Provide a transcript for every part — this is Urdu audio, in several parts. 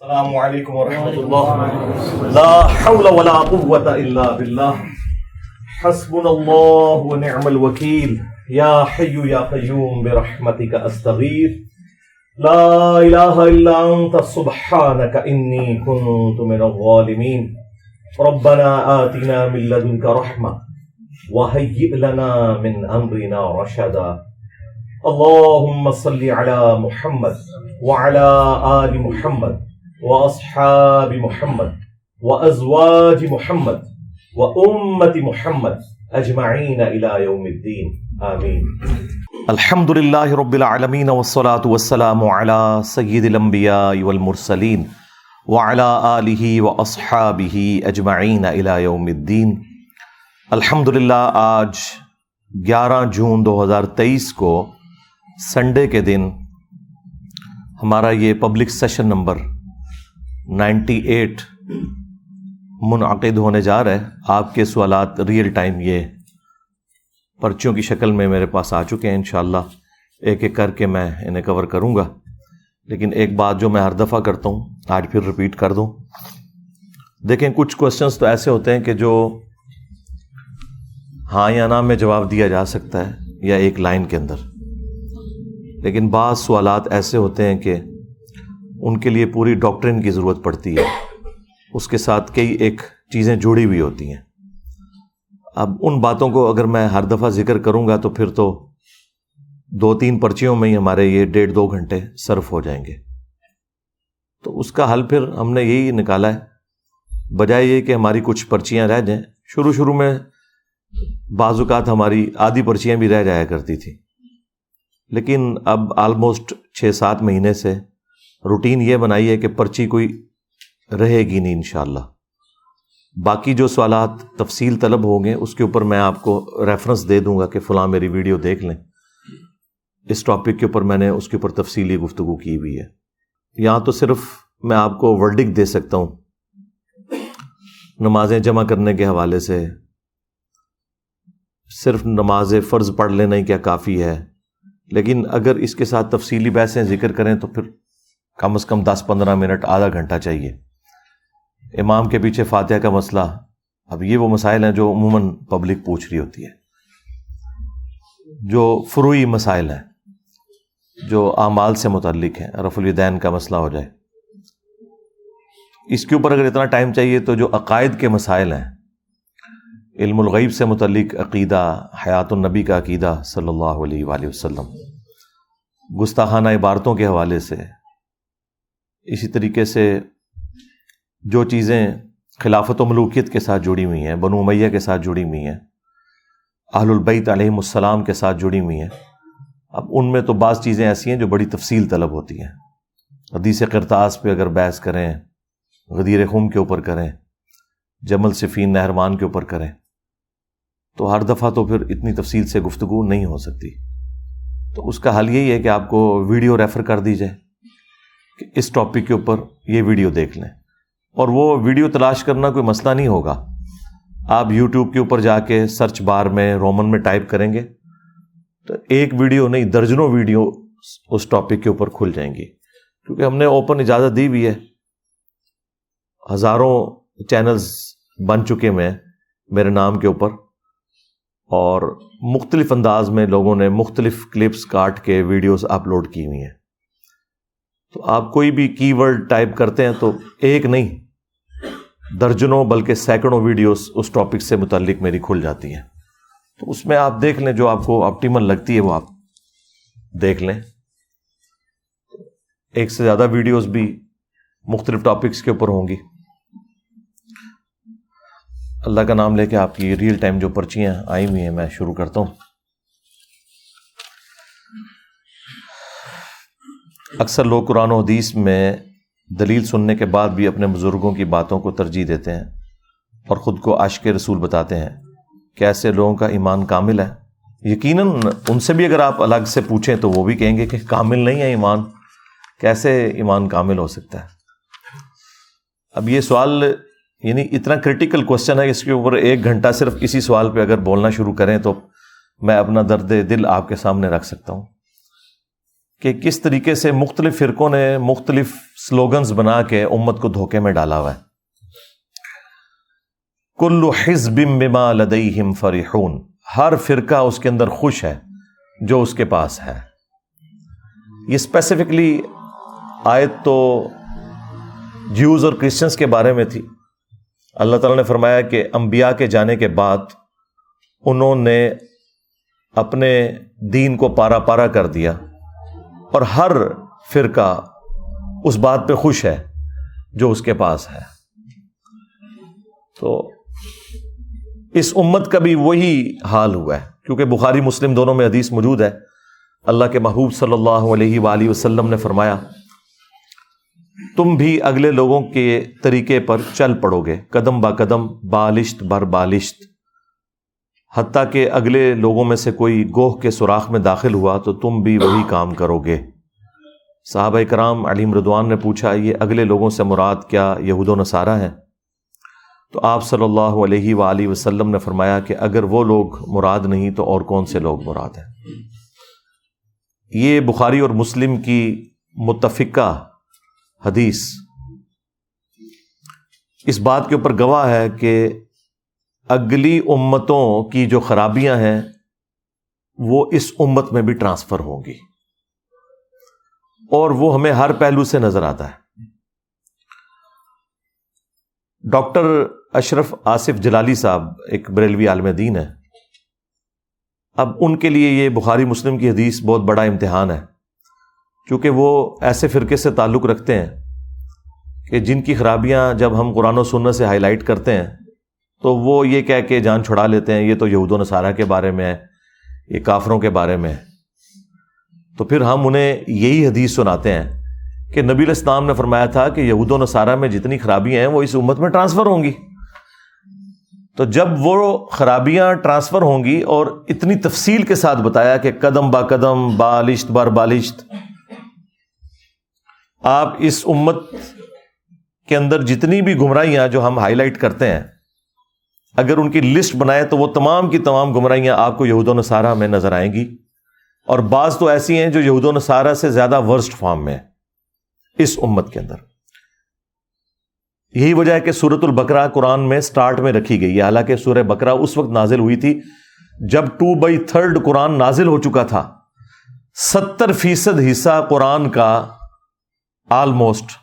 السلام علیکم ورحمۃ اللہ لا حول ولا قوة الا باللہ حسبنا اللہ ونعم الوکیل یا حی یا قیوم برحمتک استغیث لا الہ الا انت سبحانک انی کنت من الظالمین ربنا آتنا من لدنک رحمہ وهيئ لنا من امرنا رشدا. اللهم صل على محمد وعلى آل محمد وأصحاب محمد، وأزواج محمد، وأمة محمد أجمعين إلى يوم الدين. آمين. الحمد لله رب العالمين والصلاة والسلام على سيد الأنبياء والمرسلين وعلى آله وأصحابه أجمعين إلى يوم الدين. الحمد للہ آج گیارہ جون دو ہزار تیئیس کو سنڈے کے دن ہمارا یہ public session number ninety eight منعقد ہونے جا رہا ہے۔ آپ کے سوالات ریئل ٹائم یہ پرچیوں کی شکل میں میرے پاس آ چکے ہیں، انشاءاللہ ایک ایک کر کے میں انہیں کور کروں گا۔ لیکن ایک بات جو میں ہر دفعہ کرتا ہوں، آج پھر رپیٹ کر دوں۔ دیکھیں، کچھ کوشچنس تو ایسے ہوتے ہیں کہ جو ہاں یا نہ میں جواب دیا جا سکتا ہے یا ایک لائن کے اندر۔ لیکن بعض سوالات ایسے ہوتے ہیں کہ ان کے لیے پوری ڈاکٹرن کی ضرورت پڑتی ہے۔ اس کے ساتھ کئی ایک چیزیں جڑی ہوئی ہوتی ہیں۔ اب ان باتوں کو اگر میں ہر دفعہ ذکر کروں گا تو پھر تو دو تین پرچیوں میں ہی ہمارے یہ ڈیڑھ دو گھنٹے صرف ہو جائیں گے۔ تو اس کا حل پھر ہم نے یہی نکالا ہے۔ بجائے یہ کہ ہماری کچھ پرچیاں رہ جائیں۔ شروع شروع میں بعض اوقات ہماری آدھی پرچیاں بھی رہ جایا کرتی تھی لیکن اب آلموسٹ چھ سات مہینے سے روٹین یہ بنائی ہے کہ پرچی کوئی رہے گی نہیں انشاءاللہ۔ باقی جو سوالات تفصیل طلب ہوں گے، اس کے اوپر میں آپ کو ریفرنس دے دوں گا کہ فلاں میری ویڈیو دیکھ لیں۔ اس ٹاپک کے اوپر میں نے اس کے اوپر تفصیلی گفتگو کی ہوئی ہے۔ یہاں تو صرف میں آپ کو ورڈک دے سکتا ہوں۔ نمازیں جمع کرنے کے حوالے سے۔ صرف نماز فرض پڑھ لینا ہی کیا کافی ہے۔ لیکن اگر اس کے ساتھ تفصیلی بحثیں ذکر کریں تو پھر کم از کم دس پندرہ منٹ آدھا گھنٹہ چاہیے۔ امام کے پیچھے فاتحہ کا مسئلہ، اب یہ وہ مسائل ہیں جو عموماً پبلک پوچھ رہی ہوتی ہے جو فروئی مسائل ہیں، جو اعمال سے متعلق ہیں، رف الدین کا مسئلہ ہو جائے۔ اس کے اوپر اگر اتنا ٹائم چاہیے تو جو عقائد کے مسائل ہیں، علم الغیب سے متعلق عقیدہ، حیات النبی کا عقیدہ صلی اللہ علیہ وآلہ وسلم، گستاخانہ عبارتوں کے حوالے سے اسی طریقے سے جو چیزیں خلافت و ملوکیت کے ساتھ جڑی ہوئی ہیں، بنو میہ کے ساتھ جڑی ہوئی ہیں، اہل البیت علیہم السلام کے ساتھ جڑی ہوئی ہیں، اب ان میں تو بعض چیزیں ایسی ہیں جو بڑی تفصیل طلب ہوتی ہیں۔ حدیث کرتاس پہ اگر بحث کریں، غدیر خم کے اوپر کریں، جمل صفین نہرمان کے اوپر کریں، تو ہر دفعہ تو پھر اتنی تفصیل سے گفتگو نہیں ہو سکتی۔ تو اس کا حل یہی ہے کہ آپ کو ویڈیو ریفر کر دی جائے۔ کہ اس ٹاپک کے اوپر یہ ویڈیو دیکھ لیں۔ اور وہ ویڈیو تلاش کرنا کوئی مسئلہ نہیں ہوگا۔ آپ یوٹیوب کے اوپر جا کے سرچ بار میں رومن میں ٹائپ کریں گے تو ایک ویڈیو نہیں، درجنوں ویڈیو اس ٹاپک کے اوپر کھل جائیں گی۔ کیونکہ ہم نے اوپن اجازت دی ہوئی ہے۔ ہزاروں چینلز بن چکے میں میرے نام کے اوپر۔ اور مختلف انداز میں لوگوں نے مختلف کلپس کاٹ کے ویڈیوز اپلوڈ کی ہوئی ہیں۔ تو آپ کوئی بھی کی ورڈ ٹائپ کرتے ہیں تو ایک نہیں، درجنوں بلکہ سینکڑوں ویڈیوز اس ٹاپک سے متعلق میری کھل جاتی ہیں۔ تو اس میں آپ دیکھ لیں، جو آپ کو آپٹیمل لگتی ہے وہ آپ دیکھ لیں۔ ایک سے زیادہ ویڈیوز بھی مختلف ٹاپکس کے اوپر ہوں گی۔ اللہ کا نام لے کے آپ کی ریئل ٹائم جو پرچیاں آئی ہوئی ہیں، میں شروع کرتا ہوں۔ اکثر لوگ قرآن و حدیث میں دلیل سننے کے بعد بھی اپنے بزرگوں کی باتوں کو ترجیح دیتے ہیں اور خود کو عاشق رسول بتاتے ہیں کہ ایسے لوگوں کا ایمان کامل ہے۔ یقیناً ان سے بھی اگر آپ الگ سے پوچھیں تو وہ بھی کہیں گے کہ کامل نہیں ہے ایمان۔ کیسے ایمان کامل ہو سکتا ہے؟ اب یہ سوال یعنی اتنا کرٹیکل کوشچن ہے اس کے اوپر ایک گھنٹہ صرف کسی سوال پہ اگر بولنا شروع کریں تو میں اپنا درد دل آپ کے سامنے رکھ سکتا ہوں۔ کہ کس طریقے سے مختلف فرقوں نے مختلف سلوگنز بنا کے امت کو دھوکے میں ڈالا ہوا ہے۔ کلو حزب بما لدیہم فریحون ہر فرقہ اس کے اندر خوش ہے جو اس کے پاس ہے۔ یہ اسپیسیفکلی آیت تو جیوز اور کرسچنس کے بارے میں تھی۔ اللہ تعالیٰ نے فرمایا کہ انبیاء کے جانے کے بعد انہوں نے اپنے دین کو پارا پارا کر دیا۔ اور ہر فرقہ اس بات پہ خوش ہے جو اس کے پاس ہے۔ تو اس امت کا بھی وہی حال ہوا ہے۔ کیونکہ بخاری، مسلم دونوں میں حدیث موجود ہے۔ اللہ کے محبوب صلی اللہ علیہ وآلہ وسلم نے فرمایا، تم بھی اگلے لوگوں کے طریقے پر چل پڑو گے۔ قدم با قدم، بالشت بر بالشت۔ حتیٰ کہ اگلے لوگوں میں سے کوئی گوہ کے سوراخ میں داخل ہوا تو تم بھی وہی کام کرو گے۔ صحابہ کرام علیم ردوان نے پوچھا، یہ اگلے لوگوں سے مراد کیا یہود و نصارہ ہیں؟ تو آپ صلی اللہ علیہ وآلہ وسلم نے فرمایا کہ اگر وہ لوگ مراد نہیں تو اور کون سے لوگ مراد ہیں؟ یہ بخاری اور مسلم کی متفقہ حدیث اس بات کے اوپر گواہ ہے کہ اگلی امتوں کی جو خرابیاں ہیں، وہ اس امت میں بھی ٹرانسفر ہوں گی۔ اور وہ ہمیں ہر پہلو سے نظر آتا ہے۔ ڈاکٹر اشرف آصف جلالی صاحب ایک بریلوی عالم دین ہے اب ان کے لیے یہ بخاری مسلم کی حدیث بہت بڑا امتحان ہے۔ کیونکہ وہ ایسے فرقے سے تعلق رکھتے ہیں کہ جن کی خرابیاں جب ہم قرآن و سنت سے ہائی لائٹ کرتے ہیں تو وہ یہ کہہ کے جان چھڑا لیتے ہیں، یہ تو یہود و نصارہ کے بارے میں ہے، یہ کافروں کے بارے میں ہے۔ تو پھر ہم انہیں یہی حدیث سناتے ہیں کہ نبی الاسلام نے فرمایا تھا کہ یہود و نصارہ میں جتنی خرابیاں ہیں، وہ اس امت میں ٹرانسفر ہوں گی۔ تو جب وہ خرابیاں ٹرانسفر ہوں گی اور اتنی تفصیل کے ساتھ بتایا کہ قدم با قدم بالشت بار بالشت آپ اس امت کے اندر جتنی بھی گمراہیاں جو ہم ہائی لائٹ کرتے ہیں اگر ان کی لسٹ بنائے تو وہ تمام کی تمام گمراہیاں آپ کو یہود و نصارہ میں نظر آئیں گی۔ اور بعض تو ایسی ہیں جو یہود و نصارہ سے زیادہ ورسٹ فارم میں اس امت کے اندر۔ یہی وجہ ہے کہ سورت البکرا قرآن میں سٹارٹ میں رکھی گئی ہے۔ حالانکہ سورہ بکرا اس وقت نازل ہوئی تھی جب ٹو بائی تھرڈ قرآن نازل ہو چکا تھا۔ ستر فیصد حصہ قرآن کا آلموسٹ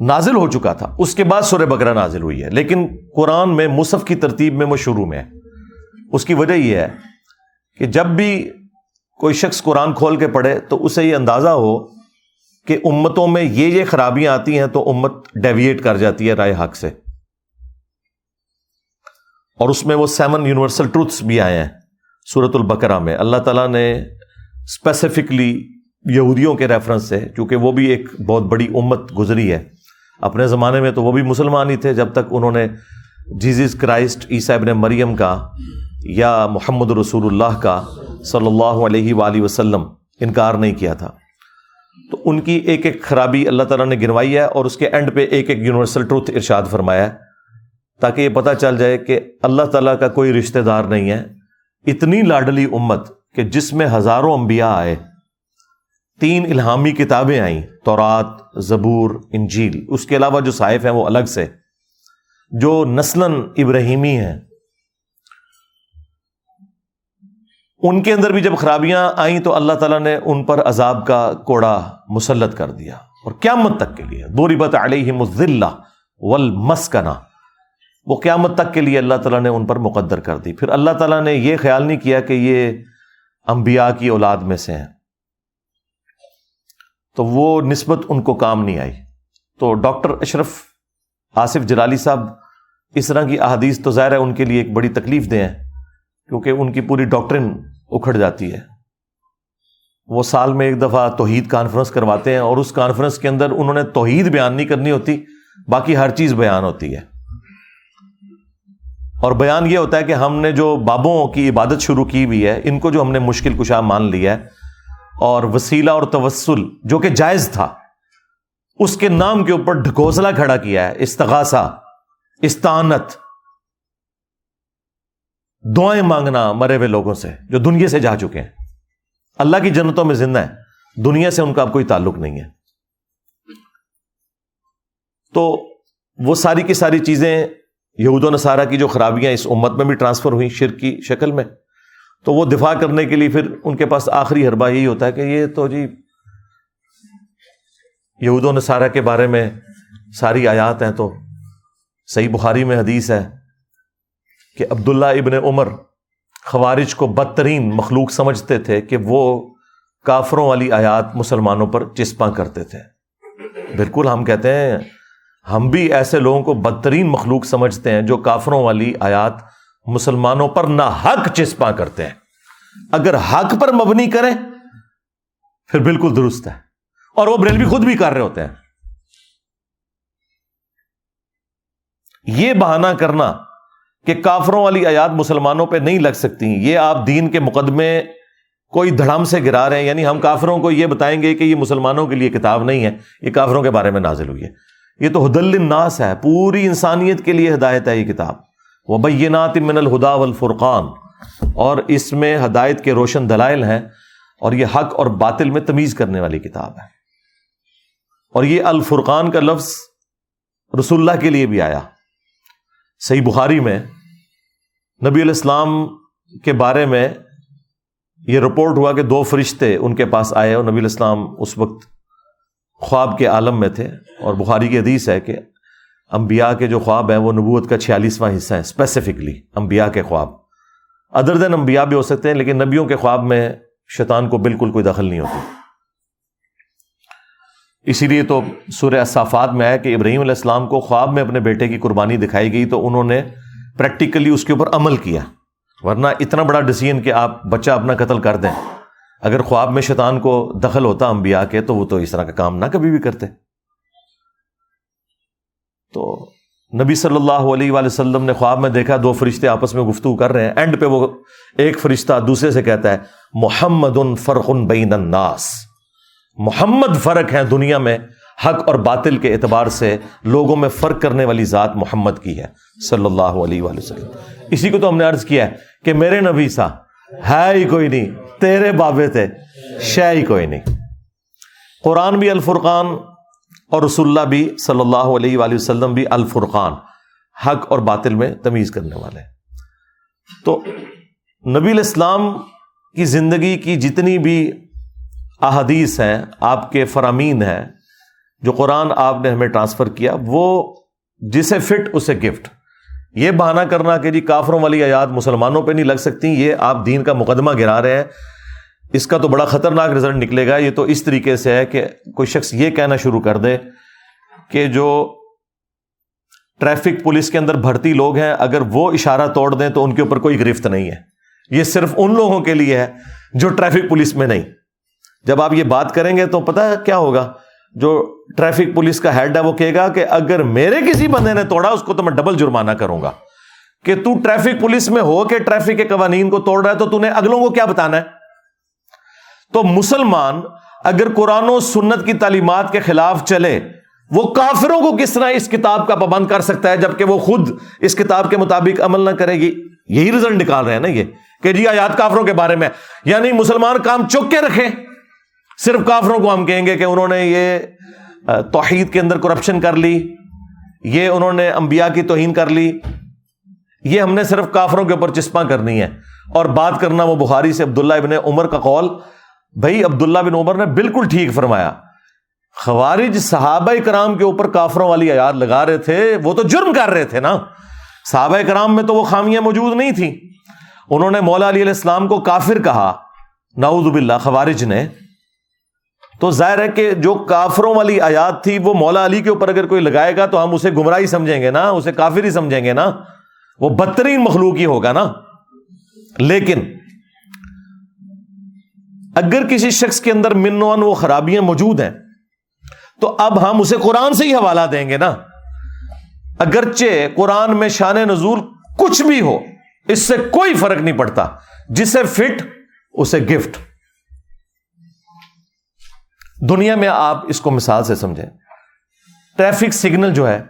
نازل ہو چکا تھا۔ اس کے بعد سورہ بکرا نازل ہوئی ہے۔ لیکن قرآن میں مصف کی ترتیب میں وہ شروع میں ہے۔ اس کی وجہ یہ ہے کہ جب بھی کوئی شخص قرآن کھول کے پڑھے تو اسے یہ اندازہ ہو کہ امتوں میں یہ یہ خرابیاں آتی ہیں تو امت ڈیویٹ کر جاتی ہے رائے حق سے۔ اور اس میں وہ سیون یونیورسل ٹروتس بھی آئے ہیں سورت البکرا میں۔ اللہ تعالیٰ نے اسپیسیفکلی یہودیوں کے ریفرنس سے کیونکہ وہ بھی ایک بہت بڑی امت گزری ہے۔ اپنے زمانے میں تو وہ بھی مسلمان ہی تھے جب تک انہوں نے جیزز کرائسٹ عیسیٰ ابن مریم کا یا محمد رسول اللہ کا صلی اللہ علیہ وآلہ وسلم انکار نہیں کیا تھا۔ تو ان کی ایک ایک خرابی اللہ تعالیٰ نے گنوائی ہے اور اس کے اینڈ پہ ایک ایک یونیورسل ٹروتھ ارشاد فرمایا ہے تاکہ یہ پتہ چل جائے کہ اللہ تعالیٰ کا کوئی رشتہ دار نہیں ہے۔ اتنی لاڈلی امت کہ جس میں ہزاروں انبیاء آئے تین الہامی کتابیں آئیں، تورات، زبور، انجیل۔ اس کے علاوہ جو صائف ہیں وہ الگ سے، جو نسلاً ابراہیمی ہیں۔ ان کے اندر بھی جب خرابیاں آئیں تو اللہ تعالیٰ نے ان پر عذاب کا کوڑا مسلط کر دیا۔ اور قیامت تک کے لیے دوری بت علیہ مزلہ ول مسکنا وہ قیامت تک کے لیے اللہ تعالیٰ نے ان پر مقدر کر دی۔ پھر اللہ تعالیٰ نے یہ خیال نہیں کیا کہ یہ انبیاء کی اولاد میں سے ہیں۔ تو وہ نسبت ان کو کام نہیں آئی۔ تو ڈاکٹر اشرف آصف جلالی صاحب اس طرح کی احادیث تو ظاہر ہے ان کے لیے ایک بڑی تکلیف دیں کیونکہ ان کی پوری ڈاکٹرن اکھڑ جاتی ہے۔ وہ سال میں ایک دفعہ توحید کانفرنس کرواتے ہیں اور اس کانفرنس کے اندر انہوں نے توحید بیان نہیں کرنی ہوتی، باقی ہر چیز بیان ہوتی ہے۔ اور بیان یہ ہوتا ہے کہ ہم نے جو بابوں کی عبادت شروع کی ہوئی ہے، ان کو جو ہم نے مشکل کشا مان لیا ہے اور وسیلہ اور توسل جو کہ جائز تھا، اس کے نام کے اوپر ڈھکوسلا کھڑا کیا ہے، استغاثہ، استانت۔ دعائیں مانگنا مرے ہوئے لوگوں سے جو دنیا سے جا چکے ہیں۔ اللہ کی جنتوں میں زندہ ہے دنیا سے ان کا اب کوئی تعلق نہیں ہے۔ تو وہ ساری کی ساری چیزیں یہود و نصارہ کی جو خرابیاں اس امت میں بھی ٹرانسفر ہوئی شرک کی شکل میں۔ تو وہ دفاع کرنے کے لیے پھر ان کے پاس آخری حربہ یہی ہوتا ہے کہ یہ تو جی یہود و نصارہ کے بارے میں ساری آیات ہیں تو صحیح بخاری میں حدیث ہے کہ عبداللہ ابن عمر خوارج کو بدترین مخلوق سمجھتے تھے کہ وہ کافروں والی آیات مسلمانوں پر چسپاں کرتے تھے۔ بالکل ہم کہتے ہیں، ہم بھی ایسے لوگوں کو بدترین مخلوق سمجھتے ہیں جو کافروں والی آیات مسلمانوں پر نہ حق چسپاں کرتے ہیں۔ اگر حق پر مبنی کریں، پھر بالکل درست ہے۔ اور وہ بریلوی خود بھی کر رہے ہوتے ہیں۔ یہ بہانہ کرنا کہ کافروں والی آیات مسلمانوں پہ نہیں لگ سکتی۔ یہ آپ دین کے مقدمے کوئی دھڑام سے گرا رہے ہیں یعنی ہم کافروں کو یہ بتائیں گے کہ یہ مسلمانوں کے لیے کتاب نہیں ہے، یہ کافروں کے بارے میں نازل ہوئی ہے۔ یہ تو حد الناس ہے، پوری انسانیت کے لیے ہدایت ہے یہ کتاب۔ وہ بینات من الہدا والفرقان۔ اور اس میں ہدایت کے روشن دلائل ہیں اور یہ حق اور باطل میں تمیز کرنے والی کتاب ہے۔ اور یہ الفرقان کا لفظ رسول اللہ کے لیے بھی آیا۔ صحیح بخاری میں نبی علیہ السلام کے بارے میں یہ رپورٹ ہوا کہ دو فرشتے ان کے پاس آئے اور نبی علیہ السلام اس وقت خواب کے عالم میں تھے۔ اور بخاری کی حدیث ہے کہ انبیاء کے جو خواب ہیں وہ نبوت کا چھیالیسواں حصہ ہے اسپیسیفکلی انبیاء کے خواب۔ ادر دین انبیاء بھی ہو سکتے ہیں، لیکن نبیوں کے خواب میں شیطان کو بالکل کوئی دخل نہیں ہوتی۔ اسی لیے تو سورہ صافات میں آیا کہ ابراہیم علیہ السلام کو خواب میں اپنے بیٹے کی قربانی دکھائی گئی، تو انہوں نے پریکٹیکلی اس کے اوپر عمل کیا۔ ورنہ اتنا بڑا ڈسیزن کہ آپ بچہ اپنا قتل کر دیں۔ اگر خواب میں شیطان کو دخل ہوتا انبیاء کے، تو وہ تو اس طرح کا کام نہ کبھی بھی کرتے۔ تو نبی صلی اللہ علیہ وآلہ وسلم نے خواب میں دیکھا، دو فرشتے آپس میں گفتگو کر رہے ہیں۔ اینڈ پہ وہ ایک فرشتہ دوسرے سے کہتا ہے، محمد ان فرق بین الناس۔ محمد فرق ہے دنیا میں حق اور باطل کے اعتبار سے لوگوں میں فرق کرنے والی ذات محمد کی ہے۔ صلی اللہ علیہ وآلہ وسلم۔ اسی کو تو ہم نے عرض کیا ہے کہ میرے نبی سا، ہے ہی کوئی نہیں، تیرے بابے تھے شہ ہی کوئی نہیں۔ قرآن بھی الفرقان اور رسول اللہ بھی صلی اللہ علیہ وآلہ وسلم بھی الفرقان، حق اور باطل میں تمیز کرنے والے تو نبی الاسلام کی زندگی کی جتنی بھی احادیث ہیں، آپ کے فرامین ہیں، جو قرآن آپ نے ہمیں ٹرانسفر کیا، وہ جسے فٹ اسے گفٹ۔ یہ بہانہ کرنا کہ جی کافروں والی آیات مسلمانوں پہ نہیں لگ سکتی، یہ آپ دین کا مقدمہ گرا رہے ہیں۔ اس کا تو بڑا خطرناک رزلٹ نکلے گا۔ یہ تو اس طریقے سے ہے کہ کوئی شخص یہ کہنا شروع کر دے کہ جو ٹریفک پولیس کے اندر بھرتی لوگ ہیں، اگر وہ اشارہ توڑ دیں تو ان کے اوپر کوئی گرفت نہیں ہے۔ یہ صرف ان لوگوں کے لیے ہے جو ٹریفک پولیس میں نہیں۔ جب آپ یہ بات کریں گے تو پتا کیا ہوگا؟ جو ٹریفک پولیس کا ہیڈ ہے وہ کہے گا کہ اگر میرے کسی بندے نے توڑا، اس کو تو میں ڈبل جرمانہ کروں گا۔ کہ تو ٹریفک پولیس میں ہو کہ ٹریفک کے قوانین کو توڑ رہا ہے تو تو نے اگلوں کو کیا بتانا ہے؟ تو مسلمان اگر قرآن و سنت کی تعلیمات کے خلاف چلے، وہ کافروں کو کس طرح اس کتاب کا پابند کر سکتا ہے جبکہ وہ خود اس کتاب کے مطابق عمل نہ کرے گی؟ یہی رزلٹ نکال رہے ہیں نا یہ کہ جی آیات کافروں کے بارے میں یعنی مسلمان کام چک کے رکھیں۔ صرف کافروں کو ہم کہیں گے کہ انہوں نے یہ توحید کے اندر کرپشن کر لی، یہ انہوں نے انبیاء کی توہین کر لی۔ یہ ہم نے صرف کافروں کے اوپر چسپاں کرنی ہے۔ اور بات کرنا وہ بخاری سے عبداللہ ابن عمر کا قول بھائی عبداللہ بن عمر نے بالکل ٹھیک فرمایا۔ خوارج صحابہ کرام کے اوپر کافروں والی آیات لگا رہے تھے، وہ تو جرم کر رہے تھے نا۔ صحابہ کرام میں تو وہ خامیاں موجود نہیں تھیں۔ انہوں نے مولا علی علیہ السلام کو کافر کہا۔ نعوذ باللہ، خوارج نے۔ تو ظاہر ہے کہ جو کافروں والی آیات تھی، وہ مولا علی کے اوپر اگر کوئی لگائے گا تو ہم اسے گمراہی سمجھیں گے نا، اسے کافر ہی سمجھیں گے نا۔ وہ بدترین مخلوق ہی ہوگا نا۔ لیکن اگر کسی شخص کے اندر منوان وہ خرابیاں موجود ہیں، تو اب ہم اسے قرآن سے ہی حوالہ دیں گے نا۔ اگرچہ قرآن میں شان نزول کچھ بھی ہو، اس سے کوئی فرق نہیں پڑتا۔ جسے فٹ، اسے گفٹ۔ دنیا میں آپ اس کو مثال سے سمجھیں۔ ٹریفک سگنل جو ہے،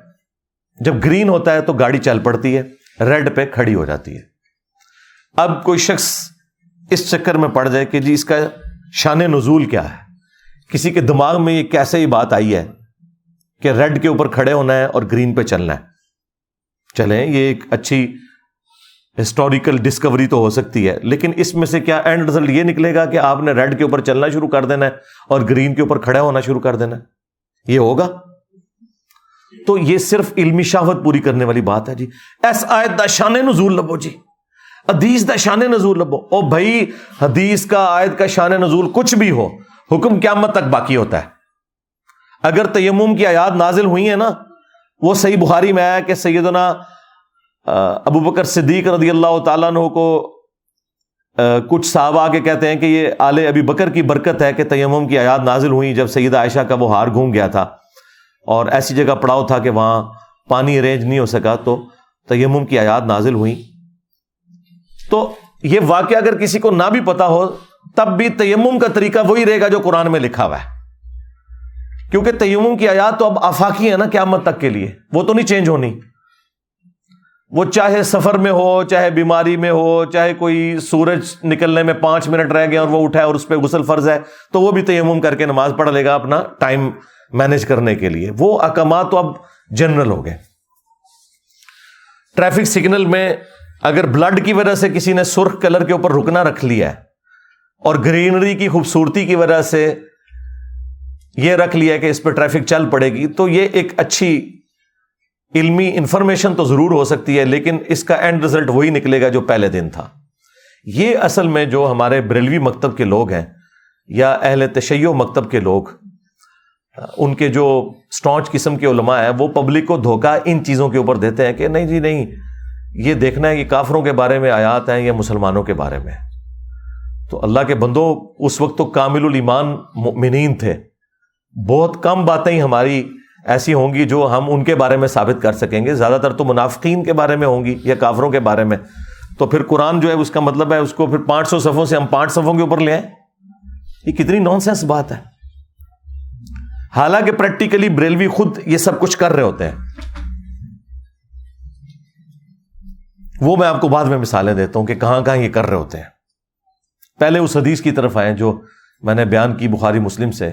جب گرین ہوتا ہے تو گاڑی چل پڑتی ہے، ریڈ پہ کھڑی ہو جاتی ہے۔ اب کوئی شخص اس چکر میں پڑ جائے کہ جی اس کا شان نزول کیا ہے؟ کسی کے دماغ میں یہ کیسے ہی بات آئی ہے کہ ریڈ کے اوپر کھڑے ہونا ہے اور گرین پہ چلنا ہے۔ چلیں، یہ ایک اچھی ہسٹوریکل ڈسکوری تو ہو سکتی ہے، لیکن اس میں سے کیا اینڈ رزلٹ یہ نکلے گا کہ آپ نے ریڈ کے اوپر چلنا شروع کر دینا ہے اور گرین کے اوپر کھڑا ہونا شروع کر دینا ہے۔ یہ ہوگا؟ تو یہ صرف علمی شاوت پوری کرنے والی بات ہے جی۔ ایس آیت دا شان نزول لبو جی۔ حدیث دا شان نزول لبو۔ او بھائی، حدیث کا، آیت کا شان نزول کچھ بھی ہو، حکم قیامت تک باقی ہوتا ہے۔ اگر تیمم کی آیات نازل ہوئی ہیں نا، وہ صحیح بخاری میں آیا کہ سیدنا ابو بکر صدیق رضی اللہ تعالیٰ عنہ کو کچھ صحابہ آ کے کہتے ہیں کہ یہ آل ابی بکر کی برکت ہے کہ تیمم کی آیات نازل ہوئی جب سید عائشہ کا وہ ہار گھوم گیا تھا۔ اور ایسی جگہ پڑاؤ تھا کہ وہاں پانی ارینج نہیں ہو سکا، تو تیمم کی آیات نازل ہوئی۔ تو یہ واقعہ اگر کسی کو نہ بھی پتا ہو، تب بھی تیمم کا طریقہ وہی رہے گا جو قرآن میں لکھا ہوا ہے۔ کیونکہ تیمم کی آیات تو اب آفاقی ہے نا قیامت تک کے لیے، وہ تو نہیں چینج ہونی۔ وہ چاہے سفر میں ہو، چاہے بیماری میں ہو، چاہے کوئی سورج نکلنے میں پانچ منٹ رہ گیا اور وہ اٹھا اور اس پہ غسل فرض ہے، تو وہ بھی تیمم کر کے نماز پڑھ لے گا اپنا ٹائم مینج کرنے کے لیے۔ وہ اکمات تو اب جنرل ہو گئے۔ ٹریفک سگنل میں اگر بلڈ کی وجہ سے کسی نے سرخ کلر کے اوپر رکنا رکھ لیا ہے اور گرینری کی خوبصورتی کی وجہ سے یہ رکھ لیا کہ اس پہ ٹریفک چل پڑے گی، تو یہ ایک اچھی علمی انفارمیشن تو ضرور ہو سکتی ہے، لیکن اس کا اینڈ رزلٹ وہی نکلے گا جو پہلے دن تھا۔ یہ اصل میں جو ہمارے بریلوی مکتب کے لوگ ہیں یا اہل تشیع مکتب کے لوگ، ان کے جو اسٹانچ قسم کے علماء ہیں، وہ پبلک کو دھوکہ ان چیزوں کے اوپر دیتے ہیں کہ نہیں جی نہیں یہ دیکھنا ہے کہ کافروں کے بارے میں آیات ہیں یا مسلمانوں کے بارے میں۔ تو اللہ کے بندوں، اس وقت تو کامل الایمان مؤمنین تھے۔ بہت کم باتیں ہی ہماری ایسی ہوں گی جو ہم ان کے بارے میں ثابت کر سکیں گے۔ زیادہ تر تو منافقین کے بارے میں ہوں گی یا کافروں کے بارے میں۔ تو پھر قرآن جو ہے، اس کا مطلب ہے، اس کو پھر پانچ سو صفوں سے ہم پانچ صفوں کے اوپر لے آئیں۔ یہ کتنی نان سینس بات ہے۔ حالانکہ پریکٹیکلی بریلوی خود یہ سب کچھ کر رہے ہوتے ہیں۔ وہ میں آپ کو بعد میں مثالیں دیتا ہوں کہ کہاں کہاں یہ کر رہے ہوتے ہیں۔ پہلے اس حدیث کی طرف آئے جو میں نے بیان کی بخاری مسلم سے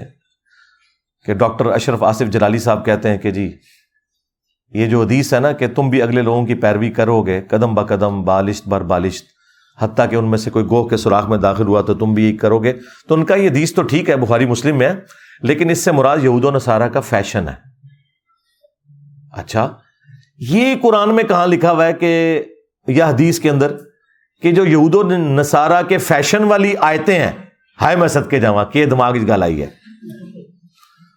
کہ ڈاکٹر اشرف آصف جلالی صاحب کہتے ہیں کہ جی یہ جو حدیث ہے نا کہ تم بھی اگلے لوگوں کی پیروی کرو گے، قدم ب قدم، بالشت بر بالشت، حتیٰ کہ ان میں سے کوئی گوہ کے سوراخ میں داخل ہوا تو تم بھی یہ کرو گے۔ تو ان کا یہ حدیث تو ٹھیک ہے، بخاری مسلم میں، لیکن اس سے مراد یہود و نصارہ کا فیشن ہے۔ اچھا یہ قرآن میں کہاں لکھا ہوا ہے کہ یا حدیث کے اندر کہ جو یہود و نصارہ کے فیشن والی آیتیں ہیں، ہائے میں صدقے جاواں کہ دماغ گل آئی ہے۔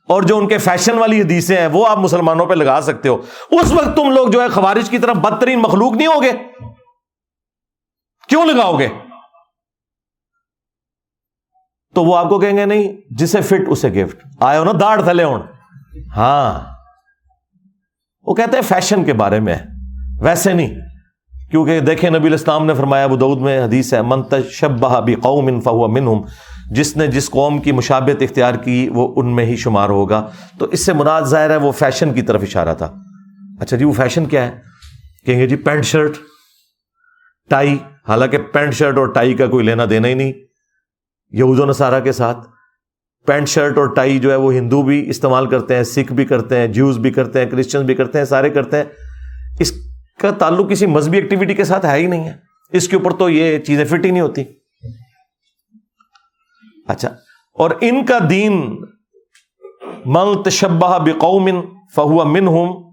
اور جو ان کے فیشن والی حدیثیں ہیں، وہ آپ مسلمانوں پہ لگا سکتے ہو۔ اس وقت تم لوگ جو ہے خوارج کی طرف بدترین مخلوق نہیں ہوگے۔ کیوں لگاؤ گے؟ تو وہ آپ کو کہیں گے، نہیں، جسے فٹ، اسے گفٹ۔ آئے ہو نا، داڑھ تھلے ہو ہاں۔ وہ کہتے ہیں فیشن کے بارے میں ویسے نہیں۔ کیونکہ دیکھیں نبی الاسلام نے فرمایا، ابو دعود میں حدیث ہے منتشبہ بقوم فہو منہم جس نے جس قوم کی مشابت اختیار کی، وہ ان میں ہی شمار ہوگا۔ تو اس سے مراد ظاہر ہے، وہ فیشن کی طرف اشارہ تھا۔ اچھا جی وہ فیشن کیا ہے؟ کہیں گے جی پینٹ شرٹ، ٹائی۔ حالانکہ پینٹ شرٹ اور ٹائی کا کوئی لینا دینا ہی نہیں۔ یہود و نصارہ کے ساتھ پینٹ شرٹ اور ٹائی جو ہے، وہ ہندو بھی استعمال کرتے ہیں، سکھ بھی کرتے ہیں، جیوز بھی کرتے ہیں کرسچن بھی کرتے ہیں، سارے کرتے ہیں۔ اس کا تعلق کسی مذہبی ایکٹیویٹی کے ساتھ ہے ہی نہیں ہے۔ اس کے اوپر تو یہ چیزیں فٹ ہی نہیں ہوتی۔ اچھا اور ان کا دین مل تشبہ بقوم فہو من ہوں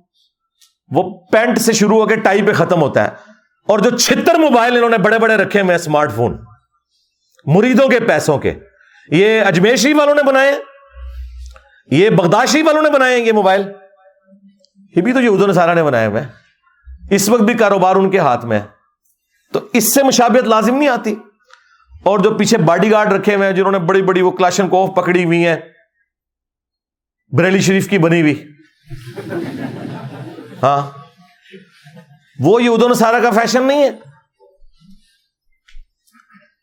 وہ پینٹ سے شروع ہو کے ٹائی پہ ختم ہوتا ہے۔ اور جو چھتر موبائل انہوں نے بڑے بڑے رکھے ہوئے اسمارٹ فون، مریدوں کے پیسوں کے۔ یہ اجمیشی والوں نے بنائے یہ بغداشی والوں نے بنائے یہ موبائل۔ یہ بھی تو یہ سارا نے بنائے ہوئے اس وقت بھی کاروبار ان کے ہاتھ میں ہے۔ تو اس سے مشابت لازم نہیں آتی۔ اور جو پیچھے باڈی گارڈ رکھے ہوئے ہیں، جنہوں نے بڑی بڑی وہ کلاشن کوف پکڑی ہوئی ہیں، بریلی شریف کی بنی ہوئی۔ ہاں۔ وہ یہ ادو سارا کا فیشن نہیں ہے۔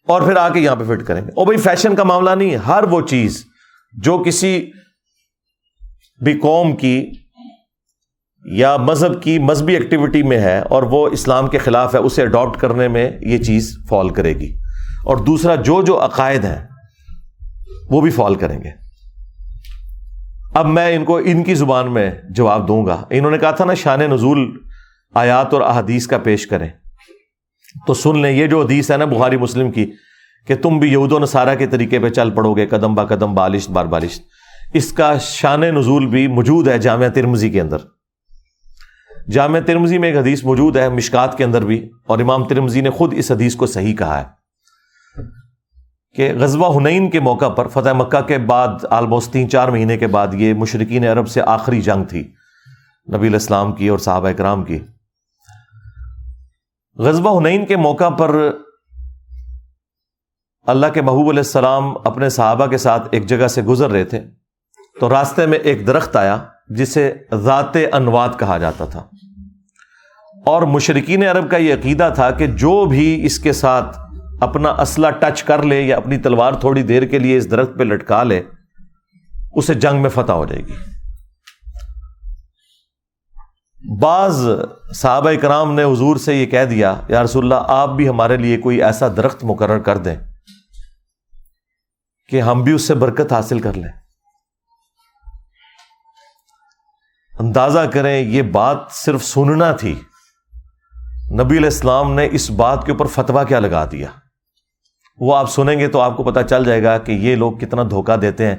اور پھر آ کے یہاں پہ فٹ کریں گے۔ اور بھائی، فیشن کا معاملہ نہیں ہے۔ ہر وہ چیز جو کسی بھی قوم کی یا مذہب کی مذہبی ایکٹیویٹی میں ہے اور وہ اسلام کے خلاف ہے، اسے اڈاپٹ کرنے میں یہ چیز فال کرے گی۔ اور دوسرا، جو جو عقائد ہیں، وہ بھی فال کریں گے۔ اب میں ان کو ان کی زبان میں جواب دوں گا۔ انہوں نے کہا تھا نا، شان نزول آیات اور احادیث کا پیش کریں۔ تو سن لیں، یہ جو حدیث ہے نا بخاری مسلم کی، کہ تم بھی یہود و نصارہ کے طریقے پہ چل پڑو گے، قدم با قدم بالش بار بالش اس کا شان نزول بھی موجود ہے جامعہ ترمزی کے اندر۔ جامعہ ترمزی میں ایک حدیث موجود ہے، مشکات کے اندر بھی، اور امام ترمزی نے خود اس حدیث کو صحیح کہا ہے کہ غزوہ ہنین کے موقع پر، فتح مکہ کے بعد آلموسٹ تین چار مہینے کے بعد یہ مشرقین عرب سے آخری جنگ تھی، نبی الاسلام کی اور صحابہ اکرام کی۔ غزبہ ہنین کے موقع پر اللہ کے محبوب علیہ السلام اپنے صحابہ کے ساتھ ایک جگہ سے گزر رہے تھے، تو راستے میں ایک درخت آیا۔ جسے ذات انواد کہا جاتا تھا۔ اور مشرقین عرب کا یہ عقیدہ تھا کہ جو بھی اس کے ساتھ اپنا اسلحہ ٹچ کر لے یا اپنی تلوار تھوڑی دیر کے لیے اس درخت پہ لٹکا لے، اسے جنگ میں فتح ہو جائے گی۔ بعض صحابہ کرام نے حضور سے یہ کہہ دیا، یا رسول اللہ، آپ بھی ہمارے لیے کوئی ایسا درخت مقرر کر دیں کہ ہم بھی اس سے برکت حاصل کر لیں۔ اندازہ کریں، یہ بات صرف سننا تھی۔ نبی علیہ السلام نے اس بات کے اوپر فتوا کیا لگا دیا۔ وہ آپ سنیں گے تو آپ کو پتا چل جائے گا کہ یہ لوگ کتنا دھوکہ دیتے ہیں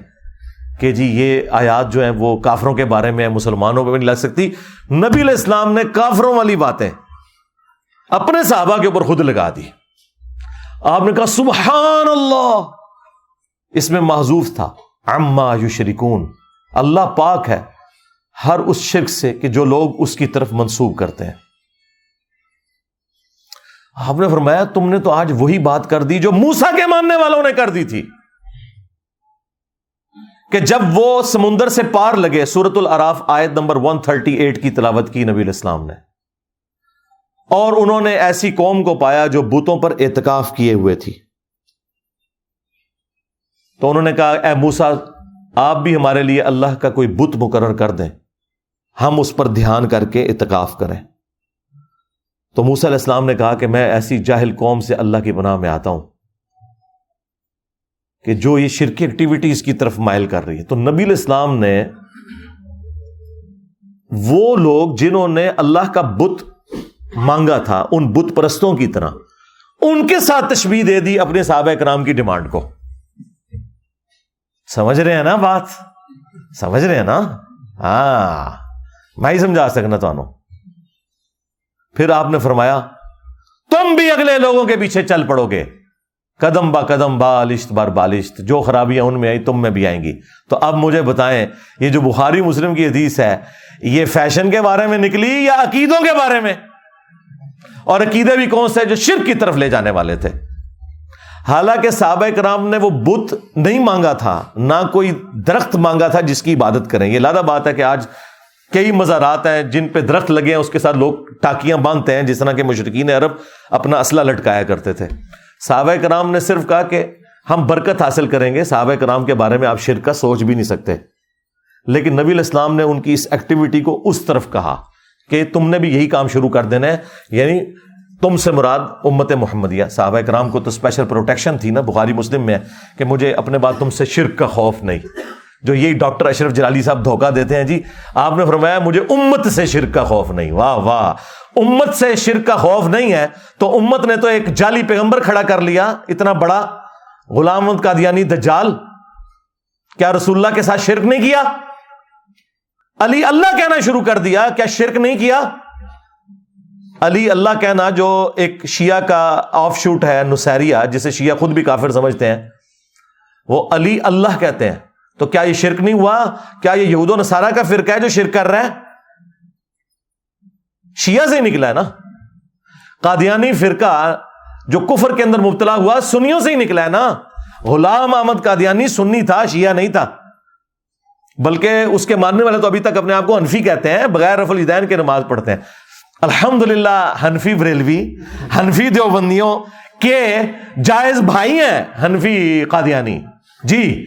کہ جی یہ آیات جو ہیں وہ کافروں کے بارے میں، مسلمانوں پہ بھی نہیں لگ سکتی۔ نبی علیہ السلام نے کافروں والی باتیں اپنے صحابہ کے اوپر خود لگا دی۔ آپ نے کہا، سبحان اللہ! اس میں محضوف تھا۔ اما یو شریکون اللہ پاک ہے۔ ہر اس شرک سے کہ جو لوگ اس کی طرف منسوب کرتے ہیں۔ آپ نے فرمایا، تم نے تو آج وہی بات کر دی جو موسا کے ماننے والوں نے کر دی تھی۔ کہ جب وہ سمندر سے پار لگے سورت العراف آیت نمبر 138 کی تلاوت کی نبی الاسلام نے۔ اور انہوں نے ایسی قوم کو پایا جو بتوں پر اعتکاف کیے ہوئے تھی۔ تو انہوں نے کہا، اے موسا آپ بھی ہمارے لیے اللہ کا کوئی بت مقرر کر دیں۔ ہم اس پر دھیان کر کے اتکاف کریں۔ تو موسا علیہ السلام نے کہا کہ میں ایسی جاہل قوم سے اللہ کی بنا میں آتا ہوں کہ جو یہ شرکی ایکٹیویٹیز کی طرف مائل کر رہی ہے۔ تو نبی الاسلام نے وہ لوگ جنہوں نے اللہ کا بت مانگا تھا ان بت پرستوں کی طرح، ان کے ساتھ تشبیح دے دی اپنے صحابہ کرام کی ڈیمانڈ کو۔ سمجھ رہے ہیں نا بات؟ سمجھ رہے ہیں نا؟ ہاں۔ میں ہی سمجھا سکنا تو پھر آپ نے فرمایا، تم بھی اگلے لوگوں کے پیچھے چل پڑو گے۔ قدم با قدم، بالشت بار بالشت، جو خرابیاں ان میں آئی تم میں بھی آئیں گی۔ تو اب مجھے بتائیں، یہ جو بخاری مسلم کی حدیث ہے، یہ فیشن کے بارے میں نکلی یا عقیدوں کے بارے میں؟ اور عقیدے بھی کون سے جو شرک کی طرف لے جانے والے تھے؟ حالانکہ صحابہ کرام نے وہ بت نہیں مانگا تھا، نہ کوئی درخت مانگا تھا جس کی عبادت کریں۔ یہ لادہ بات ہے کہ آج کئی مزارات ہیں جن پہ درخت لگے ہیں، اس کے ساتھ لوگ ٹاکیاں باندھتے ہیں، جس طرح کے مشرقین عرب اپنا اسلحہ لٹکایا کرتے تھے۔ صحابہ کرام نے صرف کہا کہ ہم برکت حاصل کریں گے، صحابہ کرام کے بارے میں آپ شرک کا سوچ بھی نہیں سکتے۔ لیکن نبی الاسلام نے ان کی اس ایکٹیویٹی کو اس طرف کہا کہ تم نے بھی یہی کام شروع کر دینا ہے۔ یعنی تم سے مراد امت محمدیہ۔ صحابہ کرام کو تو اسپیشل پروٹیکشن تھی نا، بخاری مسلم میں کہ مجھے اپنے بات تم سے شرک کا خوف نہیں۔ جو یہی ڈاکٹر اشرف جلالی صاحب دھوکہ دیتے ہیں جی آپ نے فرمایا مجھے امت سے شرک کا خوف نہیں۔ واہ واہ۔ امت سے شرک کا خوف نہیں ہے تو امت نے تو ایک جعلی پیغمبر کھڑا کر لیا، اتنا بڑا غلام کا دیا دجال۔ کیا رسول اللہ کے ساتھ شرک نہیں کیا؟ علی اللہ کہنا شروع کر دیا، کیا شرک نہیں کیا؟ علی اللہ کہنا جو ایک شیعہ کا آف شوٹ ہے نسیریا جسے شیعہ خود بھی کافر سمجھتے ہیں، وہ علی اللہ کہتے ہیں۔ تو کیا یہ شرک نہیں ہوا؟ کیا یہ یہود و نصارہ کا فرقہ ہے جو شرک کر رہا ہے؟ شیعہ سے ہی نکلا ہے نا؟ قادیانی فرقہ جو کفر کے اندر مبتلا ہوا، سنیوں سے ہی نکلا ہے نا؟ غلام احمد قادیانی سنی تھا، شیعہ نہیں تھا۔ بلکہ اس کے ماننے والے تو ابھی تک اپنے آپ کو انفی کہتے ہیں، بغیر رف الدین کے نماز پڑھتے ہیں۔ الحمد للہ حنفی بریلوی، حنفی دیوبندیوں کے جائز بھائی ہیں حنفی قادیانی۔ جی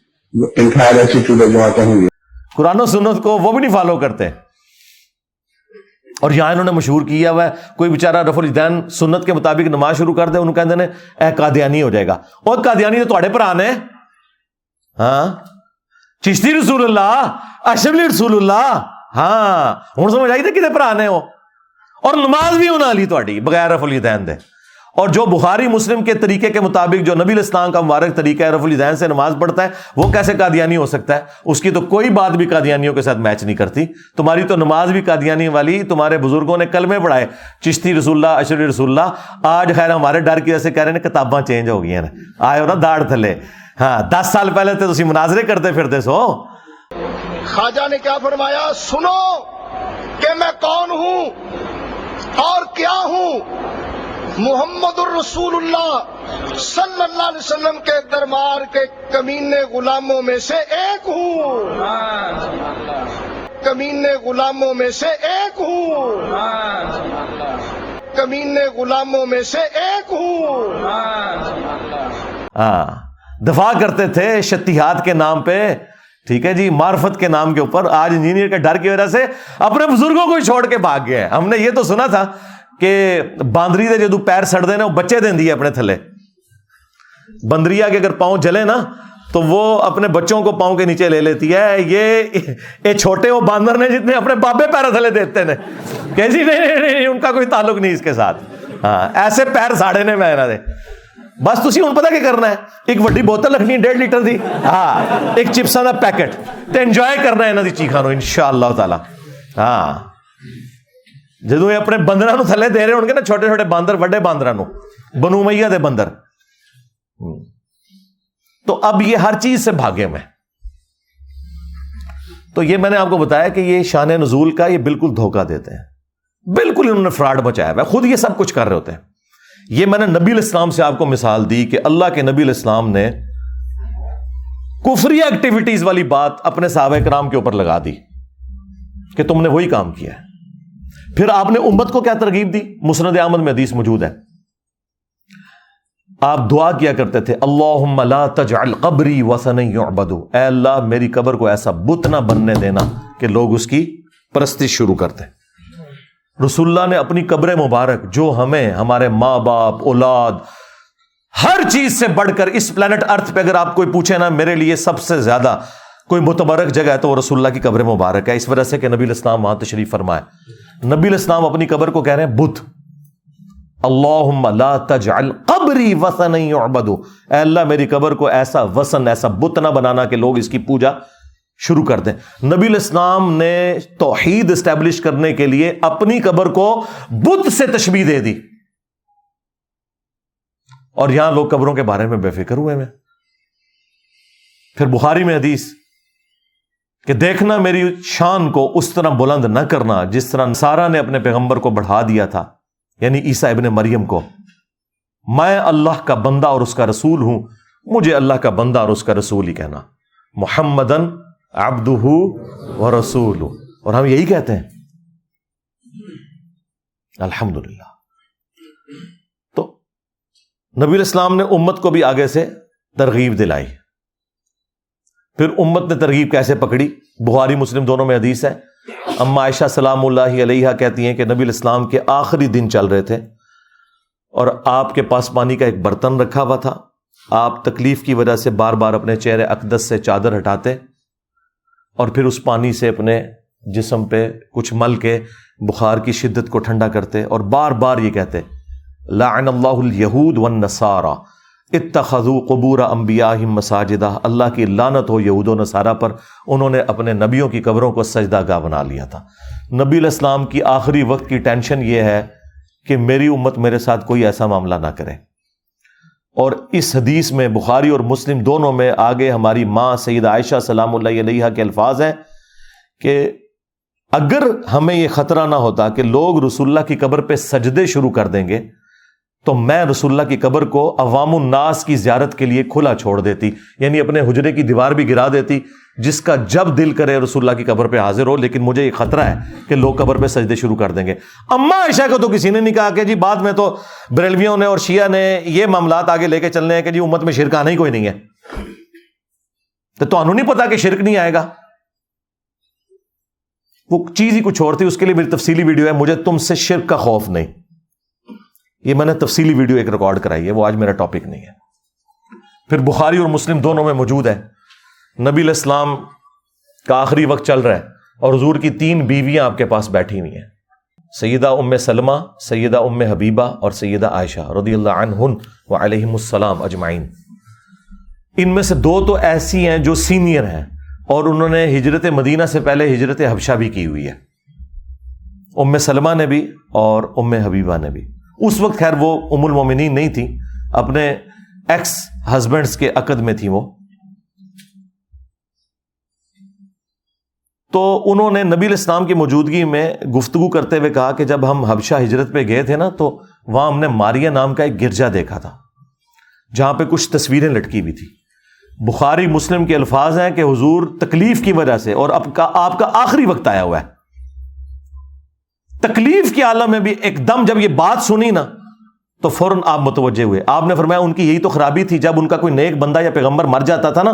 the entire attitude of Jamaat Ahmadiyya. قرآن و سنت کو وہ بھی نہیں فالو کرتے۔ اور یہاں انہوں نے مشہور کیا ہوا ہے، کوئی بیچارہ رف الدین سنت کے مطابق نماز شروع کر دے، انہوں کہتے ہیں، اے قادیانی ہو جائے گا۔ اور قادیانی تو تھوڑے برا نے ہاں؟ چشتی رسول اللہ اشرف رسول اللہ۔ ہاں؟ ہوں سمجھ آئی تھے کتنے برا نے ہو۔ اور نماز بھی ہونا لی تھی بغیر رف الدین دے۔ اور جو بخاری مسلم کے طریقے کے مطابق جو نبی الاسلام کا مبارک طریقہ ہے رف الدین سے نماز پڑھتا ہے، وہ کیسے قادیانی ہو سکتا ہے؟ اس کی تو کوئی بات بھی قادیانیوں کے ساتھ میچ نہیں کرتی۔ تمہاری تو نماز بھی قادیانی والی، تمہارے بزرگوں نے کلمے پڑھائے۔ چشتی رسول اللہ اشر رسول اللہ، آج خیر ہمارے ڈر کی وجہ سے کہہ رہے ہیں کتاباں چینج ہو گئی ہیں۔ آئے ہو نا داڑھ تھلے۔ ہاں دس سال پہلے تو تھی مناظرے کرتے پھرتے سو۔ خواجہ نے کیا فرمایا؟ سنو کہ میں کون ہوں اور کیا ہوں؟ محمد الرسول اللہ صلی اللہ علیہ وسلم کے دربار کے کمینے غلاموں میں سے ایک ہوں۔ کمینے غلاموں میں سے ایک ہوں۔ کمینے غلاموں میں سے ایک ہوں۔ ہاں دفاع کرتے تھے شتیہات کے نام پہ۔ ٹھیک ہے جی معرفت کے نام کے اوپر۔ آج انجینئر کے ڈر کی وجہ سے اپنے بزرگوں کو ہی چھوڑ کے بھاگ گئے۔ ہم نے یہ تو سنا تھا کہ باندری دے جدو پیر سڑ دے وہ بچے دیں دی اپنے تھلے بندریا کے اگر پاؤں جلے نا تو وہ اپنے بچوں کو پاؤں کے نیچے لے لیتی ہے یہ یہ چھوٹے وہ باندر نے جتنے اپنے بابے پیر تھلے دیتے ہیں کہ جی نہیں نہیں نہیں ان کا کوئی تعلق نہیں اس کے ساتھ ہاں ایسے پیر ساڑے نے میں دے بس تھی ہوں پتا کیا کرنا ہے ایک وڈی بوتل رکھنی ڈیڑھ لیٹر دی ہاں ایک چپسا کا پیکٹ تو انجوائے کرنا ہے یہاں کی چیخا ان شاء اللہ تعالی ہاں جدو یہ اپنے بندر نو تھلے دے رہے ہو گے نا چھوٹے چھوٹے باندر وڈے باندر نو بنو میا دے بندر تو اب یہ ہر چیز سے بھاگے میں تو یہ میں نے آپ کو بتایا کہ یہ شان نزول کا یہ بالکل دھوکہ دیتے ہیں۔ بالکل انہوں نے فراڈ بچایا ہوا خود یہ سب کچھ کر رہے ہوتے ہیں। یہ میں نے نبی الاسلام سے آپ کو مثال دی کہ اللہ کے نبی الاسلام نے کفری ایکٹیویٹیز والی بات اپنے صحابہ کرام کے اوپر لگا دی کہ تم نے وہی کام کیا ہے। پھر آپ نے امت کو کیا ترغیب دی؟ مسند احمد میں حدیث موجود ہے۔ آپ دعا کیا کرتے تھے اللہ لا تجعل قبری وسن یعبدو. اے اللہ، میری قبر کو ایسا بت نہ بننے دینا کہ لوگ اس کی پرستی شروع کرتے۔ رسول اللہ نے اپنی قبر مبارک، جو ہمیں، ہمارے ماں باپ اولاد، ہر چیز سے بڑھ کر اس پلانٹ ارتھ پہ اگر آپ کوئی پوچھے نا، میرے لیے سب سے زیادہ کوئی متبرک جگہ ہے تو وہ رسول اللہ کی قبر مبارک ہے۔ اس وجہ سے کہ نبی الاسلام وہاں تشریف فرمائے۔ نبی الاسلام اپنی قبر کو کہہ رہے ہیں بدھ اللہ لا تجعل قبری وسن یعبدو اے اللہ، میری قبر کو ایسا وسن ایسا بت نہ بنانا کہ لوگ اس کی پوجا شروع کر دیں۔ نبی الاسلام نے توحید اسٹیبلش کرنے کے لیے اپنی قبر کو بت سے تشبیح دے دی۔ اور یہاں لوگ قبروں کے بارے میں بے فکر ہوئے میں پھر بخاری میں حدیث کہ دیکھنا میری شان کو اس طرح بلند نہ کرنا جس طرح سارا نے اپنے پیغمبر کو بڑھا دیا تھا یعنی عیسیٰ ابن مریم کو۔ میں اللہ کا بندہ اور اس کا رسول ہوں، مجھے اللہ کا بندہ اور اس کا رسول ہی کہنا۔ محمدن ابد و رسول اور ہم یہی کہتے ہیں۔ الحمد للہ تو نبی الاسلام نے امت کو بھی آگے سے ترغیب دلائی۔ پھر امت نے ترغیب کیسے پکڑی؟ بخاری، مسلم دونوں میں حدیث ہے۔ اما عائشہ سلام اللہ علیہ کہتی ہیں کہ نبی الاسلام کے آخری دن چل رہے تھے اور آپ کے پاس پانی کا ایک برتن رکھا ہوا تھا۔ آپ تکلیف کی وجہ سے بار بار اپنے چہرے اقدس سے چادر ہٹاتے اور پھر اس پانی سے اپنے جسم پہ کچھ مل کے بخار کی شدت کو ٹھنڈا کرتے اور بار بار یہ کہتے، لعن اللہ الیہود والنصارى اتخذو قبور انبیاء مساجدہ، اللہ کی لانت ہو یہود و نصارہ پر، انہوں نے اپنے نبیوں کی قبروں کو سجدہ گاہ بنا لیا تھا۔ نبی الاسلام کی آخری وقت کی ٹینشن یہ ہے کہ میری امت میرے ساتھ کوئی ایسا معاملہ نہ کرے۔ اور اس حدیث میں بخاری اور مسلم دونوں میں آگے ہماری ماں سید عائشہ سلام اللہ علیہ کے الفاظ ہیں کہ اگر ہمیں یہ خطرہ نہ ہوتا کہ لوگ رسول اللہ کی قبر پہ سجدے شروع کر دیں گے تو میں رسول اللہ کی قبر کو عوام الناس کی زیارت کے لیے کھلا چھوڑ دیتی یعنی اپنے حجرے کی دیوار بھی گرا دیتی، جس کا جب دل کرے رسول اللہ کی قبر پہ حاضر ہو، لیکن مجھے یہ خطرہ ہے کہ لوگ قبر پہ سجدے شروع کر دیں گے۔ اما عائشہ کو تو کسی نے نہیں کہا کہ جی بعد میں تو بریلویوں نے اور شیعہ نے یہ معاملات آگے لے کے چلنے ہیں کہ جی امت میں شرک آنا ہی کوئی نہیں ہے۔ تو تمہیں نہیں پتا کہ شرک نہیں آئے گا؟ وہ چیز ہی کچھ اور تھی، اس کے لیے میری تفصیلی ویڈیو ہے، مجھے تم سے شرک کا خوف نہیں۔ یہ میں نے تفصیلی ویڈیو ایک ریکارڈ کرائی ہے، وہ آج میرا ٹاپک نہیں ہے۔ پھر بخاری اور مسلم دونوں میں موجود ہے۔ نبی الاسلام کا آخری وقت چل رہا ہے اور حضور کی تین بیویاں آپ کے پاس بیٹھی ہوئی ہیں۔ سیدہ ام سلمہ، سیدہ ام حبیبہ اور سیدہ عائشہ رضی اللہ عنہن و علیہم السلام اجمعین۔ ان میں سے دو تو ایسی ہیں جو سینئر ہیں اور انہوں نے ہجرت مدینہ سے پہلے ہجرت حبشہ بھی کی ہوئی ہے۔ ام سلمہ نے بھی اور ام حبیبہ نے بھی۔ اس وقت خیر وہ ام المومنین نہیں تھی، اپنے ایکس ہسبینڈس کے عقد میں تھی وہ۔ تو انہوں نے نبی الاسلام کی موجودگی میں گفتگو کرتے ہوئے کہا کہ جب ہم حبشہ ہجرت پہ گئے تھے نا، تو وہاں ہم نے ماریا نام کا ایک گرجا دیکھا تھا، جہاں پہ کچھ تصویریں لٹکی ہوئی تھی۔ بخاری مسلم کے الفاظ ہیں کہ حضور تکلیف کی وجہ سے اور اب کا آپ کا آخری وقت آیا ہوا ہے۔ تکلیف کے عالم میں بھی ایک دم جب یہ بات سنی نا، تو فوراً آپ متوجہ ہوئے۔ آپ نے فرمایا ان کی یہی تو خرابی تھی، جب ان کا کوئی نیک بندہ یا پیغمبر مر جاتا تھا نا،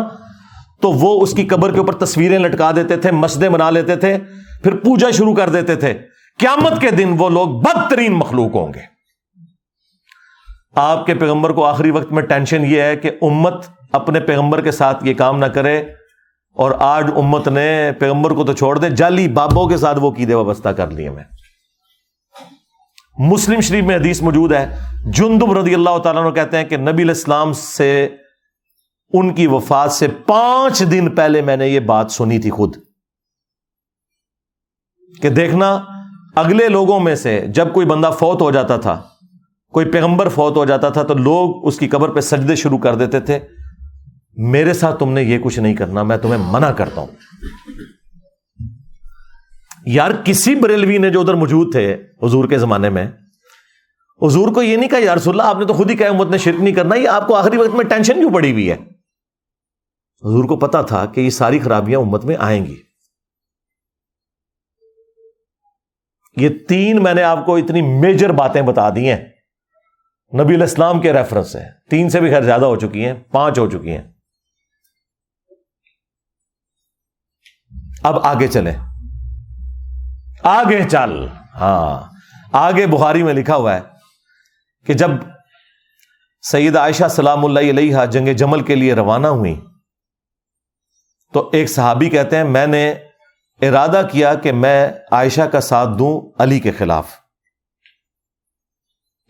تو وہ اس کی قبر کے اوپر تصویریں لٹکا دیتے تھے، مسجدیں بنا لیتے تھے، پھر پوجا شروع کر دیتے تھے۔ قیامت کے دن وہ لوگ بدترین مخلوق ہوں گے۔ آپ کے پیغمبر کو آخری وقت میں ٹینشن یہ ہے کہ امت اپنے پیغمبر کے ساتھ یہ کام نہ کرے اور آج امت نے پیغمبر کو تو چھوڑ دے جالی بابوں کے ساتھ وہ کی وابستہ کر لیے میں۔ مسلم شریف میں حدیث موجود ہے۔ جندب رضی اللہ تعالیٰ نے کہتے ہیں کہ نبی الاسلام سے ان کی وفات سے پانچ دن پہلے میں نے یہ بات سنی تھی خود۔ کہ دیکھنا، اگلے لوگوں میں سے جب کوئی بندہ فوت ہو جاتا تھا، کوئی پیغمبر فوت ہو جاتا تھا، تو لوگ اس کی قبر پہ سجدے شروع کر دیتے تھے۔ میرے ساتھ تم نے یہ کچھ نہیں کرنا، میں تمہیں منع کرتا ہوں۔ یار، کسی بریلوی نے جو ادھر موجود تھے حضور کے زمانے میں، حضور کو یہ نہیں کہا، یار اللہ، آپ نے تو خود ہی کہا، امت نے شرک نہیں کرنا، یہ آپ کو آخری وقت میں ٹینشن کیوں پڑی ہوئی ہے؟ حضور کو پتا تھا کہ یہ ساری خرابیاں امت میں آئیں گی۔ یہ تین میں نے آپ کو اتنی میجر باتیں بتا دی ہیں۔ نبی الاسلام کے ریفرنس سے تین سے بھی خیر زیادہ ہو چکی ہیں، پانچ ہو چکی ہیں۔ اب آگے چلیں۔ آگے چل۔ ہاں۔ آگے بخاری میں لکھا ہوا ہے کہ جب سید عائشہ سلام اللہ علیہ جنگ جمل کے لیے روانہ ہوئی تو ایک صحابی کہتے ہیں، میں نے ارادہ کیا کہ میں عائشہ کا ساتھ دوں علی کے خلاف۔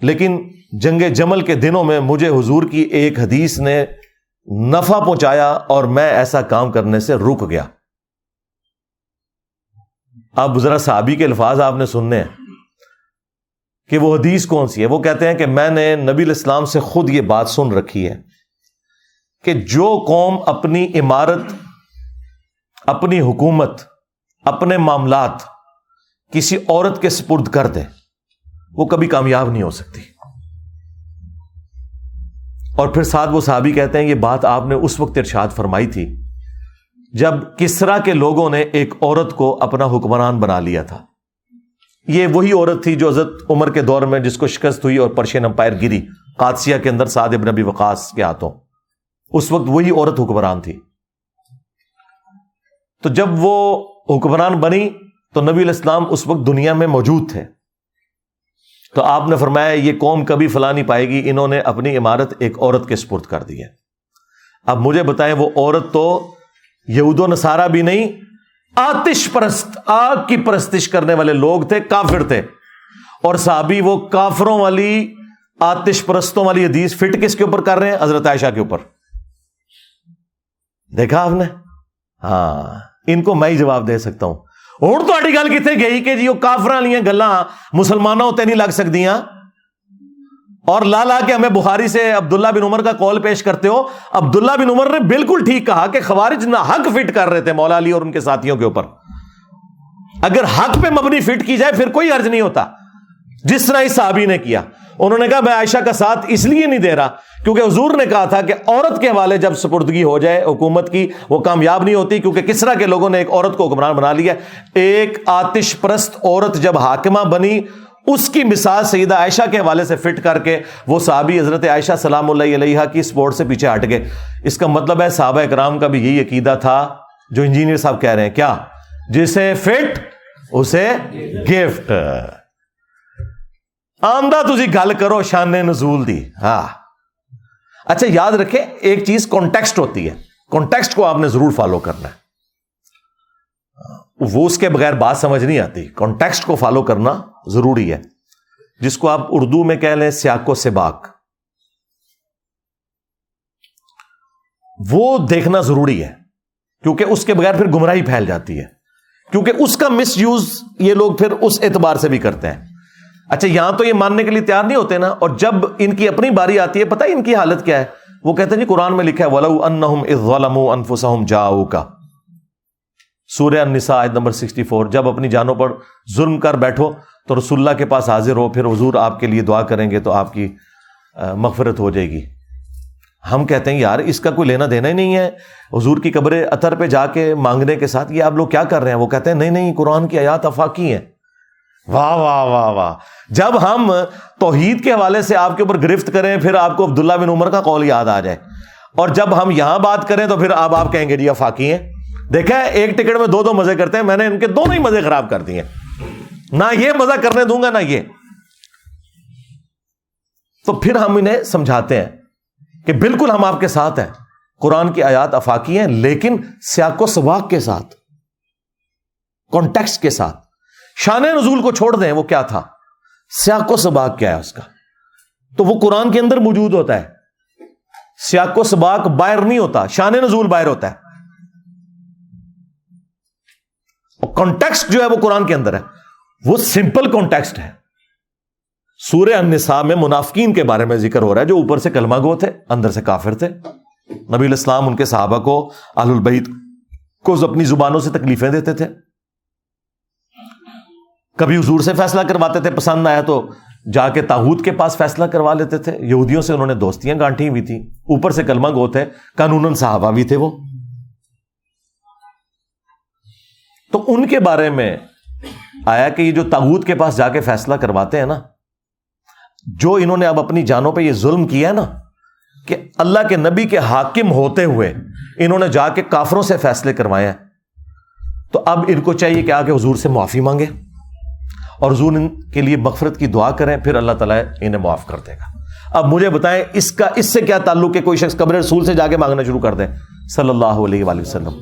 لیکن جنگ جمل کے دنوں میں مجھے حضور کی ایک حدیث نے نفع پہنچایا اور میں ایسا کام کرنے سے رک گیا۔ اب ذرا صحابی کے الفاظ آپ نے سننے ہیں کہ وہ حدیث کون سی ہے؟ وہ کہتے ہیں کہ میں نے نبی الاسلام سے خود یہ بات سن رکھی ہے کہ جو قوم اپنی عمارت، اپنی حکومت، اپنے معاملات کسی عورت کے سپرد کر دے، وہ کبھی کامیاب نہیں ہو سکتی۔ اور پھر ساتھ وہ صحابی کہتے ہیں، یہ بات آپ نے اس وقت ارشاد فرمائی تھی جب کسرا کے لوگوں نے ایک عورت کو اپنا حکمران بنا لیا تھا۔ یہ وہی عورت تھی جو حضرت عمر کے دور میں جس کو شکست ہوئی اور پرشین امپائر گری قادسیہ کے اندر سعد ابن نبی وقاص کے ہاتھوں۔ اس وقت وہی عورت حکمران تھی۔ تو جب وہ حکمران بنی تو نبی الاسلام اس وقت دنیا میں موجود تھے۔ تو آپ نے فرمایا، یہ قوم کبھی فلا نہیں پائے گی، انہوں نے اپنی عمارت ایک عورت کے سپرد کر دی ہے۔ اب مجھے بتائیں، وہ عورت تو یہود و نصارہ بھی نہیں، آتش پرست، آگ کی پرستش کرنے والے لوگ تھے، کافر تھے۔ اور صحابی وہ کافروں والی، آتش پرستوں والی حدیث فٹ کس کے اوپر کر رہے ہیں؟ حضرت عائشہ کے اوپر۔ دیکھا آپ نے؟ ہاں ان کو میں ہی جواب دے سکتا ہوں۔ ہوں تو گل کتنے گئی کہ جی وہ کافر والی گلا مسلمانوں ہوتے نہیں لگ سکتی اور لا لا کے ہمیں بخاری سے عبداللہ بن عمر کا کال پیش کرتے ہو۔ عبداللہ بن عمر نے بالکل ٹھیک کہا کہ خوارج نہ حق فٹ کر رہے تھے مولا علی اور ان کے ساتھیوں کے اوپر۔ اگر حق پہ مبنی فٹ کی جائے، پھر کوئی عرض نہیں ہوتا۔ جس طرح اس صحابی نے کیا۔ انہوں نے کہا، میں عائشہ کا ساتھ اس لیے نہیں دے رہا کیونکہ حضور نے کہا تھا کہ عورت کے حوالے جب سپردگی ہو جائے حکومت کی، وہ کامیاب نہیں ہوتی کیونکہ کس طرح کے لوگوں نے ایک عورت کو حکمران بنا لیا۔ ایک آتش پرست عورت جب حاکمہ بنی اس کی مثال سیدہ عائشہ کے حوالے سے فٹ کر کے وہ صحابی حضرت عائشہ سلام اللہ علیہ کی سپورٹ سے پیچھے ہٹ گئے۔ اس کا مطلب ہے صحابہ اکرام کا بھی یہی عقیدہ تھا جو انجینئر صاحب کہہ رہے ہیں۔ کیا؟ جسے فٹ، اسے گفٹ۔ آمدہ تھی گل کرو شان نزول دی۔ ہاں۔ اچھا یاد رکھے ایک چیز کانٹیکسٹ ہوتی ہے۔ کانٹیکسٹ کو آپ نے ضرور فالو کرنا ہے۔ وہ اس کے بغیر بات سمجھ نہیں آتی۔ کانٹیکسٹ کو فالو کرنا ضروری ہے۔ جس کو آپ اردو میں کہہ لیں، سیاق و سباق۔ وہ دیکھنا ضروری ہے، کیونکہ اس کے بغیر پھر گمراہی پھیل جاتی ہے۔ کیونکہ اس کا مس یوز یہ لوگ پھر اس اعتبار سے بھی کرتے ہیں۔ اچھا یہاں تو یہ ماننے کے لیے تیار نہیں ہوتے نا، اور جب ان کی اپنی باری آتی ہے، پتہ ان کی حالت کیا ہے؟ وہ کہتے ہیں جی قرآن میں لکھا ہے، ولو انفسهم جاؤ کا سورہ النساء نمبر 64 جب اپنی جانوں پر ظلم کر بیٹھو تو رسول اللہ کے پاس حاضر ہو، پھر حضور آپ کے لیے دعا کریں گے تو آپ کی مغفرت ہو جائے گی۔ ہم کہتے ہیں، یار، اس کا کوئی لینا دینا ہی نہیں ہے۔ حضور کی قبر اتر پہ جا کے مانگنے کے ساتھ یہ آپ لوگ کیا کر رہے ہیں؟ وہ کہتے ہیں، نہیں نہیں، قرآن کی آیات افاقی ہیں۔ واہ واہ واہ واہ۔ جب ہم توحید کے حوالے سے آپ کے اوپر گرفت کریں، پھر آپ کو عبداللہ بن عمر کا قول یاد آ جائے۔ اور جب ہم یہاں بات کریں تو پھر اب آپ کہیں گے جی افاقی ہیں۔ دیکھا ایک ٹکٹ میں دو دو مزے کرتے ہیں، میں نے ان کے دونوں ہی مزے خراب کر دیے۔ نہ یہ مزہ کرنے دوں گا نہ یہ۔ تو پھر ہم انہیں سمجھاتے ہیں کہ بالکل ہم آپ کے ساتھ ہیں۔ قرآن کی آیات افاقی ہیں، لیکن سیاق و سواق کے ساتھ کانٹیکس کے ساتھ۔ شان نزول کو چھوڑ دیں، وہ کیا تھا؟ سیاق و سباق کیا ہے اس کا؟ تو وہ قرآن کے اندر موجود ہوتا ہے۔ سیاق و سباق باہر نہیں ہوتا، شان نزول باہر ہوتا ہے۔ کانٹیکسٹ جو ہے وہ قرآن کے اندر ہے۔ وہ سمپل کانٹیکسٹ ہے سورہ النساء میں منافقین کے بارے میں ذکر ہو رہا ہے جو اوپر سے کلمہ گو تھے، اندر سے کافر تھے۔ نبی الاسلام ان کے صحابہ کو آل البعید کو اپنی زبانوں سے تکلیفیں دیتے تھے۔ کبھی حضور سے فیصلہ کرواتے تھے، پسند آیا تو جا کے تاحود کے پاس فیصلہ کروا لیتے تھے۔ یہودیوں سے انہوں نے دوستیاں گانٹھی ہوئی تھیں۔ اوپر سے کلمہ گو تھے قانون صحابہ بھی تھے وہ۔ تو ان کے بارے میں آیا کہ یہ جو تاحود کے پاس جا کے فیصلہ کرواتے ہیں نا، جو انہوں نے اب اپنی جانوں پہ یہ ظلم کیا ہے نا، کہ اللہ کے نبی کے حاکم ہوتے ہوئے انہوں نے جا کے کافروں سے فیصلے کروائے ہیں۔ تو اب ان کو چاہیے کہ آگے حضور سے معافی مانگے اور حضور ان کے لیے مغفرت کی دعا کریں، پھر اللہ تعالیٰ انہیں معاف کر دے گا۔ اب مجھے بتائیں، اس کا، اس سے کیا تعلق ہے؟ کوئی شخص قبر رسول سے جا کے مانگنا شروع کر دے۔ صلی اللہ علیہ وآلہ وسلم۔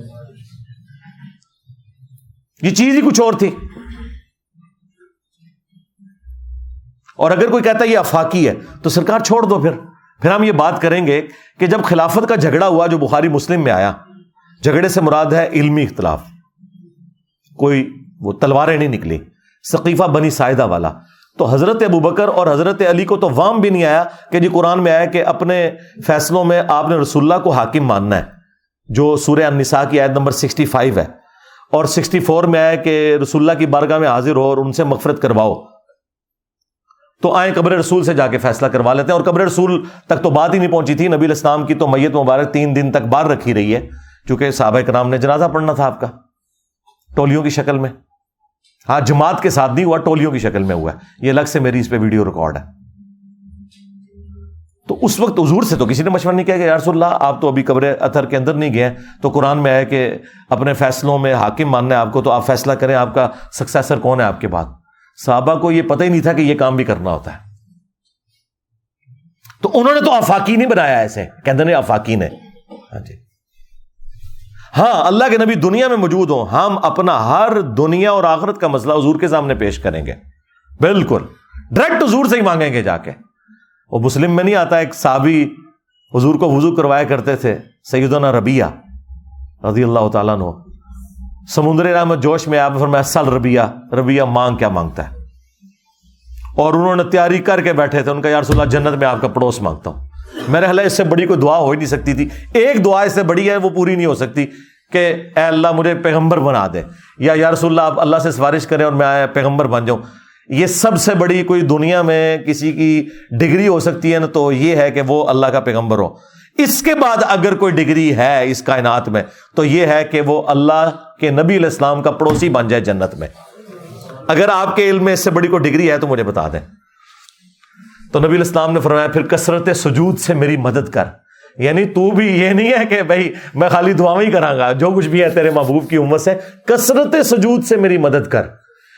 یہ چیز ہی کچھ اور تھی۔ اور اگر کوئی کہتا ہے یہ افاقی ہے، تو سرکار چھوڑ دو پھر۔ پھر ہم یہ بات کریں گے کہ جب خلافت کا جھگڑا ہوا جو بخاری مسلم میں آیا، جھگڑے سے مراد ہے علمی اختلاف۔ کوئی وہ تلواریں نہیں نکلی ثقیفہ بنی سائدہ والا۔ تو حضرت ابو بکر اور حضرت علی کو تو وام بھی نہیں آیا کہ جی قرآن میں آیا کہ اپنے فیصلوں میں آپ نے رسول اللہ کو حاکم ماننا ہے، جو سورہ النساء کی عید نمبر سکسٹی فائیو ہے۔ اور سکسٹی فور میں آیا کہ رسول اللہ کی بارگاہ میں حاضر ہو اور ان سے مغفرت کرواؤ۔ تو آئے قبر رسول سے جا کے فیصلہ کروا لیتے ہیں اور قبر رسول تک تو بات ہی نہیں پہنچی تھی۔ نبی الاسلام کی تو میت مبارک تین دن تک باہر رکھی رہی ہے، چونکہ صحابہ کرام نے جنازہ پڑھنا تھا آپ کا۔ ٹولیوں کی شکل میں۔ ہاں جماعت کے ساتھ نہیں ہوا، ٹولیوں کی شکل میں ہوا۔ ہے یہ الگ سے میری اس پہ ویڈیو ریکارڈ ہے۔ تو اس وقت حضور سے تو کسی نے مشورہ نہیں کیا کہ یارس اللہ، آپ تو ابھی قبر اتر کے اندر نہیں گئے تو قرآن میں آئے کہ اپنے فیصلوں میں حاکم ماننا ہے آپ کو، تو آپ فیصلہ کریں آپ کا سکسیسر کون ہے آپ کے بعد؟ صحابہ کو یہ پتہ ہی نہیں تھا کہ یہ کام بھی کرنا ہوتا ہے۔ تو انہوں نے تو آفاقی نہیں بنایا ایسے کہتے نہیں آفاقی نے ہاں جی۔ ہاں اللہ کے نبی دنیا میں موجود ہوں۔ ہم اپنا ہر دنیا اور آخرت کا مسئلہ حضور کے سامنے پیش کریں گے۔ بالکل۔ ڈائریکٹ حضور سے ہی مانگیں گے جا کے۔ وہ مسلم میں نہیں آتا، ایک صحابی حضور کو وضو کروایا کرتے تھے، سیدنا ربیہ رضی اللہ تعالیٰ نو سمندر رحمت جوش میں آپ فرمایا، سل ربیہ ربیہ مانگ، کیا مانگتا ہے؟ اور انہوں نے تیاری کر کے بیٹھے تھے، ان کا یار اللہ، جنت میں آپ کا پڑوس مانگتا ہوں. میرے خیال اس سے بڑی کوئی دعا ہو ہی نہیں سکتی تھی۔ ایک دعا اس سے بڑی ہے، وہ پوری نہیں ہو سکتی کہ، اے اللہ، مجھے پیغمبر بنا دے۔ یا یا رسول اللہ، آپ اللہ سے سفارش کریں اور میں پیغمبر بن جاؤں۔ یہ سب سے بڑی کوئی دنیا میں کسی کی ڈگری ہو سکتی ہے نا تو یہ ہے کہ وہ اللہ کا پیغمبر ہو۔ اس کے بعد اگر کوئی ڈگری ہے اس کائنات میں، تو یہ ہے کہ وہ اللہ کے نبی علیہ السلام کا پڑوسی بن جائے جنت میں۔ اگر آپ کے علم میں اس سے بڑی کوئی ڈگری ہے تو مجھے بتا دیں۔ تو نبی الاسلام نے فرمایا، پھر کثرت سجود سے میری مدد کر۔ یعنی تو بھی یہ نہیں ہے کہ بھائی میں خالی دعا ہی کراں گا، جو کچھ بھی ہے تیرے محبوب کی امت سے، کثرت سجود سے میری مدد کر۔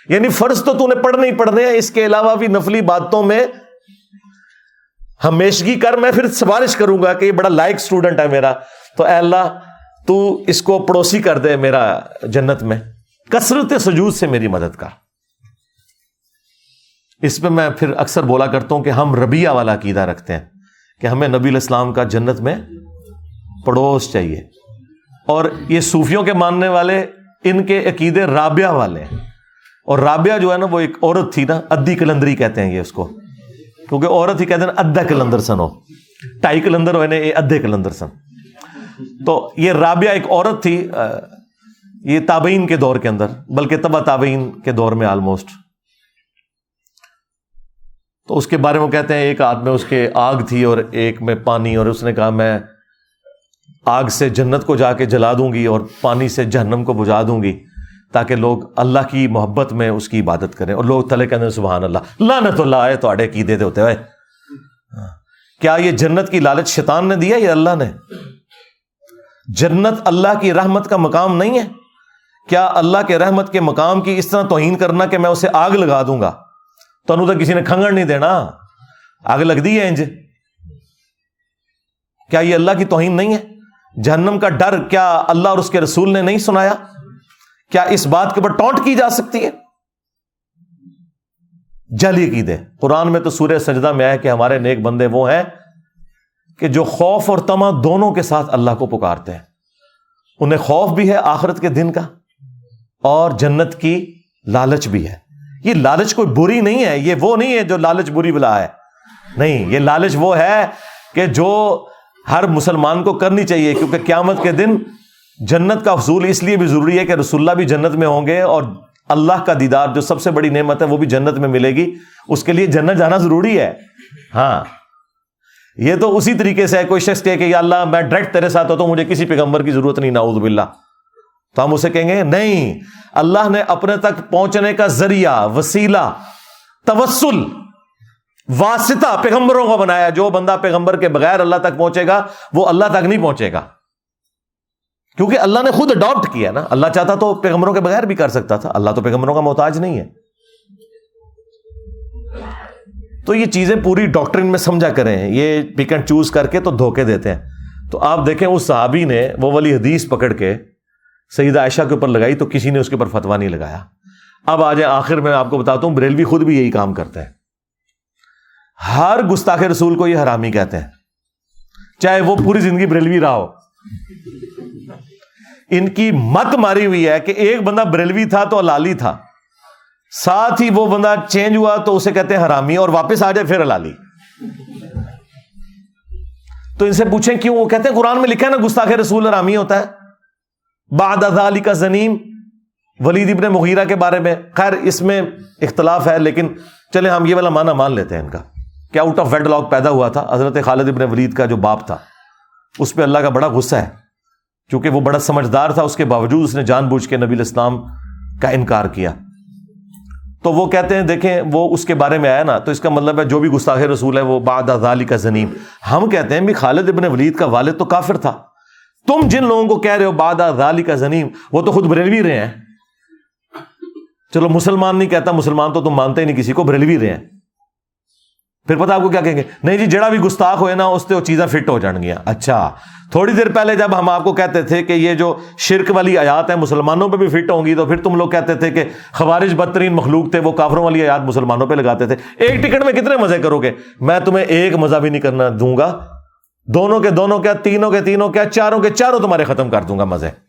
یعنی فرض تو تو نے پڑھنے ہی پڑھنے ہیں، اس کے علاوہ بھی نفلی باتوں میں ہمیشگی کر، میں پھر سفارش کروں گا کہ یہ بڑا لائق اسٹوڈنٹ ہے میرا۔ تو اے اللہ، تو اس کو پڑوسی کر دے میرا جنت میں۔ کثرت سجود سے میری مدد کر۔ اس پہ میں پھر اکثر بولا کرتا ہوں کہ ہم ربیہ والا عقیدہ رکھتے ہیں کہ ہمیں نبی الاسلام کا جنت میں پڑوس چاہیے۔ اور یہ صوفیوں کے ماننے والے، ان کے عقیدے رابعہ والے ہیں۔ اور رابعہ جو ہے نا، وہ ایک عورت تھی نا ادی کلندری کہتے ہیں یہ اس کو۔ کیونکہ عورت ہی کہتے ہیں ادھا کلندر سن ہو ٹائی کلندر ہوئے نا یہ ادھے کلندر سن۔ تو یہ رابعہ ایک عورت تھی یہ تابعین کے دور کے اندر، بلکہ تبا تابعین کے دور میں آلموسٹ تو اس کے بارے میں کہتے ہیں، ایک ہاتھ میں اس کے آگ تھی اور ایک میں پانی، اور اس نے کہا، میں آگ سے جنت کو جا کے جلا دوں گی اور پانی سے جہنم کو بجھا دوں گی۔ تاکہ لوگ اللہ کی محبت میں اس کی عبادت کریں اور لوگ تلے کہتے ہیں سبحان اللہ لانت اللہ آئے تو آڈے کی دے ہوتے ہوئے۔ کیا یہ جنت کی لالچ شیطان نے دیا یا اللہ نے۔ جنت اللہ کی رحمت کا مقام نہیں ہے۔ کیا اللہ کے رحمت کے مقام کی اس طرح توہین کرنا کہ میں اسے آگ لگا دوں گا؟ تو تو کسی نے کھنگڑ نہیں دینا۔ آگ لگ دی ہے انج۔ کیا یہ اللہ کی توہین نہیں ہے؟ جہنم کا ڈر کیا اللہ اور اس کے رسول نے نہیں سنایا؟ کیا اس بات کے اوپر ٹونٹ کی جا سکتی ہے؟ جلی کی دے قرآن میں تو سورہ سجدہ میں آئے کہ ہمارے نیک بندے وہ ہیں کہ جو خوف اور تما دونوں کے ساتھ اللہ کو پکارتے ہیں۔ انہیں خوف بھی ہے آخرت کے دن کا اور جنت کی لالچ بھی ہے۔ یہ لالچ کوئی بری نہیں ہے، یہ وہ نہیں ہے جو لالچ بری بلا ہے۔ نہیں، یہ لالچ وہ ہے کہ جو ہر مسلمان کو کرنی چاہیے، کیونکہ قیامت کے دن جنت کا حصول اس لیے بھی ضروری ہے کہ رسول اللہ بھی جنت میں ہوں گے اور اللہ کا دیدار جو سب سے بڑی نعمت ہے وہ بھی جنت میں ملے گی۔ اس کے لیے جنت جانا ضروری ہے۔ ہاں۔ یہ تو اسی طریقے سے ہے، کوئی شخص کہ یا اللہ میں ڈائریکٹ تیرے ساتھ ہوتا ہوں، مجھے کسی پیغمبر کی ضرورت نہیں ناؤز باللہ۔ تو ہم اسے کہیں گے، نہیں، اللہ نے اپنے تک پہنچنے کا ذریعہ، وسیلہ، توسل، واسطہ پیغمبروں کو بنایا۔ جو بندہ پیغمبر کے بغیر اللہ تک پہنچے گا، وہ اللہ تک نہیں پہنچے گا۔ کیونکہ اللہ نے خود اڈاپٹ کیا نا۔ اللہ چاہتا تو پیغمبروں کے بغیر بھی کر سکتا تھا۔ اللہ تو پیغمبروں کا محتاج نہیں ہے۔ تو یہ چیزیں پوری ڈاکٹرن میں سمجھا کریں۔ یہ پک اینڈ چوز کر کے تو دھوکے دیتے ہیں۔ تو آپ دیکھیں اس صحابی نے وہ والی حدیث پکڑ کے سعید عائشہ کے اوپر لگائی تو کسی نے اس کے اوپر فتوا نہیں لگایا۔ اب آج آخر میں آپ کو بتاتا ہوں بریلوی خود بھی یہی کام کرتے ہیں۔ ہر گستاخ رسول کو یہ حرامی کہتے ہیں۔ چاہے وہ پوری زندگی بریلوی رہا ہو۔ ان کی مت ماری ہوئی ہے کہ ایک بندہ بریلوی تھا تو الالی تھا۔ ساتھ ہی وہ بندہ چینج ہوا تو اسے کہتے ہیں حرامی اور واپس آ جائے پھر الالی تو ان سے پوچھیں کیوں؟ وہ کہتے ہیں قرآن میں لکھا ہے نا، گستاخ رسول حرامی ہوتا ہے۔ بعد ازالی کا زنیم، ولید ابن مغیرہ کے بارے میں۔ خیر، اس میں اختلاف ہے، لیکن چلے ہم یہ والا مانا مان لیتے ہیں ان کا۔ کیا آؤٹ آف ویڈ لاک پیدا ہوا تھا؟ حضرت خالد ابن ولید کا جو باپ تھا۔ اس پہ اللہ کا بڑا غصہ ہے۔ کیونکہ وہ بڑا سمجھدار تھا، اس کے باوجود اس نے جان بوجھ کے نبی الاسلام کا انکار کیا۔ تو وہ کہتے ہیں، دیکھیں، وہ اس کے بارے میں آیا نا، تو اس کا مطلب ہے جو بھی گستاخ رسول ہے، وہ بعد ازالی کا زنیم۔ ہم کہتے ہیں، بھی خالد ابن ولید کا والد تو کافر تھا۔ تم جن لوگوں کو کہہ رہے ہو بادہ ذالی کا زنیم، وہ تو خود بریلوی رہے ہیں۔ چلو، مسلمان نہیں کہتا، مسلمان تو تم مانتے ہی نہیں کسی کو بریلوی رہے ہیں۔ پھر پتا آپ کو کیا کہیں گے؟ نہیں جی جڑا بھی گستاخ ہوئے نا، اس سے وہ چیزیں فٹ ہو جان گیا اچھا۔ تھوڑی دیر پہلے جب ہم آپ کو کہتے تھے کہ یہ جو شرک والی آیات ہے مسلمانوں پہ بھی فٹ ہوں گی، تو پھر تم لوگ کہتے تھے کہ خوارج بدترین مخلوق تھے، وہ کافروں والی آیات مسلمانوں پہ لگاتے تھے۔ ایک ٹکٹ میں کتنے مزے کرو گے؟ میں تمہیں ایک مزہ بھی نہیں کرنا دوں گا۔ دونوں کے دونوں کیا، تینوں کے تینوں کیا، چاروں کے چاروں تمہارے ختم کر دوں گا مزے۔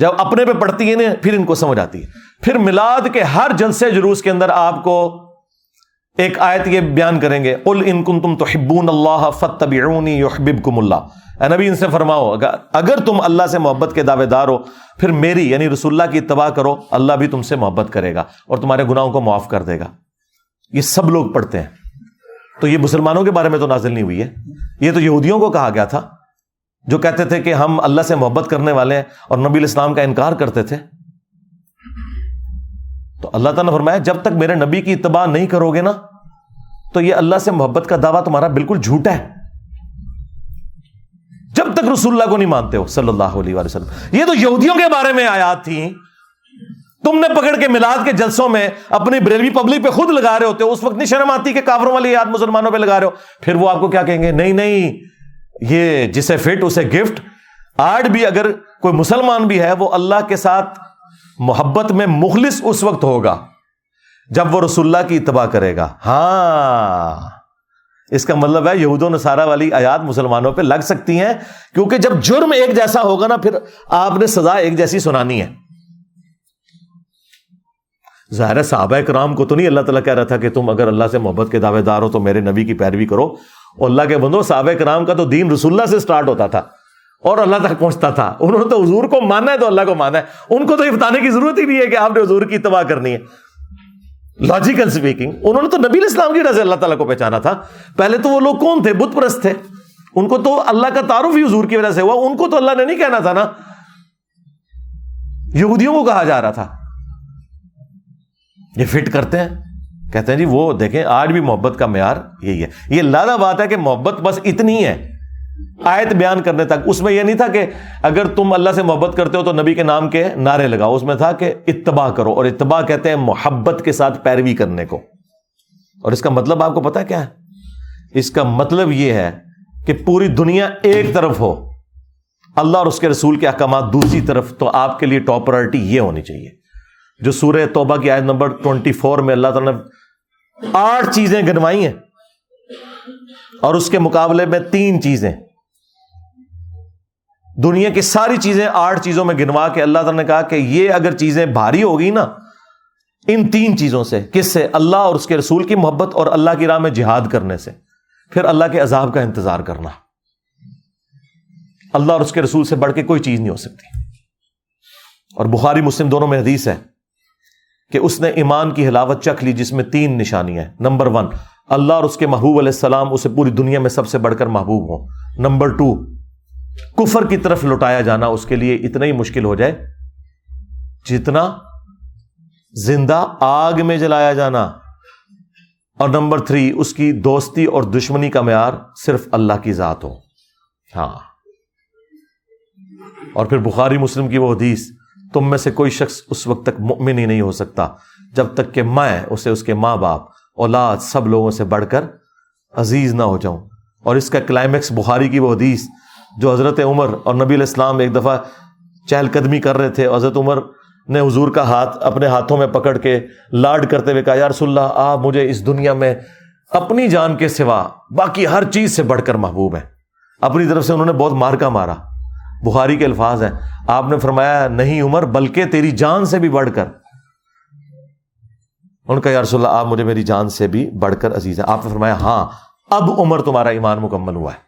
جب اپنے پہ پڑتی ہے نا، پھر ان کو سمجھ آتی ہے۔ پھر ملاد کے ہر جلسے جلوس کے اندر آپ کو ایک آیت یہ بیان کریں گے، قل ان کن تم تو ہبون اللہ فتبعونی یحببکم اللہ اے نبی، ان سے فرماؤ، اگر اگر تم اللہ سے محبت کے دعوے دار ہو، پھر میری یعنی رسول اللہ کی اتباع کرو، اللہ بھی تم سے محبت کرے گا اور تمہارے گناہوں کو معاف کر دے گا۔ یہ سب لوگ پڑھتے ہیں۔ تو یہ مسلمانوں کے بارے میں تو نازل نہیں ہوئی ہے۔ یہ تو یہودیوں کو کہا گیا تھا۔ جو کہتے تھے کہ ہم اللہ سے محبت کرنے والے ہیں اور نبی الاسلام کا انکار کرتے تھے۔ تو اللہ تعالیٰ نے فرمایا، جب تک میرے نبی کی اتباع نہیں کرو گے نا، تو یہ اللہ سے محبت کا دعویٰ تمہارا بالکل جھوٹا ہے۔ جب تک رسول اللہ کو نہیں مانتے ہو، صلی اللہ علیہ وسلم۔ یہ تو یہودیوں کے بارے میں آیات تھیں تم نے پکڑ کے میلاد کے جلسوں میں اپنی بریلوی پبلک پہ خود لگا رہے ہوتے ہو، اس وقت نہیں شرم آتی کہ کافروں والی یاد مسلمانوں پہ لگا رہے ہو۔ پھر وہ آپ کو کیا کہیں گے؟ نہیں نہیں۔ یہ جسے فٹ، اسے گفٹ۔ آج بھی اگر کوئی مسلمان بھی ہے، وہ اللہ کے ساتھ محبت میں مخلص اس وقت ہوگا جب وہ رسول اللہ کی اتباع کرے گا۔ ہاں۔ اس کا مطلب ہے یہود و نصارہ والی آیات مسلمانوں پہ لگ سکتی ہیں، کیونکہ جب جرم ایک جیسا ہوگا نا، پھر آپ نے سزا ایک جیسی سنانی ہے۔ ظاہر صحابہ کرام کو تو نہیں اللہ تعالیٰ کہہ رہا تھا کہ تم اگر اللہ سے محبت کے دعوے دار ہو تو میرے نبی کی پیروی کرو۔ اور اللہ کے بندو صحابہ کرام کا تو دین رسول اللہ سے سٹارٹ ہوتا تھا۔ اور اللہ تک پہنچتا تھا۔ انہوں نے تو حضور کو ماننا ہے تو اللہ کو ماننا ہے۔ ان کو تو یہ بتانے کی ضرورت ہی نہیں ہے کہ آپ نے حضور کی اتباع کرنی ہے۔ لاجیکل اسپیکنگ انہوں نے تو نبی اسلام کی وجہ سے اللہ تعالیٰ کو پہچانا تھا۔ پہلے تو وہ لوگ کون تھے؟ بت پرست تھے۔ ان کو تو اللہ کا تعارف ہی حضور کی وجہ سے ہوا۔ ان کو تو اللہ نے نہیں کہنا تھا نا۔ یہودیوں کو کہا جا رہا تھا۔ یہ فٹ کرتے ہیں۔ کہتے ہیں جی وہ دیکھیں، آج بھی محبت کا معیار یہی ہے۔ یہ لادا بات ہے کہ محبت بس اتنی ہے، آیت بیان کرنے تک۔ اس میں یہ نہیں تھا کہ اگر تم اللہ سے محبت کرتے ہو تو نبی کے نام کے نعرے لگاؤ، اس میں تھا کہ اتباع کرو اور اتباع کہتے ہیں محبت کے ساتھ پیروی کرنے کو۔ اور اس کا مطلب آپ کو پتا کیا ہے؟ اس کا مطلب یہ ہے کہ پوری دنیا ایک طرف ہو، اللہ اور اس کے رسول کے احکامات دوسری طرف، تو آپ کے لیے ٹاپ پرائرٹی یہ ہونی چاہیے۔ جو سورہ توبہ کی آیت نمبر ٹوینٹی فور میں اللہ تعالیٰ نے آٹھ چیزیں گنوائی ہیں اور اس کے مقابلے میں تین چیزیں۔ دنیا کی ساری چیزیں آٹھ چیزوں میں گنوا کے اللہ تعالیٰ نے کہا کہ یہ اگر چیزیں بھاری ہوگی نا، ان تین چیزوں سے، کس سے؟ اللہ اور اس کے رسول کی محبت اور اللہ کی راہ میں جہاد کرنے سے۔ پھر اللہ کے عذاب کا انتظار کرنا۔ اللہ اور اس کے رسول سے بڑھ کے کوئی چیز نہیں ہو سکتی۔ اور بخاری مسلم دونوں میں حدیث ہے۔ کہ اس نے ایمان کی ہلاوت چکھ لی جس میں تین نشانیاں نمبر ون، اللہ اور اس کے محبوب علیہ السلام اسے پوری دنیا میں سب سے بڑھ کر محبوب ہو نمبر ٹو، کفر کی طرف لوٹایا جانا اس کے لیے اتنا ہی مشکل ہو جائے جتنا زندہ آگ میں جلایا جانا۔ اور نمبر تھری، اس کی دوستی اور دشمنی کا معیار صرف اللہ کی ذات ہو۔ ہاں۔ اور پھر بخاری مسلم کی وہ حدیث تم میں سے کوئی شخص اس وقت تک مؤمن ہی نہیں ہو سکتا جب تک کہ میں اسے اس کے ماں باپ اولاد سب لوگوں سے بڑھ کر عزیز نہ ہو جاؤں۔ اور اس کا کلائمیکس بخاری کی وہ حدیث جو حضرت عمر اور نبی علیہ السلام ایک دفعہ چہل قدمی کر رہے تھے، حضرت عمر نے حضور کا ہاتھ اپنے ہاتھوں میں پکڑ کے لاڈ کرتے ہوئے کہا، یا رسول اللہ، آپ مجھے اس دنیا میں اپنی جان کے سوا باقی ہر چیز سے بڑھ کر محبوب ہیں۔ اپنی طرف سے انہوں نے بہت مار کا مارا۔ بخاری کے الفاظ ہیں۔ آپ نے فرمایا، نہیں عمر، بلکہ تیری جان سے بھی بڑھ کر. ان کا یا رسول اللہ، آپ مجھے میری جان سے بھی بڑھ کر عزیز ہے آپ نے فرمایا ہاں اب عمر تمہارا ایمان مکمل ہوا ہے۔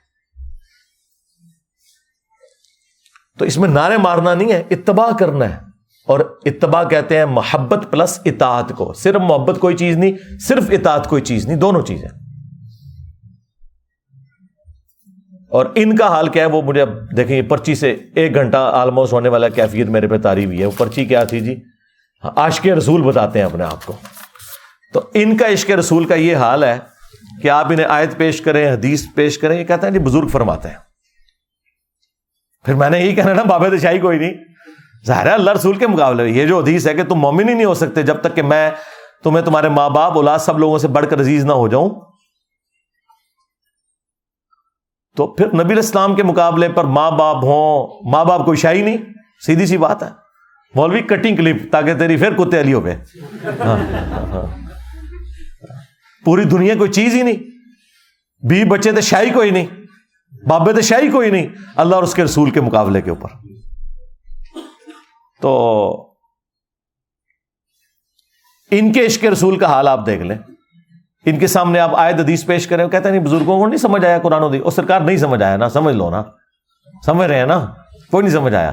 تو اس میں نعرے مارنا نہیں ہے، اتباع کرنا ہے۔ اور اتباع کہتے ہیں محبت پلس اطاعت کو۔ صرف محبت کوئی چیز نہیں، صرف اطاعت کوئی چیز نہیں، دونوں چیزیں۔ اور ان کا حال کیا ہے؟ وہ مجھے اب دیکھیں یہ پرچی سے ایک گھنٹہ آلموسٹ ہونے والا کیفیت میرے پہ تاری ہوئی ہے۔ وہ پرچی کیا تھی جی؟ ہاں، عشق رسول بتاتے ہیں اپنے آپ کو۔ تو ان کا عشق رسول کا یہ حال ہے کہ آپ انہیں آیت پیش کریں، حدیث پیش کریں، یہ کہتے ہیں جی بزرگ فرماتے ہیں۔ پھر میں نے یہی کہنا نا، بابے دشائی کوئی نہیں۔ ظاہر ہے اللہ رسول کے مقابلے میں یہ جو حدیث ہے کہ تم مومن ہی نہیں ہو سکتے جب تک کہ میں تمہیں تمہارے ماں باپ، اولاد سب لوگوں سے بڑھ کر عزیز نہ ہو جاؤں۔ تو پھر نبی اسلام کے مقابلے پر ماں باپ ہوں، ماں باپ کوئی شاہی نہیں، سیدھی سی بات ہے۔ مولوی کٹنگ کلپ تاکہ تیری پھر کتے علی ہو گئے۔ ہاں، ہاں، ہاں۔ پوری دنیا کوئی چیز ہی نہیں۔ بی بچے تو شاہی کوئی نہیں، بابے تو شاہی کوئی نہیں، اللہ اور اس کے رسول کے مقابلے کے اوپر۔ تو ان کے عشق رسول کا حال آپ دیکھ لیں۔ ان کے سامنے آپ آئے حدیث پیش کریں کہتے ہیں نہیں، بزرگوں کو نہیں سمجھ آیا قرآن و حدیث۔ اور سرکار نہیں سمجھ آیا نا سمجھ لو نا۔ سمجھ رہے ہیں نا؟ کوئی نہیں سمجھ آیا۔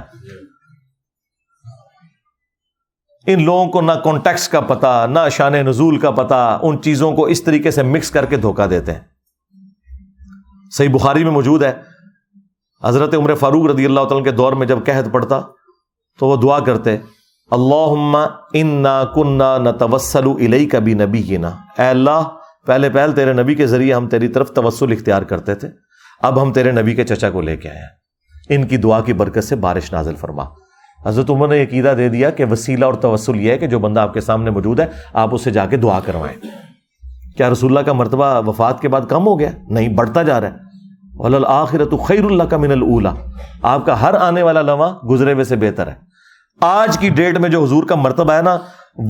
ان لوگوں کو نہ کانٹیکس کا پتا نہ شان نزول کا پتا ان چیزوں کو اس طریقے سے مکس کر کے دھوکہ دیتے ہیں۔ صحیح بخاری میں موجود ہے۔ حضرت عمر فاروق رضی اللہ تعالیٰ کے دور میں جب قحط پڑتا، تو وہ دعا کرتے اللہ ان کنہ نہ توسل الئی کبھی نبی نا اے اللہ پہلے پہل تیرے نبی کے ذریعے ہم تیری طرف توسل اختیار کرتے تھے، اب ہم تیرے نبی کے چچا کو لے کے آئے ہیں۔ ان کی دعا کی برکت سے بارش نازل فرما۔ حضرت عمر نے عقیدہ دے دیا کہ وسیلہ اور توسل یہ ہے کہ جو بندہ آپ کے سامنے موجود ہے، آپ اسے جا کے دعا کروائیں۔ کیا رسول اللہ کا مرتبہ وفات کے بعد کم ہو گیا؟ نہیں، بڑھتا جا رہا ہے۔ آخرت خیر اللہ کا من اللہ آپ کا ہر آنے والا لمحہ گزرے ہوئے سے بہتر ہے۔ آج کی ڈیٹ میں جو حضور کا مرتبہ ہے نا،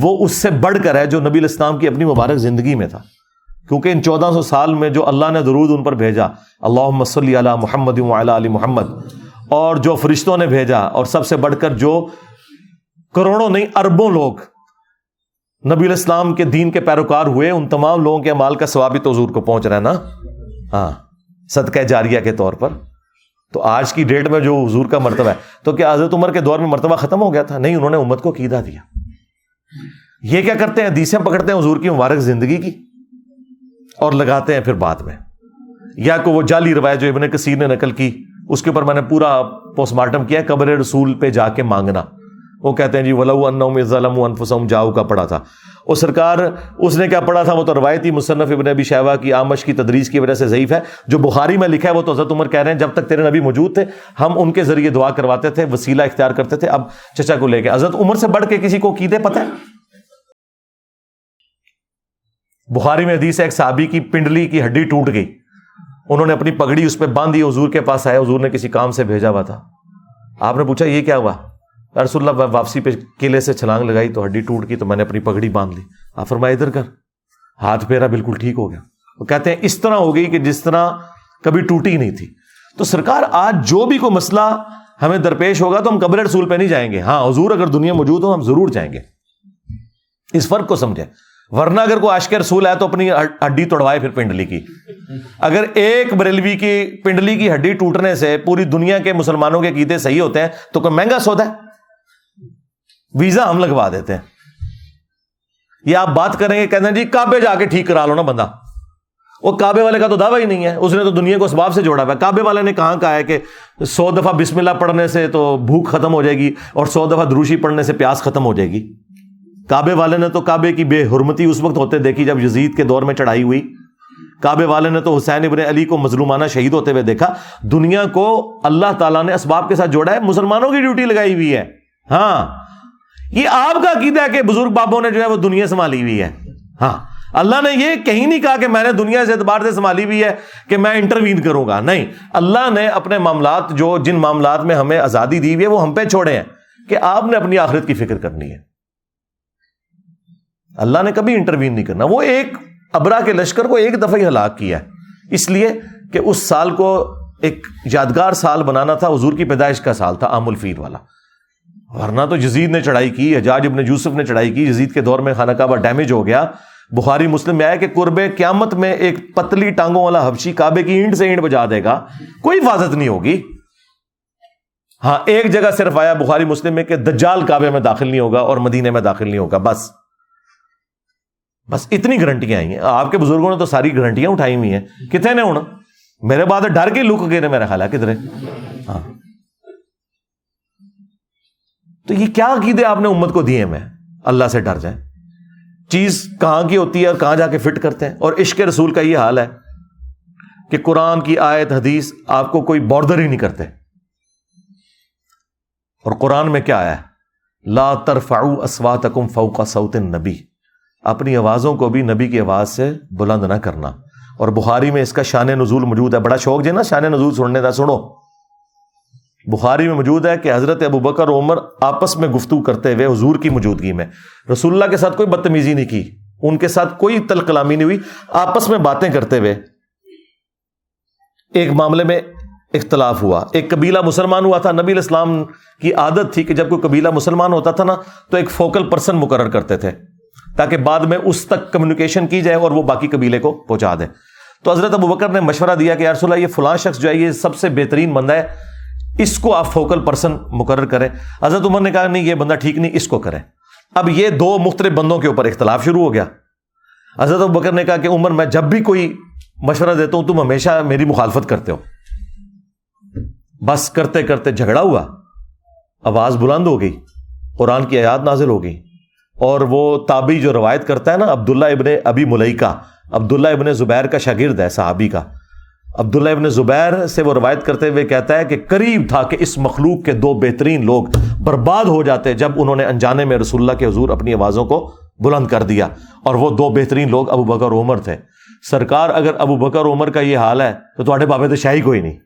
وہ اس سے بڑھ کر ہے جو نبی الاسلام کی اپنی مبارک زندگی میں تھا۔ کیونکہ ان چودہ سو سال میں جو اللہ نے درود ان پر بھیجا اللہ مسلی علی محمد علی محمد، اور جو فرشتوں نے بھیجا، اور سب سے بڑھ کر جو کروڑوں نہیں، اربوں لوگ نبی الاسلام کے دین کے پیروکار ہوئے، ان تمام لوگوں کے مال کا ثوابت حضور کو پہنچ رہا ہے نا؟ ہاں صدقہ جاریہ کے طور پر۔ تو آج کی ڈیٹ میں جو حضور کا مرتبہ ہے، تو کیا حضرت عمر کے دور میں مرتبہ ختم ہو گیا تھا؟ نہیں، انہوں نے امت کو قیدا دیا۔ یہ کیا کرتے ہیں؟ حدیثیں پکڑتے ہیں حضور کی مبارک زندگی کی۔ اور لگاتے ہیں پھر بعد میں۔ یا کو وہ جعلی روایت جو ابن کثیر نے نقل کی، اس کے اوپر میں نے پورا پوسٹ مارٹم کیا، قبر رسول پہ جا کے مانگنا۔ وہ کہتے ہیں جی ولو ظلم انفسم جاؤ کا پڑا تھا۔ وہ سرکار، اس نے کیا پڑھا تھا؟ وہ تو روایتی مصنف ابن ابی شہبہ کی آمش کی تدریس کی وجہ سے ضعیف ہے۔ جو بخاری میں لکھا ہے، وہ تو حضرت عمر کہہ رہے ہیں، جب تک تیرے نبی موجود تھے، ہم ان کے ذریعے دعا کرواتے تھے، وسیلہ اختیار کرتے تھے۔ اب چچا کو لے کے۔ حضرت عمر سے بڑھ کے کسی کو کیدے پتہ ہے؟ بخاری میں حدیث ہے، ایک صحابی کی پنڈلی کی ہڈی ٹوٹ گئی۔ انہوں نے اپنی پگڑی اس پہ باندھی حضور کے پاس آئے حضور نے کسی کام سے بھیجا ہوا تھا۔ آپ نے پوچھا، یہ کیا ہوا؟ رسول اللہ واپسی پہ قلعے سے چھلانگ لگائی تو ہڈی ٹوٹ گئی تو میں نے اپنی پگڑی باندھ لی۔ آپ فرمایا ادھر کر۔ ہاتھ پھیرا، بالکل ٹھیک ہو گیا۔ وہ کہتے ہیں، اس طرح ہو گئی کہ جس طرح کبھی ٹوٹی نہیں تھی۔ تو سرکار، آج جو بھی کوئی مسئلہ ہمیں درپیش ہوگا تو ہم قبر رسول پہ نہیں جائیں گے۔ ہاں حضور اگر دنیا موجود ہو ہم ضرور جائیں گے۔ اس فرق کو سمجھیں۔ ورنہ اگر کوئی عاشق رسول ہے تو اپنی ہڈی توڑوائے پھر پنڈلی کی۔ اگر ایک بریلوی کی پنڈلی کی ہڈی ٹوٹنے سے پوری دنیا کے مسلمانوں کے قیدے صحیح ہوتے ہیں تو کوئی مہنگا سودا ہے؟ ویزا ہم لگوا دیتے ہیں۔ یہ آپ بات کریں گے، کہتے ہیں جی کعبے جا کے ٹھیک کرا لو نا بندہ۔ وہ کعبے والے کا تو دعویٰ ہی نہیں ہے۔ اس نے تو دنیا کو اسباب سے جوڑا ہوا ہے۔ کعبے والے نے کہاں کہا ہے کہ سو دفعہ بسم اللہ پڑھنے سے تو بھوک ختم ہو جائے گی اور سو دفعہ دروشی پڑھنے سے پیاس ختم ہو جائے گی۔ کعبے والے نے تو کعبے کی بے حرمتی اس وقت ہوتے دیکھی جب یزید کے دور میں چڑھائی ہوئی۔ کعبے والے نے تو حسین ابن علی کو مظلومانہ شہید ہوتے ہوئے دیکھا۔ دنیا کو اللہ تعالیٰ نے اسباب کے ساتھ جوڑا ہے، مسلمانوں کی ڈیوٹی لگائی ہوئی ہے۔ ہاں۔ یہ آپ کا عقیدہ ہے کہ بزرگ بابوں نے جو ہے وہ دنیا سنبھالی ہوئی ہے۔ ہاں۔ اللہ نے یہ کہیں نہیں کہا کہ میں نے دنیا سے اعتبار سے سنبھالی ہوئی ہے کہ میں انٹروین کروں گا۔ نہیں۔ اللہ نے اپنے معاملات جو جن معاملات میں ہمیں آزادی دی ہوئی ہے، وہ ہم پہ چھوڑے ہیں کہ آپ نے اپنی آخرت کی فکر کرنی ہے۔ اللہ نے کبھی انٹروین نہیں کرنا۔ وہ ایک ابرا کے لشکر کو ایک دفعہ ہی ہلاک کیا ہے۔ اس لیے کہ اس سال کو ایک یادگار سال بنانا تھا، حضور کی پیدائش کا سال تھا، عام الفیر والا۔ ورنہ تو جزید نے چڑھائی کی، حجاج ابن یوسف نے چڑھائی کی۔ جزید کے دور میں خانہ کعبہ ڈیمیج ہو گیا۔ بخاری مسلم میں آیا کہ قرب قیامت میں ایک پتلی ٹانگوں والا حبشی کعبے کی اینٹ سے اینٹ بجا دے گا۔ کوئی حفاظت نہیں ہوگی۔ ہاں ایک جگہ صرف آیا بخاری مسلم میں کہ دجال کعبے میں داخل نہیں ہوگا اور مدینے میں داخل نہیں ہوگا، بس۔ بس اتنی گارنٹیاں آئی ہیں۔ آپ کے بزرگوں نے تو ساری گارنٹیاں اٹھائی ہوئی ہیں۔ کتنے نے ہونا؟ میرے بعد ڈر کے لک گئے میرا خیال ہے کدھر ہاں۔ تو یہ کیا عقیدے آپ نے امت کو دیے میں اللہ سے ڈر جائیں۔ چیز کہاں کی ہوتی ہے اور کہاں جا کے فٹ کرتے ہیں؟ اور عشق رسول کا یہ حال ہے کہ قرآن کی آیت، حدیث آپ کو کوئی بارڈر ہی نہیں کرتے۔ اور قرآن میں کیا آیا ہے؟ لا ترفعو اسواتکم فوق صوت نبی اپنی آوازوں کو بھی نبی کی آواز سے بلند نہ کرنا۔ اور بخاری میں اس کا شان نزول موجود ہے۔ بڑا شوق جو نا شان نزول سننے کا سنو۔ بخاری میں موجود ہے کہ حضرت ابو بکر عمر آپس میں گفتگو کرتے ہوئے حضور کی موجودگی میں۔ رسول اللہ کے ساتھ کوئی بدتمیزی نہیں کی۔ ان کے ساتھ کوئی تل کلامی نہیں ہوئی۔ آپس میں باتیں کرتے ہوئے ایک معاملے میں اختلاف ہوا۔ ایک قبیلہ مسلمان ہوا تھا۔ نبی الاسلام کی عادت تھی کہ جب کوئی قبیلہ مسلمان ہوتا تھا نا، تو ایک فوکل پرسن مقرر کرتے تھے۔ تاکہ بعد میں اس تک کمیونیکیشن کی جائے اور وہ باقی قبیلے کو پہنچا دے۔ تو حضرت ابو بکر نے مشورہ دیا کہ یارس اللہ، یہ فلاں شخص جو ہے، یہ سب سے بہترین بندہ ہے، اس کو آپ فوکل پرسن مقرر کریں۔ حضرت عمر نے کہا، نہیں، یہ بندہ ٹھیک نہیں، اس کو کریں۔ اب یہ دو مختلف بندوں کے اوپر اختلاف شروع ہو گیا۔ حضرت ابو بکر نے کہا کہ، عمر، میں جب بھی کوئی مشورہ دیتا ہوں، تم ہمیشہ میری مخالفت کرتے ہو۔ بس کرتے کرتے جھگڑا ہوا۔ آواز بلند ہو گئی۔ قرآن کی آیات نازل ہو گئی اور وہ تابی جو روایت کرتا ہے نا، عبداللہ ابن ابی ملئی عبداللہ ابن زبیر کا شاگرد ہے، صحابی کا۔ عبداللہ ابن زبیر سے وہ روایت کرتے ہوئے کہتا ہے کہ قریب تھا کہ اس مخلوق کے دو بہترین لوگ برباد ہو جاتے جب انہوں نے انجانے میں رسول اللہ کے حضور اپنی آوازوں کو بلند کر دیا۔ اور وہ دو بہترین لوگ ابو بکر عمر تھے۔ سرکار، اگر ابو بکر عمر کا یہ حال ہے، تو تھوڑے بابے تو شاہی کوئی نہیں۔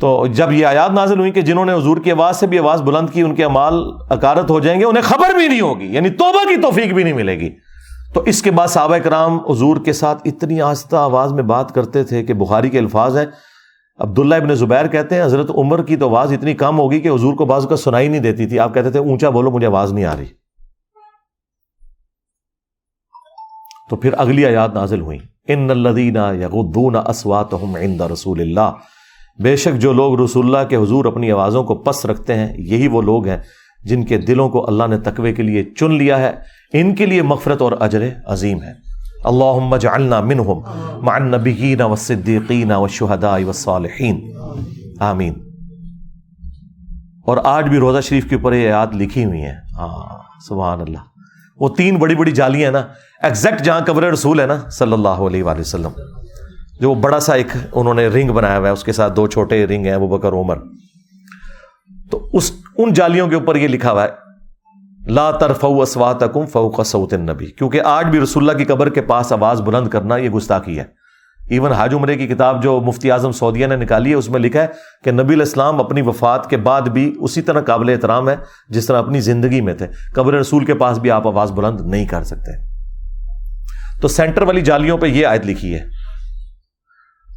تو جب یہ آیات نازل ہوئی کہ جنہوں نے حضور کی آواز سے بھی آواز بلند کی، ان کے امال اکارت ہو جائیں گے، انہیں خبر بھی نہیں ہوگی یعنی توبہ کی توفیق بھی نہیں ملے گی۔ تو اس کے بعد صحابہ کرام حضور کے ساتھ اتنی آستہ آواز میں بات کرتے تھے کہ بخاری کے الفاظ ہیں۔ عبداللہ ابن زبیر کہتے ہیں، حضرت عمر کی تو آواز اتنی کم ہوگی کہ حضور کو بعض کا سنائی نہیں دیتی تھی۔ آپ کہتے تھے، اونچا بولو، مجھے آواز نہیں آ رہی۔ تو پھر اگلی آیات نازل ہوئی ان الدینہ یغدون اسواتہم عند رسول اللہ۔ بے شک جو لوگ رسول اللہ کے حضور اپنی آوازوں کو پس رکھتے ہیں، یہی وہ لوگ ہیں جن کے دلوں کو اللہ نے تقوی کے لیے چن لیا ہے۔ ان کے لیے مغفرت اور اجر عظیم ہے۔ اللہ جعلنا منہم مع النبیین والصدیقین والشہداء والصالحین آمین۔ اور آج بھی روزہ شریف کے اوپر یہ آیات لکھی ہوئی ہیں۔ ہاں سبحان اللہ۔ وہ تین بڑی بڑی جالیاں ہیں نا۔ ایگزیکٹ جہاں قبر رسول ہے نا، صلی اللہ علیہ وآلہ وسلم۔ جو بڑا سا ایک انہوں نے رنگ بنایا ہوا ہے، اس کے ساتھ دو چھوٹے رنگ ہیں وہ بکر عمر۔ تو اس، ان جالیوں کے اوپر یہ لکھا ہوا ہے، لا ترفو اسواتکم فوق صوت النبی۔ کیونکہ آج بھی رسول اللہ کی قبر کے پاس آواز بلند کرنا یہ گستاخی ہے۔ ایون حاج عمرے کی کتاب جو مفتی اعظم سعودیہ نے نکالی ہے، اس میں لکھا ہے کہ نبی الاسلام اپنی وفات کے بعد بھی اسی طرح قابل احترام ہے جس طرح اپنی زندگی میں تھے۔ قبر رسول کے پاس بھی آپ آواز بلند نہیں کر سکتے۔ تو سینٹر والی جالیوں پہ یہ آیت لکھی ہے۔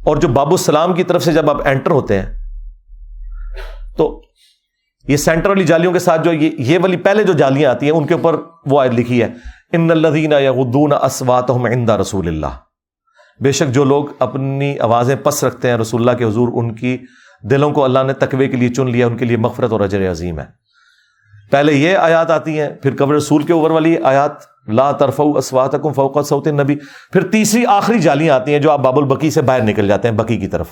اور جو بابو السلام کی طرف سے جب آپ انٹر ہوتے ہیں، تو یہ سینٹر والی جالیوں کے ساتھ جو یہ والی پہلے جو جالیاں آتی ہیں، ان کے اوپر وہ آیت لکھی ہے، ان الدین یغدون اسواتہم عند رسول اللہ. بے شک جو لوگ اپنی آوازیں پس رکھتے ہیں، رسول اللہ کے حضور، ان کی دلوں کو اللہ نے تقوی کے لیے چن لیا، ان کے لیے مغفرت اور اجر عظیم ہے۔ پہلے یہ آیات آتی ہیں، پھر قبر رسول کے اوپر والی آیات لا ترف اسواتکم فوق صوت النبی۔ پھر تیسری آخری جالیاں آتی ہیں جو آپ باب البکی سے باہر نکل جاتے ہیں، بکی کی طرف۔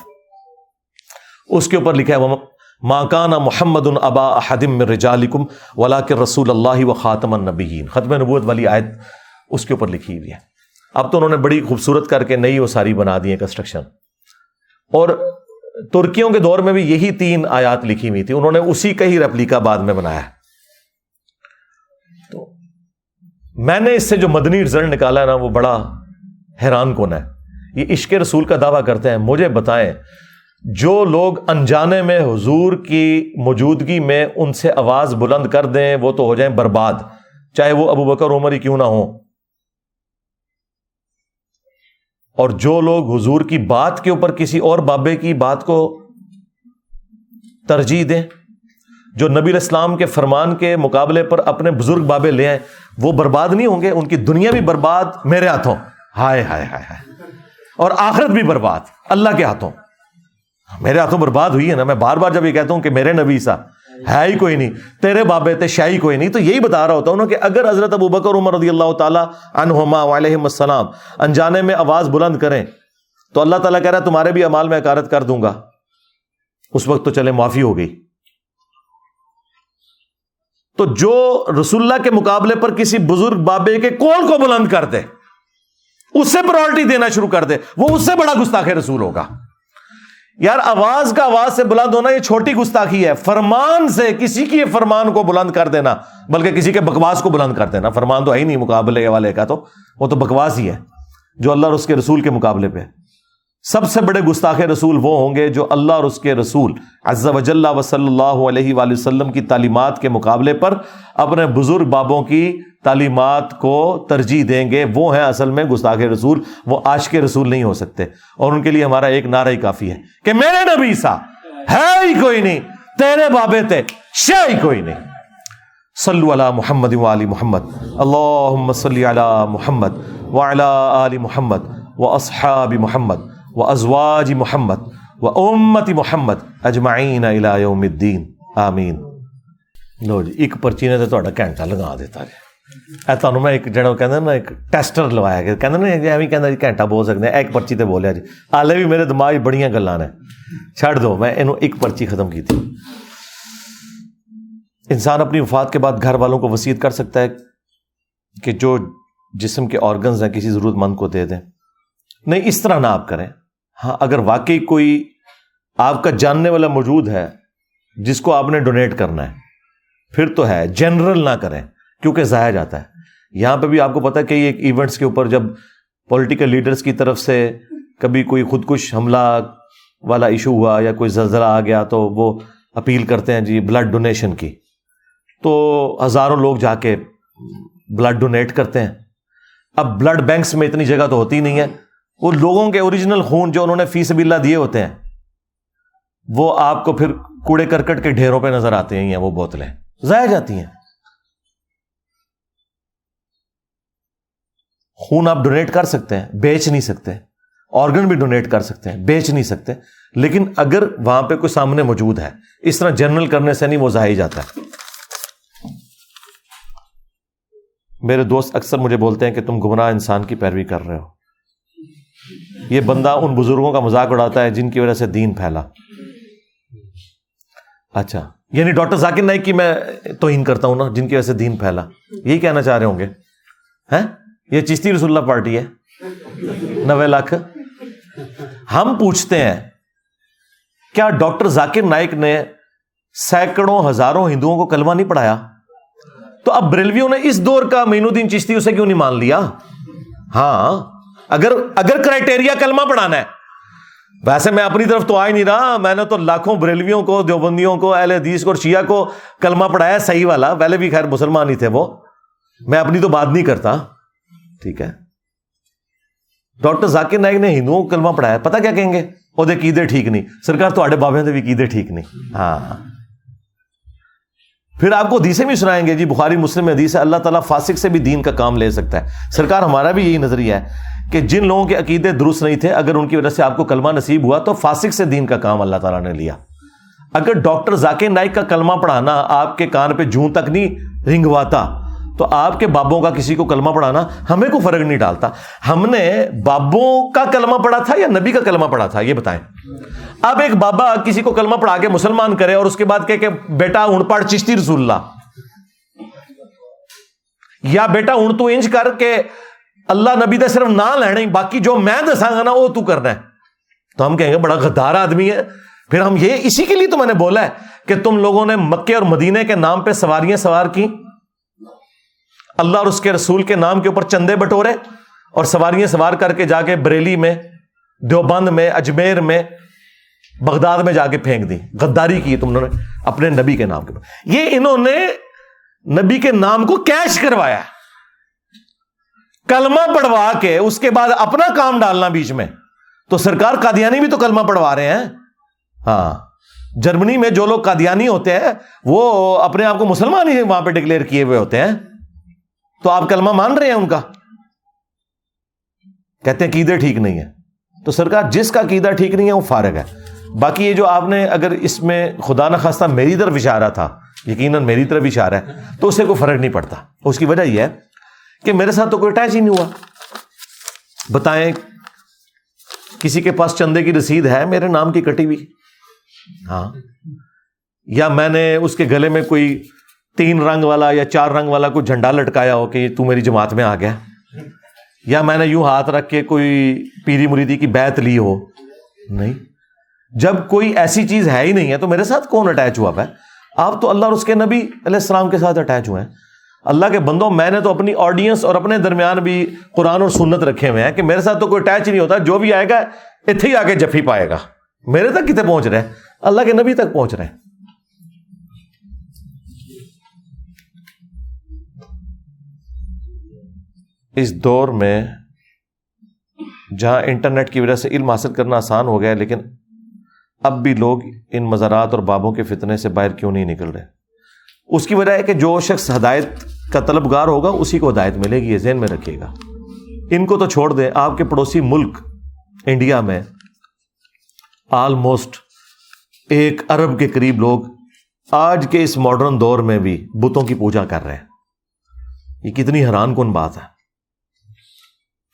اس کے اوپر لکھا ہے وہ ماکانہ محمد البا حدم رجالکم ولا کے رسول اللہ و خاتم النبیین ختم نبوت والی آیت اس کے اوپر لکھی ہوئی ہے۔ اب تو انہوں نے بڑی خوبصورت کر کے نئی وہ ساری بنا دی ہے کنسٹرکشن اور ترکیوں کے دور میں بھی یہی تین آیات لکھی ہوئی تھی انہوں نے اسی کا ہی ریپلیکا بعد میں بنایا۔ تو میں نے اس سے جو مدنی رزلٹ نکالا ہے نا، وہ بڑا حیران کون ہے۔ یہ عشق رسول کا دعویٰ کرتے ہیں، مجھے بتائیں، جو لوگ انجانے میں حضور کی موجودگی میں ان سے آواز بلند کر دیں، وہ تو ہو جائیں برباد، چاہے وہ ابو بکر، عمر ہی کیوں نہ ہو اور جو لوگ حضور کی بات کے اوپر کسی اور بابے کی بات کو ترجیح دیں، جو نبی الاسلام کے فرمان کے مقابلے پر اپنے بزرگ بابے لے آئے وہ برباد نہیں ہوں گے، ان کی دنیا بھی برباد میرے ہاتھوں۔ ہائے ہائے ہائے ہائے۔ اور آخرت بھی برباد، اللہ کے ہاتھوں۔ میرے ہاتھوں برباد ہوئی ہے نا، میں بار بار جب یہ کہتا ہوں کہ میرے نبی سا ہے ہی کوئی نہیں، تیرے بابے تھے شاہی کوئی نہیں، تو یہی بتا رہا ہوتا ہوں کہ اگر حضرت ابو بکر، عمر رضی اللہ تعالیٰ عنہما علیہ السلام انجانے میں آواز بلند کریں، تو اللہ تعالیٰ کہہ رہا ہے، تمہارے بھی امال میں اکارت کر دوں گا۔ اس وقت تو چلے معافی ہو گئی۔ تو جو رسول اللہ کے مقابلے پر کسی بزرگ بابے کے کول کو بلند کر دے، اس سے پرائرٹی دینا شروع کر دے، وہ اس سے بڑا گستاخ رسول ہوگا۔ یار، آواز کا آواز سے بلند ہونا یہ چھوٹی گستاخی ہے۔ فرمان سے کسی کی فرمان کو بلند کر دینا، بلکہ کسی کے بکواس کو بلند کر دینا۔ فرمان تو ہے ہی نہیں مقابلے والے کا تو، وہ تو بکواس ہی ہے جو اللہ اور اس کے رسول کے مقابلے پہ سب سے بڑے گستاخ رسول وہ ہوں گے جو اللہ اور اس کے رسول عز و جل و صلی اللہ علیہ وآلہ وسلم کی تعلیمات کے مقابلے پر اپنے بزرگ بابوں کی تعلیمات کو ترجیح دیں گے۔ وہ ہیں اصل میں گستاخ رسول، وہ آج کے رسول نہیں ہو سکتے۔ اور ان کے لیے ہمارا ایک نعرہ ہی کافی ہے کہ میرے نبی سا ہے ہی کوئی نہیں، تیرے بابے تھے شاہی کوئی نہیں۔ صلو علی محمد وعلی محمد، اللہم صلی علی محمد وعلی آل محمد و اصحاب محمد۔ و ازواج محمد و امت محمد اجمعین الى یوم الدین آمین ਲੋ ਜੀ ਇੱਕ ਪਰਚੀ ਨੇ ਤੇ ਤੁਹਾਡਾ ਘੰਟਾ ਲਗਾ ਦਿੱਤਾ ਜੀ ਇਹ ਤੁਹਾਨੂੰ ਮੈਂ ਇੱਕ ਜਿਹੜਾ ਉਹ ਕਹਿੰਦਾ ਨਾ ਇੱਕ ਟੈਸਟਰ ਲਵਾਇਆ ਗਿਆ ਕਹਿੰਦਾ ਨਾ ਜੀ ਐਵੇਂ ਕਹਿੰਦਾ ਜੀ ਘੰਟਾ ਬੋਲ ਸਕਦੇ ਆ ਇੱਕ ਪਰਚੀ ਤੇ ਬੋਲਿਆ ਜੀ ਹਾਲੇ ਵੀ ਮੇਰੇ ਦਿਮਾਗ 'ਚ ਬੜੀਆਂ ਗੱਲਾਂ ਨੇ ਛੱਡ ਦੋ ਮੈਂ ਇਹਨੂੰ ਇੱਕ ਪਰਚੀ ਖਤਮ ਕੀਤੀ انسان اپنی وفات کے بعد گھر والوں کو وسیعت کر سکتا ہے کہ جو جسم کے آرگنز ہیں کسی ضرورت مند کو دے دیں نہیں اس طرح نہ آپ کریں ہاں اگر واقعی کوئی آپ کا جاننے والا موجود ہے جس کو آپ نے ڈونیٹ کرنا ہے، پھر تو ہے جنرل نہ کریں، کیونکہ ضائع جاتا ہے۔ یہاں پہ بھی آپ کو پتا کہ ایک ایونٹس کے اوپر جب پولیٹیکل لیڈرز کی طرف سے کبھی کوئی خودکش حملہ والا ایشو ہوا یا کوئی زلزلہ آ گیا تو وہ اپیل کرتے ہیں جی بلڈ ڈونیشن کی۔ تو ہزاروں لوگ جا کے بلڈ ڈونیٹ کرتے ہیں۔ اب بلڈ بینکس میں اتنی جگہ تو ہوتی نہیں ہے۔ وہ لوگوں کے اوریجنل خون جو انہوں نے فیس بلّہ دیے ہوتے ہیں، وہ آپ کو پھر کوڑے کرکٹ کے ڈھیروں پہ نظر آتے ہیں وہ بوتلیں۔ ضائع جاتی ہیں۔ خون آپ ڈونیٹ کر سکتے ہیں، بیچ نہیں سکتے۔ آرگن بھی ڈونیٹ کر سکتے ہیں، بیچ نہیں سکتے۔ لیکن اگر وہاں پہ کوئی سامنے موجود ہے، اس طرح جنرل کرنے سے نہیں، وہ ضائع جاتا ہے۔ میرے دوست اکثر مجھے بولتے ہیں کہ تم گمراہ انسان کی پیروی کر رہے ہو۔ یہ بندہ ان بزرگوں کا مذاق اڑاتا ہے جن کی وجہ سے دین پھیلا۔ اچھا یعنی ڈاکٹر ذاکر نائک کی میں توہین کرتا ہوں نا، جن کی وجہ سے دین پھیلا۔ یہی کہنا چاہ رہے ہوں گے۔ یہ چشتی رسول اللہ پارٹی ہے۔ نوے لاکھ۔ ہم پوچھتے ہیں، کیا ڈاکٹر ذاکر نائک نے سینکڑوں، ہزاروں ہندوؤں کو کلمہ نہیں پڑھایا؟ تو اب بریلویوں نے اس دور کا مین الدین چشتی اسے کیوں نہیں مان لیا؟ ہاں اگر اگر کرائٹیریا کلمہ پڑھانا ہے۔ ویسے میں اپنی طرف تو آ ہی نہیں رہا۔ میں نے تو لاکھوں بریلویوں کو، دیوبندیوں کو، اہل حدیث کو اور شیعہ کو کلمہ پڑھایا صحیح والا۔ پہلے بھی خیر مسلمان ہی تھے وہ۔ میں اپنی تو بات نہیں کرتا۔ ٹھیک ہے۔ ڈاکٹر ذاکر نائک نے ہندوؤں کو کلمہ پڑھایا پتا کیا کہیں گے؟ وہ قیدے ٹھیک نہیں۔ سرکار تو بابے بھی قیدے ٹھیک نہیں۔ ہاں۔ پھر آپ کو حدیثیں بھی سنائیں گے۔ جی بخاری، مسلم حدیث ہے، اللہ تعالیٰ فاسق سے بھی دین کا کام لے سکتا ہے۔ سرکار، ہمارا بھی یہی نظریہ ہے کہ جن لوگوں کے عقیدے درست نہیں تھے، اگر ان کی وجہ سے آپ کو کلمہ نصیب ہوا تو فاسق سے دین کا کام اللہ تعالیٰ نے لیا۔ اگر ڈاکٹر ذاکر نائک کا کلمہ پڑھانا آپ کے کان پہ جوں تک نہیں رنگواتا تو آپ کے بابوں کا کسی کو کلمہ پڑھانا ہمیں کوئی فرق نہیں ڈالتا۔ ہم نے بابوں کا کلمہ پڑھا تھا یا نبی کا کلمہ پڑھا تھا؟ یہ بتائیں۔ اب ایک بابا کسی کو کلمہ پڑھا کے مسلمان کرے اور اس کے بعد کہ بیٹا اون پڑھ چشتی رسول اللہ یا بیٹا اون تو انج کر کے اللہ نبی دے صرف نہ لینا باقی جو میں دساں گا نا وہ تو کرنا ہے۔ تو ہم کہیں گے بڑا غدار آدمی ہے۔ پھر ہم یہ اسی کے لیے تو میں نے بولا ہے کہ تم لوگوں نے مکے اور مدینے کے نام پہ سواریاں سوار کی اللہ اور اس کے رسول کے نام کے اوپر چندے بٹورے اور سواریاں سوار کر کے جا کے بریلی میں، دیوبند میں، اجمیر میں، بغداد میں جا کے پھینک دی۔ غداری کی تم نے اپنے نبی کے نام کے اوپر۔ یہ انہوں نے نبی کے نام کو کیش کروایا۔ کلمہ پڑھوا کے اس کے بعد اپنا کام ڈالنا بیچ میں۔ تو سرکار قادیانی بھی تو کلمہ پڑھوا رہے ہیں۔ ہاں۔ جرمنی میں جو لوگ قادیانی ہوتے ہیں، وہ اپنے آپ کو مسلمان ہی وہاں پہ ڈکلیئر کیے ہوئے ہوتے ہیں۔ تو آپ کلمہ مان رہے ہیں ان کا؟ کہتے ہیں قیدے ٹھیک نہیں ہے تو سرکار، جس کا قیدہ ٹھیک نہیں ہے، وہ فارغ ہے۔ باقی یہ جو آپ نے اگر اس میں خدا نخواستہ میری طرف اشارہ تھا، یقیناً میری طرف اشارہ ہے، تو اسے کوئی فرق نہیں پڑتا۔ اس کی وجہ یہ ہے کہ میرے ساتھ تو کوئی اٹیچ ہی نہیں ہوا۔ بتائیں، کسی کے پاس چندے کی رسید ہے میرے نام کی کٹی ہوئی؟ ہاں۔ یا میں نے اس کے گلے میں کوئی تین رنگ والا یا چار رنگ والا کوئی جھنڈا لٹکایا ہو کہ تو میری جماعت میں آ گیا؟ یا میں نے یوں ہاتھ رکھ کے کوئی پیری مریدی کی بیت لی ہو؟ نہیں۔ جب کوئی ایسی چیز ہے ہی نہیں ہے تو میرے ساتھ کون اٹیچ ہوا ہے؟ آپ تو اللہ اور اس کے نبی علیہ السلام کے ساتھ اٹیچ ہوئے ہیں۔ اللہ کے بندوں، میں نے تو اپنی آڈینس اور اپنے درمیان بھی قرآن اور سنت رکھے ہوئے ہیں کہ میرے ساتھ تو کوئی اٹیچ نہیں ہوتا، جو بھی آئے گا اتنے ہی آ کے جفی پائے گا۔ میرے تک کتنے پہنچ رہے ہیں؟ اللہ کے نبی تک پہنچ رہے ہیں۔ اس دور میں جہاں انٹرنیٹ کی وجہ سے علم حاصل کرنا آسان ہو گیا لیکن اب بھی لوگ ان مزارات اور بابوں کے فتنے سے باہر کیوں نہیں نکل رہے؟ اس کی وجہ ہے کہ جو شخص ہدایت کا طلبگار ہوگا، اسی کو ہدایت ملے گی، یہ ذہن میں رکھیے گا۔ ان کو تو چھوڑ دیں، آپ کے پڑوسی ملک انڈیا میں آلموسٹ ایک ارب کے قریب لوگ آج کے اس ماڈرن دور میں بھی بتوں کی پوجا کر رہے ہیں۔ یہ کتنی حیران کن بات ہے۔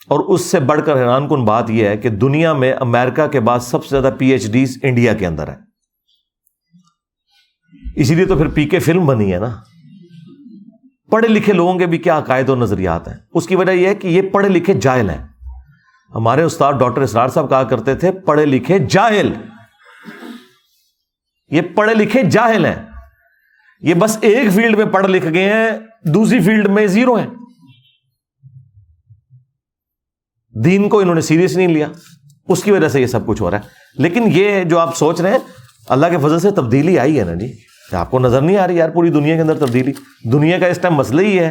اور اس سے بڑھ کر حیران کن بات یہ ہے کہ دنیا میں امریکہ کے بعد سب سے زیادہ پی ایچ ڈیز انڈیا کے اندر ہے اسی لیے تو پھر پی کے فلم بنی ہے نا۔ پڑھے لکھے لوگوں کے بھی کیا عقائد و نظریات ہیں۔ اس کی وجہ یہ ہے کہ یہ پڑھے لکھے جاہل ہیں۔ ہمارے استاد ڈاکٹر اسرار صاحب کہا کرتے تھے، پڑھے لکھے جاہل۔ یہ پڑھے لکھے جاہل ہیں۔ یہ بس ایک فیلڈ میں پڑھ لکھ گئے ہیں، دوسری فیلڈ میں زیرو ہیں۔ دین کو انہوں نے سیریس نہیں لیا۔ اس کی وجہ سے یہ سب کچھ ہو رہا ہے۔ لیکن یہ جو آپ سوچ رہے ہیں، اللہ کے فضل سے تبدیلی آئی ہے نا جی۔ آپ کو نظر نہیں آ رہی یار پوری دنیا کے اندر تبدیلی۔ دنیا کا اس ٹائم مسئلہ ہی ہے۔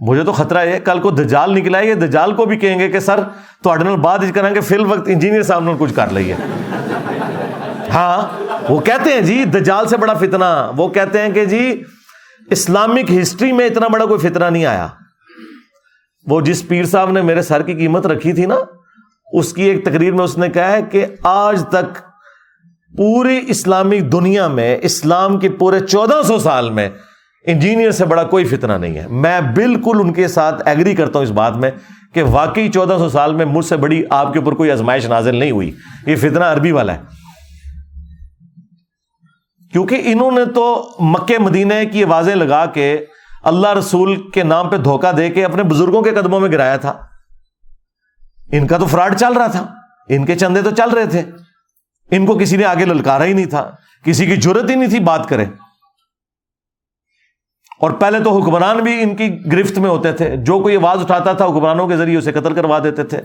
مجھے تو خطرہ ہے، کل کو دجال نکلا ہے، یہ دجال کو بھی کہیں گے کہ سر، تو بات کریں گے فی الوقت انجینئر صاحب نے کچھ کر لئی ہے۔ ہاں وہ کہتے ہیں جی دجال سے بڑا فتنہ۔ وہ کہتے ہیں کہ جی اسلامک ہسٹری میں اتنا بڑا کوئی فتنہ نہیں آیا۔ وہ جس پیر صاحب نے میرے سر کی قیمت رکھی تھی نا، اس کی ایک تقریر میں اس نے کہا ہے کہ آج تک پوری اسلامک دنیا میں، اسلام کے پورے چودہ سو سال میں انجینئر سے بڑا کوئی فتنہ نہیں ہے۔ میں بالکل ان کے ساتھ ایگری کرتا ہوں اس بات میں کہ واقعی چودہ سو سال میں مجھ سے بڑی آپ کے اوپر کوئی ازمائش نازل نہیں ہوئی۔ یہ فتنہ عربی والا ہے۔ کیونکہ انہوں نے تو مکے مدینہ کی آوازیں لگا کے اللہ رسول کے نام پہ دھوکہ دے کے اپنے بزرگوں کے قدموں میں گرایا تھا۔ ان کا تو فراڈ چل رہا تھا۔ ان کے چندے تو چل رہے تھے۔ ان کو کسی نے آگے للکارا ہی نہیں تھا۔ کسی کی ضرورت ہی نہیں تھی بات کرے۔ اور پہلے تو حکمران بھی ان کی گرفت میں ہوتے تھے۔ جو کوئی آواز اٹھاتا تھا حکمرانوں کے ذریعے اسے قتل کروا دیتے تھے۔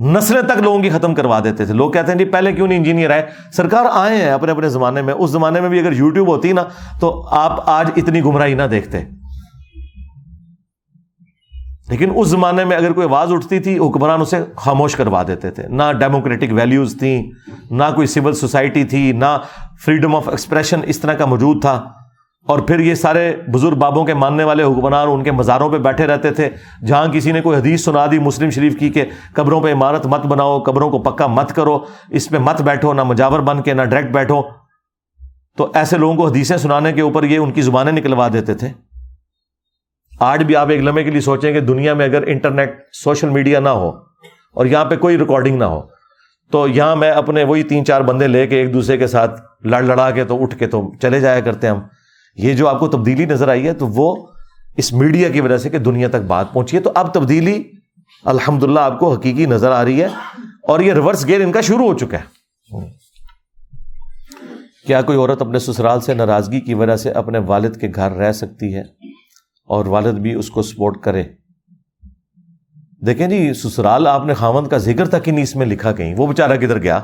نسلیں تک لوگوں کی ختم کروا دیتے تھے۔ لوگ کہتے ہیں جی پہلے کیوں نہیں انجینئر آئے؟ سرکار آئے ہیں اپنے اپنے زمانے میں۔ اس زمانے میں بھی اگر یوٹیوب ہوتی نا، تو آپ آج اتنی گمراہی نہ دیکھتے۔ لیکن اس زمانے میں اگر کوئی آواز اٹھتی تھی، حکمران اسے خاموش کروا دیتے تھے۔ نہ ڈیموکریٹک ویلیوز تھیں، نہ کوئی سول سوسائٹی تھی، نہ فریڈم آف ایکسپریشن اس طرح کا موجود تھا۔ اور پھر یہ سارے بزرگ بابوں کے ماننے والے حکمران ان کے مزاروں پہ بیٹھے رہتے تھے، جہاں کسی نے کوئی حدیث سنا دی مسلم شریف کی کہ قبروں پہ عمارت مت بناؤ، قبروں کو پکا مت کرو، اس پہ مت بیٹھو، نہ مجاور بن کے، نہ ڈائریکٹ بیٹھو۔ تو ایسے لوگوں کو حدیثیں سنانے کے اوپر یہ ان کی زبانیں نکلوا دیتے تھے۔ آج بھی آپ ایک لمحے کے لیے سوچیں کہ دنیا میں اگر انٹرنیٹ، سوشل میڈیا نہ ہو اور یہاں پہ کوئی ریکارڈنگ نہ ہو، تو یہاں میں اپنے وہی تین چار بندے لے کے ایک دوسرے کے ساتھ لڑ لڑا کے تو اٹھ کے تو چلے جایا کرتے ہیں ہم۔ یہ جو آپ کو تبدیلی نظر آئی ہے تو وہ اس میڈیا کی وجہ سے کہ دنیا تک بات پہنچی ہے۔ تو اب تبدیلی الحمد للہ آپ کو حقیقی نظر آ رہی ہے اور یہ ریورس گیئر ان کا شروع ہو چکا ہے۔ کیا کوئی عورت اپنے سسرال سے ناراضگی کی وجہ سے اپنے والد کے گھر رہ سکتی ہے اور والد بھی اس کو سپورٹ کرے؟ دیکھیں جی سسرال آپ نے خامند کا ذکر تک ہی نہیں اس میں لکھا کہیں۔ وہ بےچارا کدھر گیا؟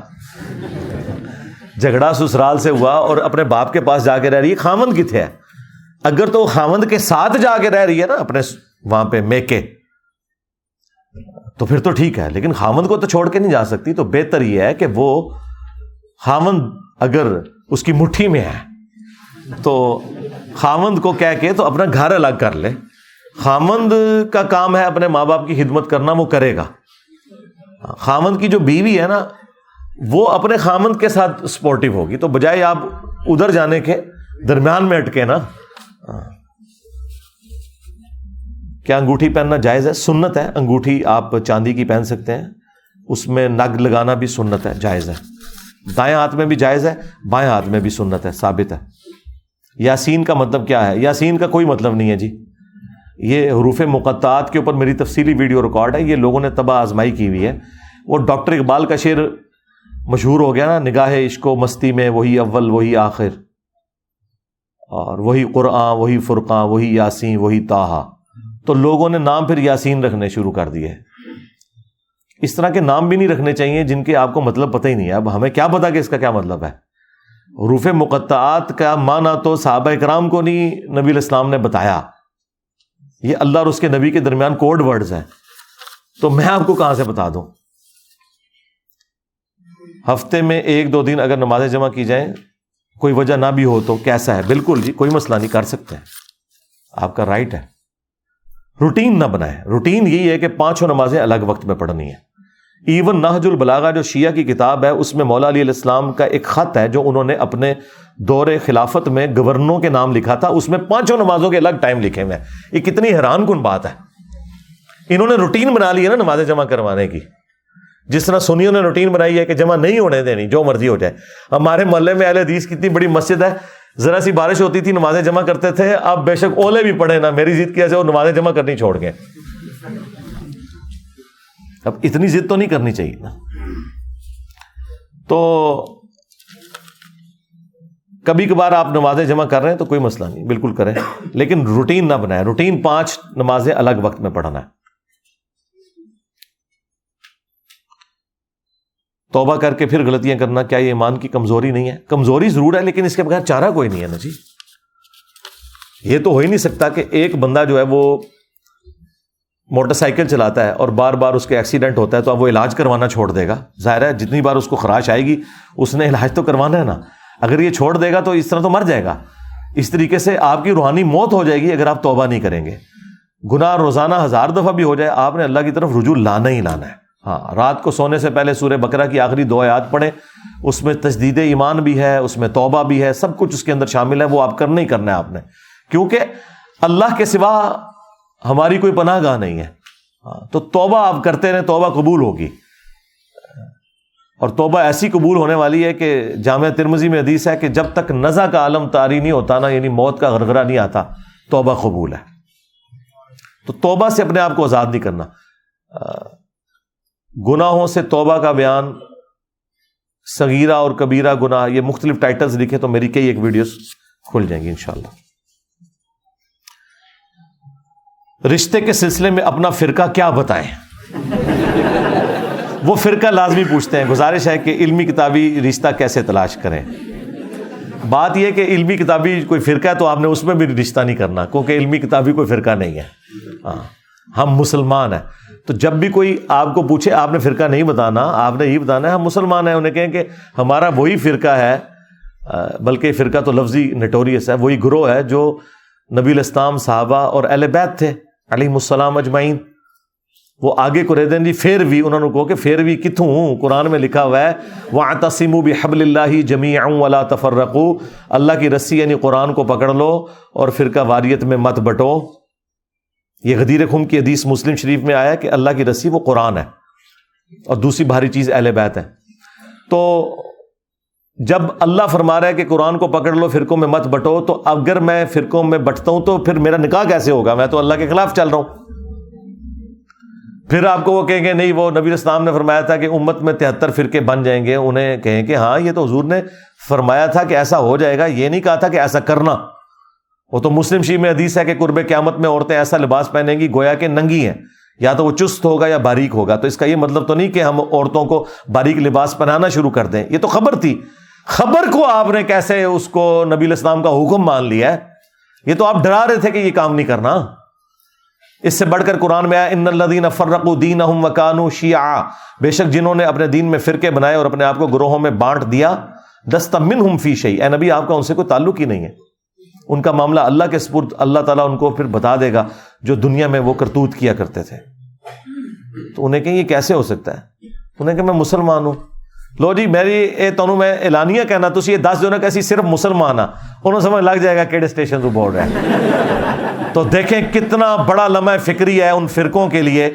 جھگڑا سسرال سے ہوا اور اپنے باپ کے پاس جا کے رہ رہی ہے خامند کتنے ہے اگر تو خامند کے ساتھ جا کے رہ رہی ہے نا اپنے وہاں پہ میکے، تو پھر تو ٹھیک ہے، لیکن خامند کو تو چھوڑ کے نہیں جا سکتی، تو بہتر یہ ہے کہ وہ خامند اگر اس کی مٹھی میں ہے، تو خامند کو کہہ کے تو اپنا گھر الگ کر لے۔ خامند کا کام ہے اپنے ماں باپ کی خدمت کرنا، وہ کرے گا۔ خامند کی جو بیوی ہے نا وہ اپنے خامند کے ساتھ سپورٹو ہوگی۔ تو بجائے آپ ادھر جانے کے درمیان میں اٹکے نا۔ کیا انگوٹھی پہننا جائز ہے؟ سنت ہے۔ انگوٹھی آپ چاندی کی پہن سکتے ہیں۔ اس میں نگ لگانا بھی سنت ہے، جائز ہے۔ دائیں ہاتھ میں بھی جائز ہے، بائیں ہاتھ میں بھی سنت ہے، ثابت ہے۔ یاسین کا مطلب کیا ہے؟ یاسین کا کوئی مطلب نہیں ہے جی۔ یہ حروف مقطعات کے اوپر میری تفصیلی ویڈیو ریکارڈ ہے۔ یہ لوگوں نے تباہ آزمائی کی ہوئی ہے۔ وہ ڈاکٹر اقبال کا شعر مشہور ہو گیا نا، نگاہ عشق و مستی میں وہی اول، وہی آخر۔ اور وہی قرآن، وہی فرقاں وہی یاسین، وہی تاہا تو لوگوں نے نام پھر یاسین رکھنے شروع کر دیے۔ اس طرح کے نام بھی نہیں رکھنے چاہیے جن کے آپ کو مطلب پتہ ہی نہیں ہے۔ اب ہمیں کیا پتا کہ اس کا کیا مطلب ہے۔ روف مقطعات کا معنی تو صحابہ کرام کو نہیں، نبی الاسلام نے بتایا۔ یہ اللہ اور اس کے نبی کے درمیان کوڈ ورڈز ہیں۔ تو میں آپ کو کہاں سے بتا دوں؟ ہفتے میں ایک دو دن اگر نمازیں جمع کی جائیں، کوئی وجہ نہ بھی ہو تو کیسا ہے؟ بالکل جی کوئی مسئلہ نہیں، کر سکتے ہیں۔ آپ کا رائٹ ہے۔ روٹین نہ بنائے روٹین یہی ہے کہ پانچوں نمازیں الگ وقت میں پڑھنی ہے ایون نہج البلاغا جو شیعہ کی کتاب ہے، اس میں مولا علی علیہ السلام کا ایک خط ہے جو انہوں نے اپنے دور خلافت میں گورنروں کے نام لکھا تھا۔ اس میں پانچوں نمازوں کے الگ ٹائم لکھے ہوئے ہیں۔ یہ کتنی حیران کن بات ہے۔ انہوں نے روٹین بنا لی ہے نا نمازیں جمع کروانے کی۔ جس طرح سنیوں نے روٹین بنائی ہے کہ جمع نہیں ہونے دینی، جو مرضی ہو جائے۔ ہمارے محلے میں اہل حدیث کتنی بڑی مسجد ہے، ذرا سی بارش ہوتی تھی، نمازیں جمع کرتے تھے۔ اب بے شک اولے بھی پڑے نا، میری ضد کیا وہ نمازیں جمع کرنی چھوڑ گئے۔ اب اتنی ضد تو نہیں کرنی چاہیے نا۔ تو کبھی کبھار آپ نمازیں جمع کر رہے ہیں تو کوئی مسئلہ نہیں، بالکل کریں۔ لیکن روٹین نہ بنائے روٹین پانچ نمازیں الگ وقت میں پڑھانا ہے۔ توبہ کر کے پھر غلطیاں کرنا، کیا یہ ایمان کی کمزوری نہیں ہے؟ کمزوری ضرور ہے، لیکن اس کے بغیر چارہ کوئی نہیں ہے نا جی۔ یہ تو ہو ہی نہیں سکتا کہ ایک بندہ جو ہے وہ موٹر سائیکل چلاتا ہے اور بار بار اس کے ایکسیڈنٹ ہوتا ہے تو اب وہ علاج کروانا چھوڑ دے گا۔ ظاہر ہے، جتنی بار اس کو خراش آئے گی، اس نے علاج تو کروانا ہے نا۔ اگر یہ چھوڑ دے گا تو اس طرح تو مر جائے گا۔ اس طریقے سے آپ کی روحانی موت ہو جائے گی اگر آپ توبہ نہیں کریں گے۔ گناہ روزانہ ہزار دفعہ بھی ہو جائے، آپ نے اللہ کی طرف رجوع لانا ہی لانا ہے۔ ہاں رات کو سونے سے پہلے سورہ بکرا کی آخری دو آیات پڑھیں۔ اس میں تجدید ایمان بھی ہے، اس میں توبہ بھی ہے، سب کچھ اس کے اندر شامل ہے، وہ آپ کرنا ہی کرنا ہے آپ نے۔ کیونکہ اللہ کے سوا ہماری کوئی پناہ گاہ نہیں ہے۔ ہاں، تو توبہ آپ کرتے رہیں، توبہ قبول ہوگی۔ اور توبہ ایسی قبول ہونے والی ہے کہ جامعہ ترمزی میں حدیث ہے کہ جب تک نزا کا عالم تاری نہیں ہوتا نا یعنی موت کا غرغرہ نہیں آتا، توبہ قبول ہے۔ تو توبہ سے اپنے آپ کو آزاد نہیں کرنا۔ گناہوں سے توبہ کا بیان سگیرہ اور کبیرہ گناہ، یہ مختلف ٹائٹلز لکھے تو میری کئی ایک ویڈیوز کھل جائیں گی انشاءاللہ۔ رشتے کے سلسلے میں اپنا فرقہ کیا بتائیں؟ وہ فرقہ لازمی پوچھتے ہیں، گزارش ہے کہ علمی کتابی رشتہ کیسے تلاش کریں؟ بات یہ کہ علمی کتابی کوئی فرقہ ہے تو آپ نے اس میں بھی رشتہ نہیں کرنا، کیونکہ علمی کتابی کوئی فرقہ نہیں ہے۔ ہاں ہم مسلمان ہیں۔ تو جب بھی کوئی آپ کو پوچھے، آپ نے فرقہ نہیں بتانا، آپ نے یہ بتانا ہے، ہم مسلمان ہیں، انہیں کہیں کہ ہمارا وہی فرقہ ہے بلکہ فرقہ تو لفظی نٹوریس ہے، وہی گروہ ہے جو نبی الاسلام صحابہ اور اہل بیت تھے علیہ السلام اجمعین۔ وہ آگے کو رہ جی پھر بھی انہوں نے کہو کہ پھر بھی کتوں قرآن میں لکھا ہوا ہے وہ تسیم بھی حبل اللہ جمی ولا تفرقو اللہ کی رسی یعنی قرآن کو پکڑ لو اور فرقہ واریت میں مت بٹو۔ یہ غدیر خم کی حدیث مسلم شریف میں آیا کہ اللہ کی رسی وہ قرآن ہے اور دوسری بھاری چیز اہل بیت ہے۔ تو جب اللہ فرما رہا ہے کہ قرآن کو پکڑ لو، فرقوں میں مت بٹو، تو اگر میں فرقوں میں بٹتا ہوں تو پھر میرا نکاح کیسے ہوگا؟ میں تو اللہ کے خلاف چل رہا ہوں۔ پھر آپ کو وہ کہیں گے، نہیں، وہ نبی اسلام نے فرمایا تھا کہ امت میں تہتر فرقے بن جائیں گے۔ انہیں کہیں کہ ہاں یہ تو حضور نے فرمایا تھا کہ ایسا ہو جائے گا، یہ نہیں کہا تھا کہ ایسا کرنا۔ وہ تو مسلم شی میں حدیث ہے کہ قرب قیامت میں عورتیں ایسا لباس پہنیں گی گویا کہ ننگی ہیں، یا تو وہ چست ہوگا یا باریک ہوگا۔ تو اس کا یہ مطلب تو نہیں کہ ہم عورتوں کو باریک لباس پہنانا شروع کر دیں۔ یہ تو خبر تھی۔ خبر کو آپ نے کیسے اس کو نبی الاسلام کا حکم مان لیا ہے؟ یہ تو آپ ڈرا رہے تھے کہ یہ کام نہیں کرنا۔ اس سے بڑھ کر قرآن میں آیا، ان الدین فرق الدین وکانو شیعہ۔ بے شک جنہوں نے اپنے دین میں فرقے بنائے اور اپنے آپ کو گروہوں میں بانٹ دیا دستمن ہم فی شعی اے نبی، آپ کا ان سے کوئی تعلق ہی نہیں ہے۔ ان کا معاملہ اللہ کے سپرد اللہ تعالیٰ ان کو پھر بتا دے گا جو دنیا میں وہ کرتوت کیا کرتے تھے۔ تو انہیں کہیں یہ کیسے ہو سکتا ہے؟ انہیں کہ میں مسلمان ہوں۔ لو جی میری اے تنوع میں اعلانیہ کہنا، تو یہ دس جو نا کہ صرف مسلمان آ انہوں سمجھ لگ جائے گا کہڑے اسٹیشن تو بول رہے ہیں۔ تو دیکھیں کتنا بڑا لمحہ فکری ہے ان فرقوں کے لیے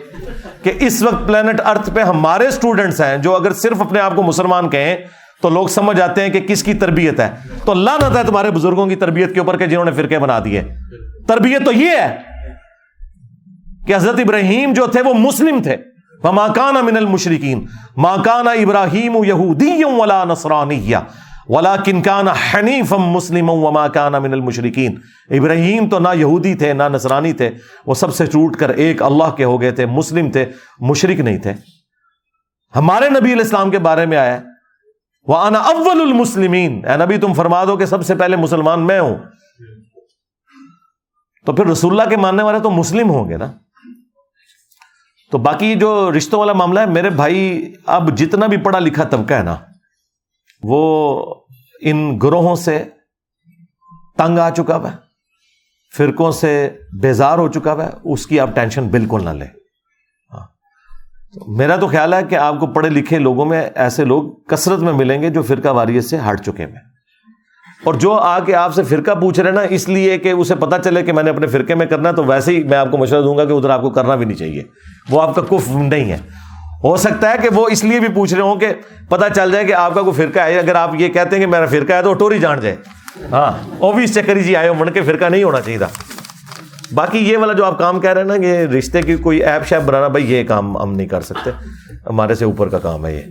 کہ اس وقت پلانٹ ارتھ پہ ہمارے اسٹوڈنٹس ہیں جو اگر صرف اپنے آپ کو مسلمان کہیں تو لوگ سمجھ آتے ہیں کہ کس کی تربیت ہے۔ تو اللہ نہ ہے تمہارے بزرگوں کی تربیت کے اوپر کہ جنہوں نے فرقے بنا دیے۔ تربیت تو یہ ہے کہ حضرت ابراہیم جو تھے وہ مسلم تھے۔ وہ ماکانہ من المشرقین ماکانہ ابراہیم ولا نسرانیہ ولا کنکان حنیف مسلم و ماکانہ من المشرقین ابراہیم تو نہ یہودی تھے، نہ نسرانی تھے۔ وہ سب سے ٹوٹ کر ایک اللہ کے ہو گئے تھے، مسلم تھے مشرق نہیں تھے۔ ہمارے نبی علیہ السلام کے بارے میں آیا وہ آنا اول المسلمین اے نبی تم فرما دو کہ سب سے پہلے مسلمان میں ہوں. تو پھر رسول اللہ کے ماننے والے تو مسلم ہوں گے نا؟ تو باقی جو رشتوں والا معاملہ ہے، میرے بھائی اب جتنا بھی پڑھا لکھا طبقہ ہے نا، وہ ان گروہوں سے تنگ آ چکا ہوا ہے، فرقوں سے بیزار ہو چکا ہوا ہے، اس کی آپ ٹینشن بالکل نہ لیں۔ میرا تو خیال ہے کہ آپ کو پڑھے لکھے لوگوں میں ایسے لوگ کثرت میں ملیں گے جو فرقہ واریت سے ہٹ چکے ہیں۔ اور جو آ کے آپ سے فرقہ پوچھ رہے نا، اس لیے کہ اسے پتا چلے کہ میں نے اپنے فرقے میں کرنا تو ویسے ہی میں آپ کو مشورہ دوں گا کہ ادھر آپ کو کرنا بھی نہیں چاہیے۔ وہ آپ کا کف نہیں ہے۔ ہو سکتا ہے کہ وہ اس لیے بھی پوچھ رہے ہوں کہ پتا چل جائے کہ آپ کا کوئی فرقہ ہے۔ اگر آپ یہ کہتے ہیں کہ میرا فرقہ ہے تو ٹوری جان جائے۔ ہاں وہ بھی اس چکری جی آئے ہو، من کے فرقہ نہیں ہونا چاہیے تھا۔ باقی یہ والا جو آپ کام کہہ رہے ہیں نا کہ رشتے کی کوئی ایپ شیپ بنانا، بھائی یہ کام ہم نہیں کر سکتے۔ ہمارے سے اوپر کا کام ہے یہ۔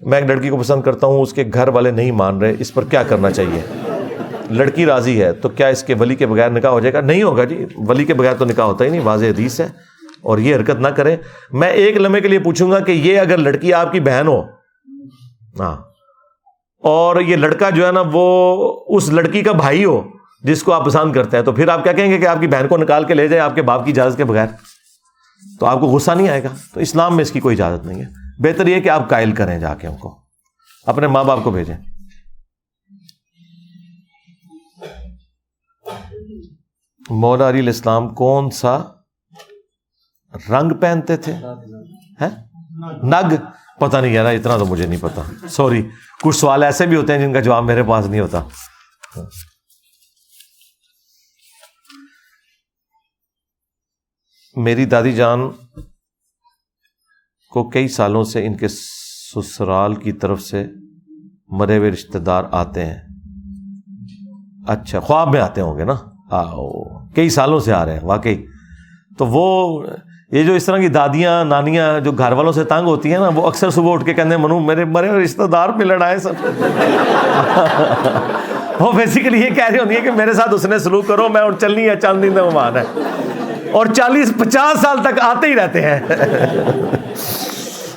میں ایک لڑکی کو پسند کرتا ہوں، اس کے گھر والے نہیں مان رہے، اس پر کیا کرنا چاہیے؟ لڑکی راضی ہے، تو کیا اس کے ولی کے بغیر نکاح ہو جائے گا؟ نہیں ہوگا جی ولی کے بغیر تو نکاح ہوتا ہی نہیں، واضح حدیث ہے۔ اور یہ حرکت نہ کرے میں ایک لمحے کے لیے پوچھوں گا کہ یہ اگر لڑکی آپ کی بہن ہو ہاں اور یہ لڑکا جو ہے نا، وہ اس لڑکی کا بھائی ہو جس کو آپ پسند کرتے ہیں تو پھر آپ کیا کہیں گے کہ آپ کی بہن کو نکال کے لے جائے آپ کے باپ کی اجازت کے بغیر؟ تو آپ کو غصہ نہیں آئے گا؟ تو اسلام میں اس کی کوئی اجازت نہیں ہے۔ بہتر یہ کہ آپ قائل کریں جا کے ان کو۔ اپنے ماں باپ کو بھیجیں۔ مولا علی الاسلام کون سا رنگ پہنتے تھے؟ نگ؟ پتہ نہیں یار، اتنا تو مجھے نہیں پتا سوری کچھ سوال ایسے بھی ہوتے ہیں جن کا جواب میرے پاس نہیں ہوتا۔ میری دادی جان کو کئی سالوں سے ان کے سسرال کی طرف سے مرے ہوئے رشتے دار آتے ہیں۔ اچھا خواب میں آتے ہوں گے نا؟ آؤ، کئی سالوں سے آ رہے ہیں، واقعی۔ تو وہ، یہ جو اس طرح کی دادیاں، نانیاں جو گھر والوں سے تنگ ہوتی ہیں نا، وہ اکثر صبح اٹھ کے کہتے ہیں، منو، میرے، مرے ہوئے رشتے دار پہ لڑائے سب۔ وہ بیسیکلی یہ کہہ رہی ہوتی ہے کہ میرے ساتھ اس نے سلوک کرو، میں اور چلنی ہے چاندنی مہمان ہے اور چالیس پچاس سال تک آتے ہی رہتے ہیں۔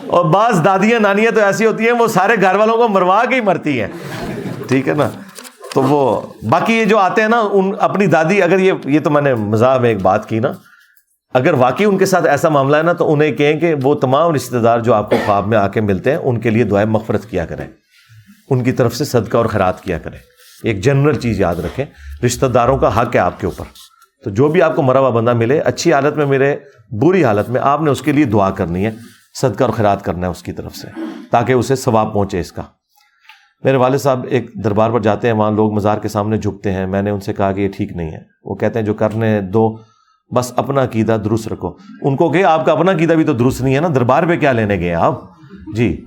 اور بعض دادیاں نانیاں تو ایسی ہوتی ہیں، وہ سارے گھر والوں کو مروا کے ہی مرتی ہیں۔ ٹھیک ہے نا؟ تو وہ باقی یہ جو آتے ہیں نا، ان اپنی دادی، اگر یہ یہ تو میں نے مزاح میں ایک بات کی نا۔ اگر واقعی ان کے ساتھ ایسا معاملہ ہے نا، تو انہیں کہیں کہ وہ تمام رشتے دار جو آپ کو خواب میں آ کے ملتے ہیں، ان کے لیے دعائیں مغفرت کیا کریں۔ ان کی طرف سے صدقہ اور خیرات کیا کریں۔ ایک جنرل چیز یاد رکھیں، رشتہ داروں کا حق ہے آپ کے اوپر۔ تو جو بھی آپ کو مرا ہوا بندہ ملے، اچھی حالت میں ملے، بری حالت میں، آپ نے اس کے لیے دعا کرنی ہے، صدقہ اور خیرات کرنا ہے اس کی طرف سے، تاکہ اسے ثواب پہنچے اس کا۔ میرے والد صاحب ایک دربار پر جاتے ہیں، وہاں لوگ مزار کے سامنے جھکتے ہیں۔ میں نے ان سے کہا کہ یہ ٹھیک نہیں ہے۔ وہ کہتے ہیں، جو کرنے دو، بس اپنا قیدا درست رکھو۔ ان کو کہ آپ کا اپنا قیدا بھی تو درست نہیں ہے نا، دربار پہ کیا لینے گئے آپ؟ جی۔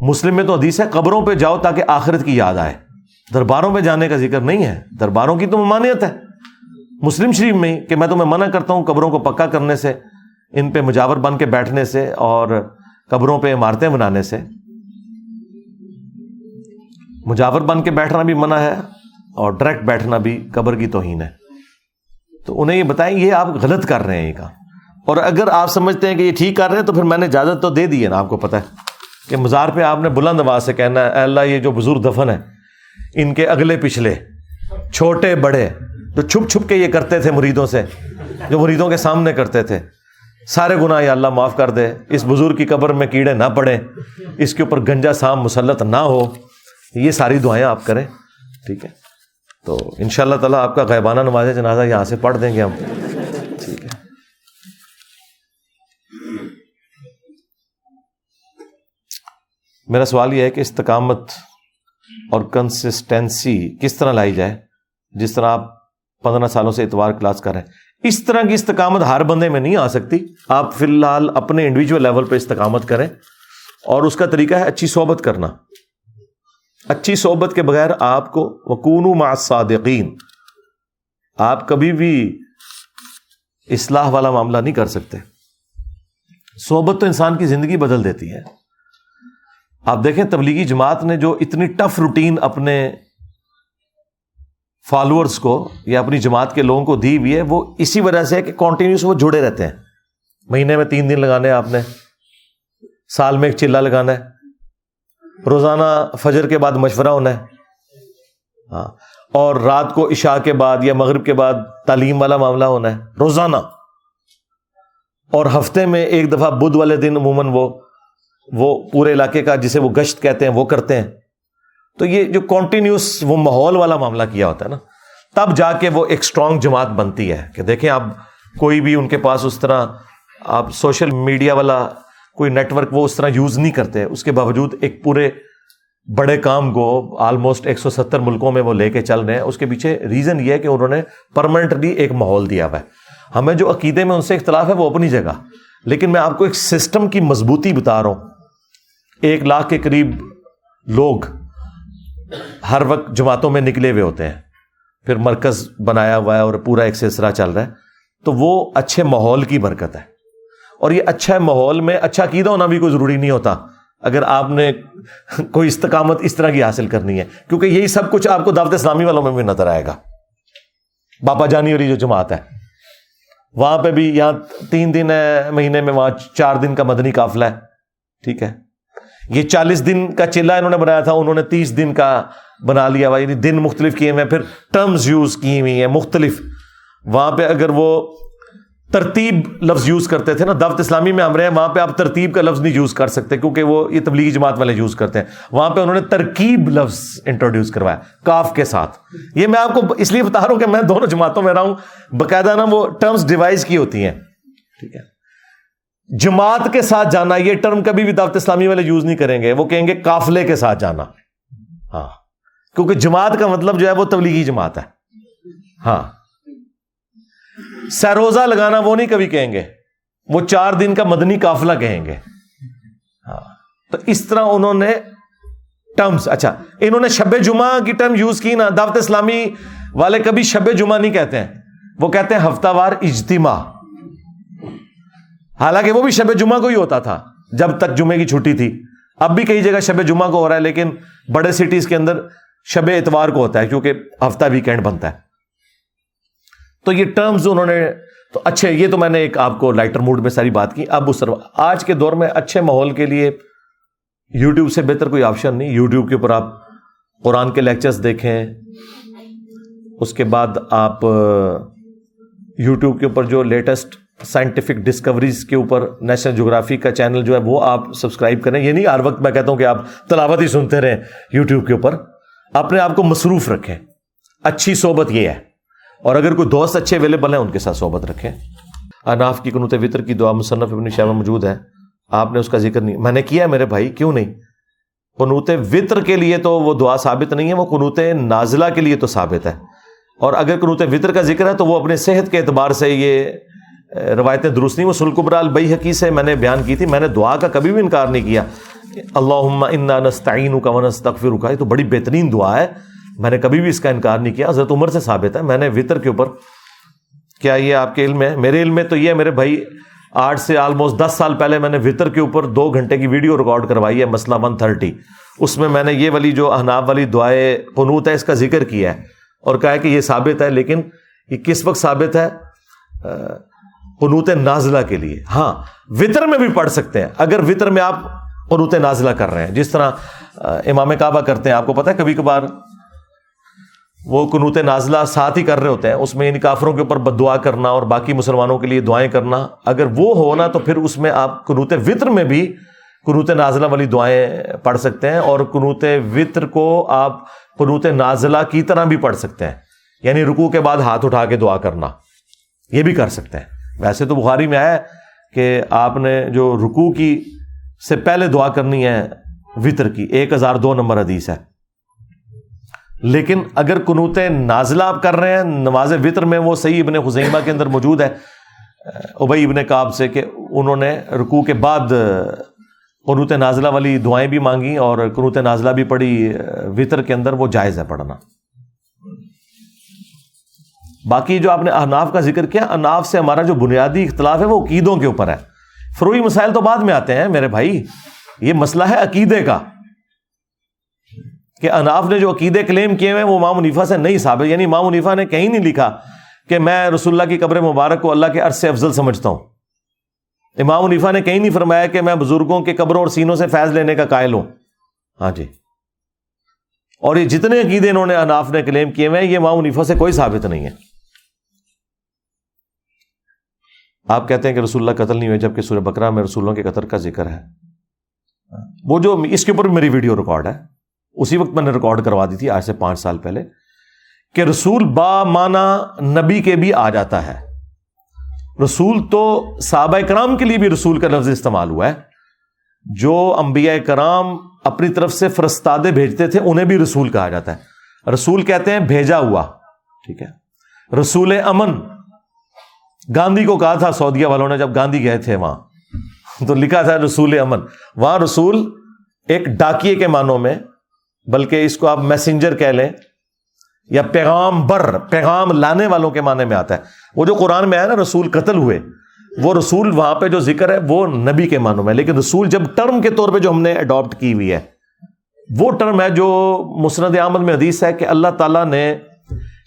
مسلم میں تو حدیث ہے، قبروں پہ جاؤ تاکہ آخرت کی یاد آئے۔ درباروں پہ جانے کا ذکر نہیں ہے۔ درباروں کی تو ممانعت ہے۔ مسلم شریف میں کہ میں تمہیں منع کرتا ہوں قبروں کو پکا کرنے سے، ان پہ مجاور بن کے بیٹھنے سے اور قبروں پہ عمارتیں بنانے سے۔ مجاور بن کے بیٹھنا بھی منع ہے اور ڈائریکٹ بیٹھنا بھی قبر کی توہین ہے۔ تو انہیں یہ بتائیں، یہ آپ غلط کر رہے ہیں یہ کام۔ اور اگر آپ سمجھتے ہیں کہ یہ ٹھیک کر رہے ہیں تو پھر میں نے اجازت تو دے دی ہے نا، آپ کو پتا ہے کہ مزار پہ آپ نے بلند آواز سے کہنا ہے، اے اللہ یہ جو بزرگ دفن ہے ان کے اگلے پچھلے، چھوٹے، بڑے جو چھپ چھپ کے یہ کرتے تھے مریدوں سے، جو مریدوں کے سامنے کرتے تھے۔ سارے گناہ یا اللہ معاف کر دے، اس بزرگ کی قبر میں کیڑے نہ پڑے، اس کے اوپر گنجا سام مسلط نہ ہو۔ یہ ساری دعائیں آپ کریں، ٹھیک ہے؟ تو ان شاء اللہ تعالیٰ آپ کا غیبانہ نماز جنازہ یہاں سے پڑھ دیں گے ہم۔ ٹھیک ہے۔ میرا سوال یہ ہے کہ استقامت اور کنسسٹینسی کس طرح لائی جائے؟ جس طرح آپ پندرہ سالوں سے اتوار کلاس کر رہے ہیں۔ اس طرح کی استقامت ہر بندے میں نہیں آ سکتی۔ آپ فی الحال اپنے انڈیویجل لیول پہ استقامت کریں اور اس کا طریقہ ہے اچھی صحبت کرنا۔ اچھی صحبت کے بغیر آپ کو وکون صادقین آپ کبھی بھی اصلاح والا معاملہ نہیں کر سکتے۔ صحبت تو انسان کی زندگی بدل دیتی ہے۔ آپ دیکھیں تبلیغی جماعت نے جو اتنی ٹف روٹین اپنے فالوورس کو یا اپنی جماعت کے لوگوں کو دی ہوئی ہے، وہ اسی وجہ سے کہ کانٹینیوس وہ جڑے رہتے ہیں۔ مہینے میں تین دن لگانے آپ نے، سال میں ایک چلا لگانا ہے۔ روزانہ فجر کے بعد مشورہ ہونا ہے۔ ہاں اور رات کو عشاء کے بعد یا مغرب کے بعد تعلیم والا معاملہ ہونا ہے۔ روزانہ۔ اور ہفتے میں ایک دفعہ بدھ والے دن عموماً وہ وہ پورے علاقے کا جسے وہ گشت کہتے ہیں، وہ کرتے ہیں۔ تو یہ جو کنٹینیوس وہ ماحول والا معاملہ کیا ہوتا ہے نا، تب جا کے وہ ایک اسٹرانگ جماعت بنتی ہے کہ دیکھیں اب کوئی بھی ان کے پاس اس طرح آپ سوشل میڈیا والا کوئی نیٹورک وہ اس طرح یوز نہیں کرتے، اس کے باوجود ایک پورے بڑے کام کو آلموسٹ ایک سو ستر ملکوں میں وہ لے کے چل رہے ہیں۔ اس کے پیچھے ریزن یہ ہے کہ انہوں نے پرماننٹلی ایک ماحول دیا ہوا ہے۔ ہمیں جو عقیدے میں ان سے اختلاف ہے وہ اپنی جگہ، لیکن میں آپ کو ایک سسٹم کی مضبوطی بتا رہا ہوں۔ ایک لاکھ کے قریب لوگ ہر وقت جماعتوں میں نکلے ہوئے ہوتے ہیں۔ پھر مرکز بنایا ہوا ہے اور پورا ایک سلسلہ چل رہا ہے۔ تو وہ اچھے ماحول کی برکت ہے۔ اور یہ اچھا ماحول میں اچھا عقیدہ ہونا بھی کوئی ضروری نہیں ہوتا۔ اگر آپ نے کوئی استقامت اس طرح کی حاصل کرنی ہے، کیونکہ یہی سب کچھ آپ کو دعوت اسلامی والوں میں بھی نظر آئے گا۔ باپا جانی اور یہ جو جماعت ہے، وہاں پہ بھی یہاں تین دن ہے، مہینے میں وہاں چار دن کا مدنی قافلہ ہے۔ ٹھیک ہے۔ یہ چالیس دن کا چلا انہوں نے بنایا تھا، انہوں نے تیس دن کا بنا لیا ہوا یعنی دن مختلف کیے ہوئے پھر ٹرمز یوز کی ہوئی ہیں، مختلف۔ وہاں پہ اگر وہ ترتیب لفظ یوز کرتے تھے نا، دعوت اسلامی میں ہم رہے ہیں، وہاں پہ آپ ترتیب کا لفظ نہیں یوز کر سکتے، کیونکہ وہ یہ تبلیغی جماعت والے یوز کرتے ہیں۔ وہاں پہ انہوں نے ترکیب لفظ انٹروڈیوس کروایا، کاف کے ساتھ۔ یہ میں آپ کو اس لیے بتا رہا ہوں کہ میں دونوں جماعتوں میں رہا ہوں، باقاعدہ نا وہ ٹرمز ڈیوائز کی ہوتی ہیں۔ ٹھیک ہے۔ جماعت کے ساتھ جانا، یہ ٹرم کبھی بھی دعوت اسلامی والے یوز نہیں کریں گے، وہ کہیں گے کافلے کے ساتھ جانا۔ ہاں کیونکہ جماعت کا مطلب جو ہے وہ تبلیغی جماعت ہے۔ ہاں۔ سروزہ لگانا وہ نہیں کبھی کہیں گے، وہ چار دن کا مدنی قافلہ کہیں گے۔ ہاں۔ تو اس طرح انہوں نے ٹرمز اچھا انہوں نے شب جمعہ کی ٹرم یوز کی نا۔ دعوت اسلامی والے کبھی شب جمعہ نہیں کہتے ہیں، وہ کہتے ہیں ہفتہ وار اجتماع۔ حالانکہ وہ بھی شب جمعہ کو ہی ہوتا تھا، جب تک جمعے کی چھٹی تھی۔ اب بھی کئی جگہ شب جمعہ کو ہو رہا ہے، لیکن بڑے سٹیز کے اندر شب اتوار کو ہوتا ہے، کیونکہ ہفتہ ویکینڈ بنتا ہے۔ تو یہ ٹرمز انہوں نے، تو اچھے یہ تو میں نے ایک آپ کو لائٹر موڈ میں ساری بات کی۔ اب اس آج کے دور میں اچھے ماحول کے لیے یوٹیوب سے بہتر کوئی آپشن نہیں۔ یوٹیوب کے اوپر آپ قرآن کے لیکچرز دیکھیں۔ اس کے بعد آپ یوٹیوب کے اوپر جو لیٹسٹ سائنٹیفک ڈسکوریز کے اوپر نیشنل جغرافی کا چینل جو ہے وہ آپ سبسکرائب کریں۔ یہ نہیں ہر وقت میں کہتا ہوں کہ آپ تلاوت ہی سنتے رہیں یوٹیوب کے اوپر۔ اپنے آپ کو مصروف رکھیں۔ اچھی صحبت یہ ہے۔ اور اگر کوئی دوست اچھے اویلیبل ہیں، ان کے ساتھ صحبت رکھیں۔ اناف کی قنوت وطر کی دعا مصنف ابن شاہ موجود ہے۔ آپ نے اس کا ذکر نہیں۔ میں نے کیا میرے بھائی، کیوں نہیں؟ قنوت وطر کے لیے تو وہ دعا ثابت نہیں ہے، وہ قنوت نازلہ کے لیے تو ثابت ہے۔ اور اگر قنوت وطر کا ذکر ہے تو وہ اپنے صحت کے اعتبار سے یہ روایتیں درست نہیں، وہ سلقبر البئی حقی سے میں نے بیان کی تھی، میں نے دعا کا کبھی بھی انکار نہیں کیا۔ اللہ انا نستعین کا ونستغفر کا یہ تو بڑی بہترین دعا ہے، میں نے کبھی بھی اس کا انکار نہیں کیا۔ حضرت عمر سے ثابت ہے، میں نے وطر کے اوپر، کیا یہ آپ کے علم ہے میرے علم میں تو یہ ہے، میرے بھائی، آٹھ سے آلموسٹ دس سال پہلے میں نے وطر کے اوپر دو گھنٹے کی ویڈیو ریکارڈ کروائی ہے، مسئلہ ون تھرٹی اس میں میں نے یہ والی جو احناب والی دعائیں قنوت ہے، اس کا ذکر کیا ہے اور کہا ہے کہ یہ ثابت ہے، لیکن یہ کس وقت ثابت ہے؟ قنوت نازلہ کے لیے۔ ہاں وطر میں بھی پڑھ سکتے ہیں۔ اگر وطر میں آپ قنوت نازلہ کر رہے ہیں، جس طرح امام کعبہ کرتے ہیں، آپ کو پتا ہے کبھی کبھار وہ قنوت نازلہ ساتھ ہی کر رہے ہوتے ہیں، اس میں یعنی کافروں کے اوپر بد دعا کرنا اور باقی مسلمانوں کے لیے دعائیں کرنا۔ اگر وہ ہونا تو پھر اس میں آپ قنوت وطر میں بھی قنوت نازلہ والی دعائیں پڑھ سکتے ہیں اور قنوت وطر کو آپ قنوت نازلہ کی طرح بھی پڑھ سکتے ہیں۔ یعنی رکو کے بعد ہاتھ اٹھا کے دعا کرنا، یہ بھی کر سکتے ہیں۔ ویسے تو بخاری میں آیا کہ آپ نے جو رکو کی سے پہلے دعا کرنی ہے، وطر کی، ایک ہزار دو نمبر حدیث ہے۔ لیکن اگر کنوت نازلہ آپ کر رہے ہیں، نماز وطر میں وہ صحیح ابن خزیمہ کے اندر موجود ہے۔ ابئی ابن کاب سے کہ انہوں نے رکوع کے بعد قنوت نازلہ والی دعائیں بھی مانگی اور قنوت نازلہ بھی پڑھی، وطر کے اندر وہ جائز ہے پڑھنا۔ باقی جو آپ نے اناف کا ذکر کیا اناف سے ہمارا جو بنیادی اختلاف ہے، وہ عقیدوں کے اوپر ہے۔ فروئی مسائل تو بعد میں آتے ہیں، میرے بھائی، یہ مسئلہ ہے عقیدے کا۔ کہ اناف نے جو عقیدے کلیم کیے ہوئے وہ مام منیفا سے نہیں ثابت۔ یعنی مام منیفا نے کہیں نہیں لکھا کہ میں رسول اللہ کی قبر مبارک کو اللہ کے عرص سے افضل سمجھتا ہوں۔ امام منیفا نے کہیں نہیں فرمایا کہ میں بزرگوں کے قبروں اور سینوں سے فیض لینے کا قائل ہوں۔ ہاں جی۔ اور یہ جتنے عقیدے انہوں نے اناف نے کلیم کیے ہوئے یہ مام منیفا سے کوئی ثابت نہیں ہے۔ آپ کہتے ہیں کہ رسول اللہ قتل نہیں ہوئے جبکہ سورہ بکرا میں رسولوں کے قتل کا ذکر ہے۔ وہ جو اس کے اوپر میری ویڈیو ریکارڈ ہے۔ اسی وقت میں نے ریکارڈ کروا دی تھی آج سے پانچ سال پہلے کہ رسول با مانا نبی کے بھی آ جاتا ہے۔ رسول تو صحابہ کرام کے لیے بھی رسول کا لفظ استعمال ہوا ہے۔ جو انبیاء کرام اپنی طرف سے فرستادے بھیجتے تھے، انہیں بھی رسول کہا جاتا ہے۔ رسول کہتے ہیں بھیجا ہوا، ٹھیک ہے۔ رسول امن گاندھی کو کہا تھا سعودیہ والوں نے جب گاندھی گئے تھے وہاں، تو لکھا تھا رسول امن۔ وہاں رسول ایک ڈاکیے کے معنوں میں، بلکہ اس کو آپ میسنجر کہہ لیں، یا پیغام بر، پیغام لانے والوں کے معنی میں آتا ہے۔ وہ جو قرآن میں آیا نا، رسول قتل ہوئے، وہ رسول وہاں پہ جو ذکر ہے، وہ نبی کے معنوں میں۔ لیکن رسول جب ٹرم کے طور پہ جو ہم نے اڈاپٹ کی ہوئی ہے، وہ ٹرم ہے جو مسند عمل میں حدیث ہے کہ اللہ تعالیٰ نے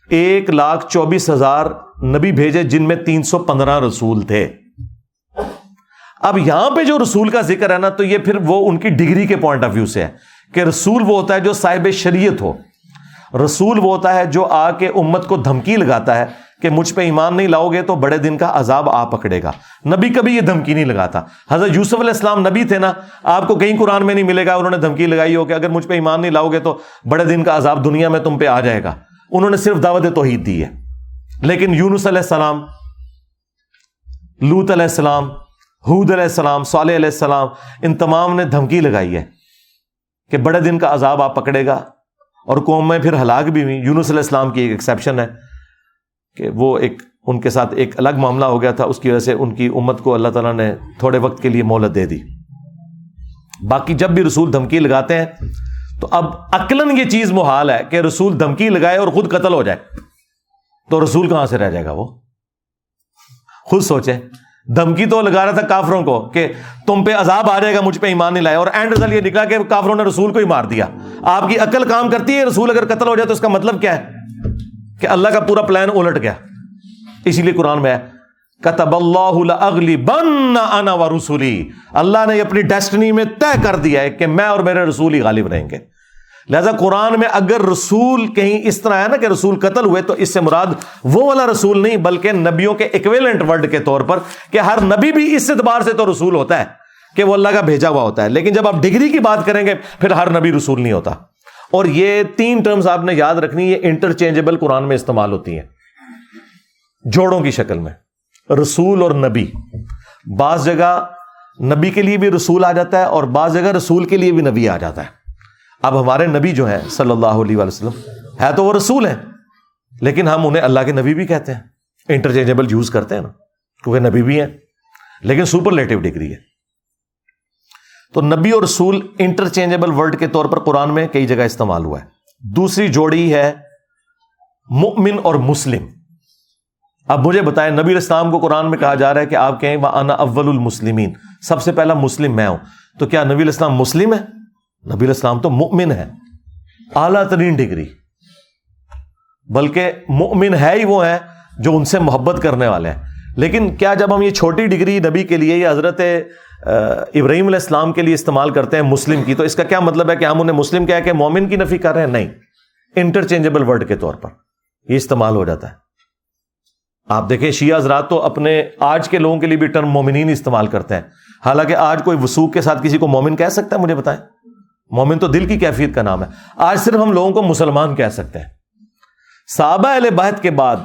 ایک لاکھ چوبیس ہزار نبی بھیجے جن میں تین سو پندرہ رسول تھے۔ اب یہاں پہ جو رسول کا ذکر ہے نا، تو یہ پھر وہ ان کی ڈگری کے پوائنٹ آف ویو سے ہے کہ رسول وہ ہوتا ہے جو صاحب شریعت ہو۔ رسول وہ ہوتا ہے جو آ کے امت کو دھمکی لگاتا ہے کہ مجھ پہ ایمان نہیں لاؤ گے تو بڑے دن کا عذاب آ پکڑے گا۔ نبی کبھی یہ دھمکی نہیں لگاتا۔ حضرت یوسف علیہ السلام نبی تھے نا، آپ کو کہیں قرآن میں نہیں ملے گا، انہوں نے دھمکی لگائی ہو کہ اگر مجھ پہ ایمان نہیں لاؤ گے تو بڑے دن کا عذاب دنیا میں تم پہ آ جائے گا۔ انہوں نے صرف دعوت توحید دی ہے۔ لیکن یونس علیہ السلام لوت علیہ السلام حود علیہ السلام، صالح علیہ السلام، ان تمام نے دھمکی لگائی ہے کہ بڑے دن کا عذاب آپ پکڑے گا اور قوم میں پھر ہلاک بھی ہوئی۔ یونس علیہ السلام کی ایک ایکسیپشن ہے کہ وہ ایک، ان کے ساتھ ایک الگ معاملہ ہو گیا تھا۔ اس کی وجہ سے ان کی امت کو اللہ تعالیٰ نے تھوڑے وقت کے لیے مہلت دے دی۔ باقی جب بھی رسول دھمکی لگاتے ہیں تو اب عقلن یہ چیز محال ہے کہ رسول دھمکی لگائے اور خود قتل ہو جائے۔ تو رسول کہاں سے رہ جائے گا وہ؟ خود سوچے۔ دھمکی تو لگا رہا تھا کافروں کو کہ تم پہ عذاب آ جائے گا، مجھ پہ ایمان نہیں لائے۔ اور اینڈ رزلٹ یہ نکلا کہ کافروں نے رسول کو ہی مار دیا۔ آپ کی عقل کام کرتی ہے، رسول اگر قتل ہو جائے تو اس کا مطلب کیا ہے؟ کہ اللہ کا پورا پلان الٹ گیا۔ اسی لیے قرآن میں ہے، کتب اللہ اگلی بن انا و رسولی اللہ نے اپنی ڈیسٹنی میں طے کر دیا ہے کہ میں اور میرے رسول ہی غالب رہیں گے۔ لہذا قرآن میں اگر رسول کہیں اس طرح ہے نا کہ رسول قتل ہوئے تو اس سے مراد وہ والا رسول نہیں، بلکہ نبیوں کے اکویلنٹ ورڈ کے طور پر کہ ہر نبی بھی اس اعتبار سے تو رسول ہوتا ہے کہ وہ اللہ کا بھیجا ہوا ہوتا ہے۔ لیکن جب آپ ڈگری کی بات کریں گے، پھر ہر نبی رسول نہیں ہوتا۔ اور یہ تین ٹرمز آپ نے یاد رکھنی، یہ انٹرچینجبل قرآن میں استعمال ہوتی ہیں۔ جوڑوں کی شکل میں۔ رسول اور نبی۔ بعض جگہ نبی کے لیے بھی رسول آ جاتا ہے اور بعض جگہ رسول کے لیے بھی نبی آ جاتا ہے۔ اب ہمارے نبی جو ہیں صلی اللہ علیہ وسلم، ہے تو وہ رسول ہیں، لیکن ہم انہیں اللہ کے نبی بھی کہتے ہیں انٹرچینجبل یوز کرتے ہیں نا، کیونکہ نبی بھی ہیں، لیکن سپر لیٹو ڈگری ہے۔ تو نبی اور رسول انٹرچینجبل ورڈ کے طور پر قرآن میں کئی جگہ استعمال ہوا ہے۔ دوسری جوڑی ہے مؤمن اور مسلم۔ اب مجھے بتائیں، نبی اسلام کو قرآن میں کہا جا رہا ہے کہ آپ کہیں وہ انا اول المسلمین سب سے پہلا مسلم میں ہوں۔ تو کیا نبی الاسلام مسلم ہے نبی الاسلام تو مؤمن ہے اعلیٰ ترین ڈگری۔ بلکہ مؤمن ہے ہی وہ ہے جو ان سے محبت کرنے والے ہیں۔ لیکن کیا جب ہم یہ چھوٹی ڈگری نبی کے لیے یا حضرت ابراہیم علیہ السلام کے لیے استعمال کرتے ہیں مسلم کی، تو اس کا کیا مطلب ہے کہ ہم انہیں مسلم کیا کہ مومن کی نفی کر رہے ہیں؟ نہیں۔ انٹرچینجبل ورڈ کے طور پر یہ استعمال ہو جاتا ہے۔ آپ دیکھیں، شیعہ حضرات تو اپنے آج کے لوگوں کے لیے بھی ٹرم مومنین استعمال کرتے ہیں۔ حالانکہ آج کوئی وسوخ کے ساتھ کسی کو مومن کہہ سکتا ہے؟ مجھے بتائیں۔ مومن تو دل کی کیفیت کا نام ہے۔ آج صرف ہم لوگوں کو مسلمان کہہ سکتے ہیں۔ صحابہ اہل بہت کے بعد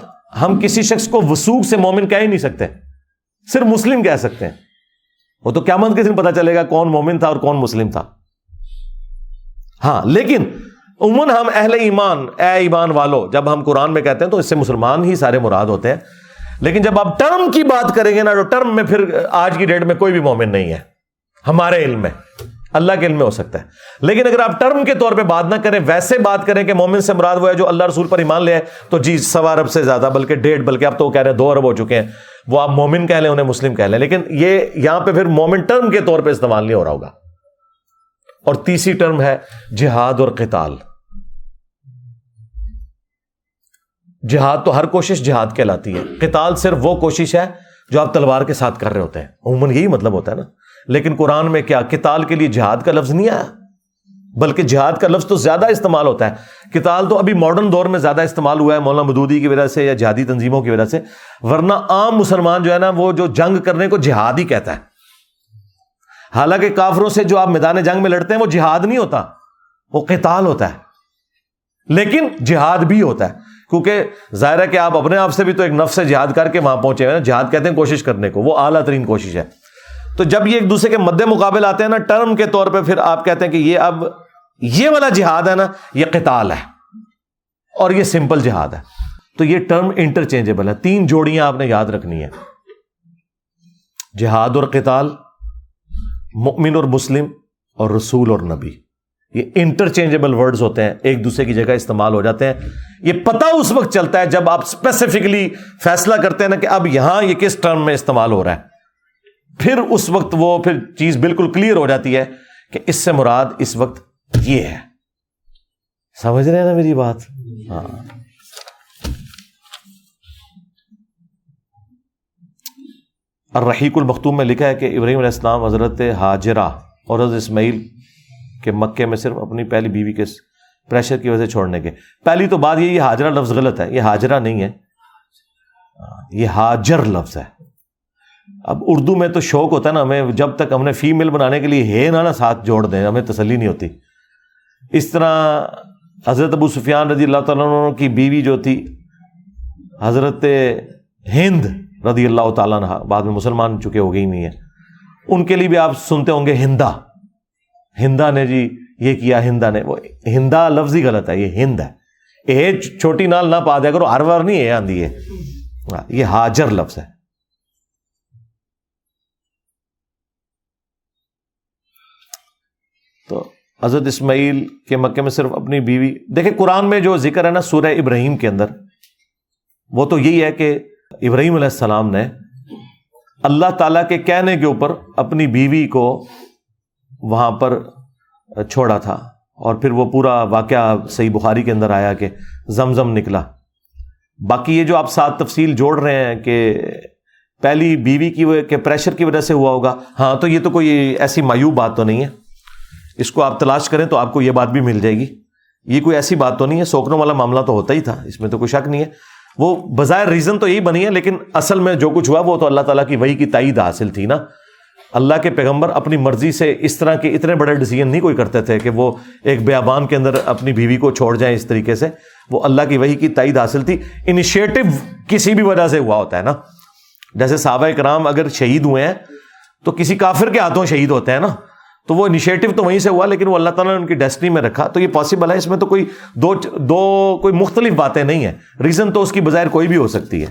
ہم کسی شخص کو وسوخ سے مومن کہہ ہی نہیں سکتے۔ صرف مسلم کہہ سکتے ہیں۔ وہ تو کیا مند کس دن پتا چلے گا کون مومن تھا اور کون مسلم تھا۔ ہاں لیکن عموماً ہم اہل ایمان، اے ایمان والو، جب ہم قرآن میں کہتے ہیں تو اس سے مسلمان ہی سارے مراد ہوتے ہیں۔ لیکن جب آپ ٹرم کی بات کریں گے نا، تو ٹرم میں پھر آج کی ڈیٹ میں کوئی بھی مومن نہیں ہے۔ ہمارے علم میں۔ اللہ کے علم میں ہو سکتا ہے۔ لیکن اگر آپ ٹرم کے طور پہ بات نہ کریں، ویسے بات کریں کہ مومن سے مراد وہ ہے جو اللہ رسول پر ایمان لے تو جی سوا ارب سے زیادہ، بلکہ ڈیڑھ، بلکہ اب تو وہ کہہ رہے ہیں، دو ارب ہو چکے ہیں۔ وہ آپ مومن کہہ لیں، انہیں مسلم کہہ لیں۔ لیکن یہ یہاں پہ پھر مومن ٹرم کے طور پہ استعمال نہیں ہو رہا ہوگا۔ اور تیسری ٹرم ہے جہاد اور قتال۔ جہاد تو ہر کوشش جہاد کہلاتی ہے۔ قتال صرف وہ کوشش ہے جو آپ تلوار کے ساتھ کر رہے ہوتے ہیں۔ عموماً یہی مطلب ہوتا ہے نا۔ لیکن قرآن میں کیا کتال کے لیے جہاد کا لفظ نہیں آیا؟ بلکہ جہاد کا لفظ تو زیادہ استعمال ہوتا ہے۔ کتال تو ابھی ماڈرن دور میں زیادہ استعمال ہوا ہے مولانا مدودی کی وجہ سے یا جہادی تنظیموں کی وجہ سے۔ ورنہ عام مسلمان جو ہے نا وہ جو جنگ کرنے کو جہاد ہی کہتا ہے۔ حالانکہ کافروں سے جو آپ میدان جنگ میں لڑتے ہیں وہ جہاد نہیں ہوتا، وہ قتال ہوتا ہے۔ لیکن جہاد بھی ہوتا ہے۔ کیونکہ ظاہر ہے کہ آپ اپنے آپ سے بھی تو ایک نفس سے جہاد کر کے وہاں پہنچے ہوئے ہیں۔ جہاد کہتے ہیں کوشش کرنے کو، وہ اعلیٰ ترین کوشش ہے۔ تو جب یہ ایک دوسرے کے مد مقابل آتے ہیں نا ٹرم کے طور پہ پھر آپ کہتے ہیں کہ یہ اب یہ والا جہاد ہے نا، یہ قتال ہے۔ اور یہ سمپل جہاد ہے۔ تو یہ ٹرم انٹرچینجبل ہے۔ تین جوڑیاں آپ نے یاد رکھنی ہے جہاد اور قتال، مؤمن اور مسلم، اور رسول اور نبی۔ یہ انٹرچینجبل ورڈز ہوتے ہیں۔ ایک دوسرے کی جگہ استعمال ہو جاتے ہیں۔ یہ پتہ اس وقت چلتا ہے جب آپ اسپیسیفکلی فیصلہ کرتے ہیں نا کہ اب یہاں یہ کس ٹرم میں استعمال ہو رہا ہے۔ پھر اس وقت وہ پھر چیز بالکل کلیئر ہو جاتی ہے کہ اس سے مراد اس وقت یہ ہے۔ سمجھ رہے ہیں نا میری بات؟ ہاں۔ الرحیق المختوم میں لکھا ہے کہ ابراہیم علیہ السلام حضرت حاجرہ اور حضرت اسماعیل کے مکے میں صرف اپنی پہلی بیوی کے پریشر کی وجہ سے چھوڑنے کے پہلی تو بات یہ حاجرہ لفظ غلط ہے، یہ حاجرہ نہیں ہے۔ ہاں، یہ حاجر لفظ ہے۔ اب اردو میں تو شوق ہوتا ہے نا ہمیں جب تک ہم نے فیمیل بنانے کے لیے ہے نا نا ساتھ جوڑ دیں ہمیں تسلی نہیں ہوتی۔ اس طرح حضرت ابو سفیان رضی اللہ تعالیٰ کی بیوی جو تھی حضرت ہند رضی اللہ تعالیٰ عنہ بعد میں مسلمان چکے ہو گئی نہیں ہے ان کے لیے بھی آپ سنتے ہوں گے ہندا۔ ہندا نے جی یہ کیا ہندا نے وہ ہندا لفظ ہی غلط ہے یہ ہند ہے۔ اے چھوٹی نال نہ پا دیا کرو ہر بار نہیں ہے آندھی ہے۔ ہاں، یہ حاجر لفظ ہے۔ تو حضرت اسماعیل کے مکے میں صرف اپنی بیوی، دیکھیں قرآن میں جو ذکر ہے نا سورہ ابراہیم کے اندر، وہ تو یہی ہے کہ ابراہیم علیہ السلام نے اللہ تعالیٰ کے کہنے کے اوپر اپنی بیوی کو وہاں پر چھوڑا تھا۔ اور پھر وہ پورا واقعہ صحیح بخاری کے اندر آیا کہ زمزم نکلا۔ باقی یہ جو آپ ساتھ تفصیل جوڑ رہے ہیں کہ پہلی بیوی کی کے پریشر کی وجہ سے ہوا ہوگا ہاں تو یہ تو کوئی ایسی مایوب بات تو نہیں ہے۔ اس کو آپ تلاش کریں تو آپ کو یہ بات بھی مل جائے گی۔ یہ کوئی ایسی بات تو نہیں ہے، سوکھنے والا معاملہ تو ہوتا ہی تھا، اس میں تو کوئی شک نہیں ہے۔ وہ بظاہر ریزن تو یہی بنی ہے، لیکن اصل میں جو کچھ ہوا وہ تو اللہ تعالیٰ کی وہی کی تائید حاصل تھی نا۔ اللہ کے پیغمبر اپنی مرضی سے اس طرح کے اتنے بڑے ڈیسیجن نہیں کوئی کرتے تھے کہ وہ ایک بیابان کے اندر اپنی بیوی کو چھوڑ جائیں اس طریقے سے۔ وہ اللہ کی وہی کی تائید حاصل تھی۔ انیشیٹو کسی بھی وجہ سے ہوا ہوتا ہے نا۔ جیسے صحابہ کرام اگر شہید ہوئے ہیں تو کسی کافر کے ہاتھوں شہید ہوتے ہیں نا۔ تو وہ انیشیٹو تو وہیں سے ہوا، لیکن وہ اللہ تعالیٰ نے ان کی ڈیسٹنی میں رکھا۔ تو یہ پاسبل ہے، اس میں تو کوئی دو دو کوئی مختلف باتیں نہیں ہیں۔ ریزن تو اس کی بظاہر کوئی بھی ہو سکتی ہے۔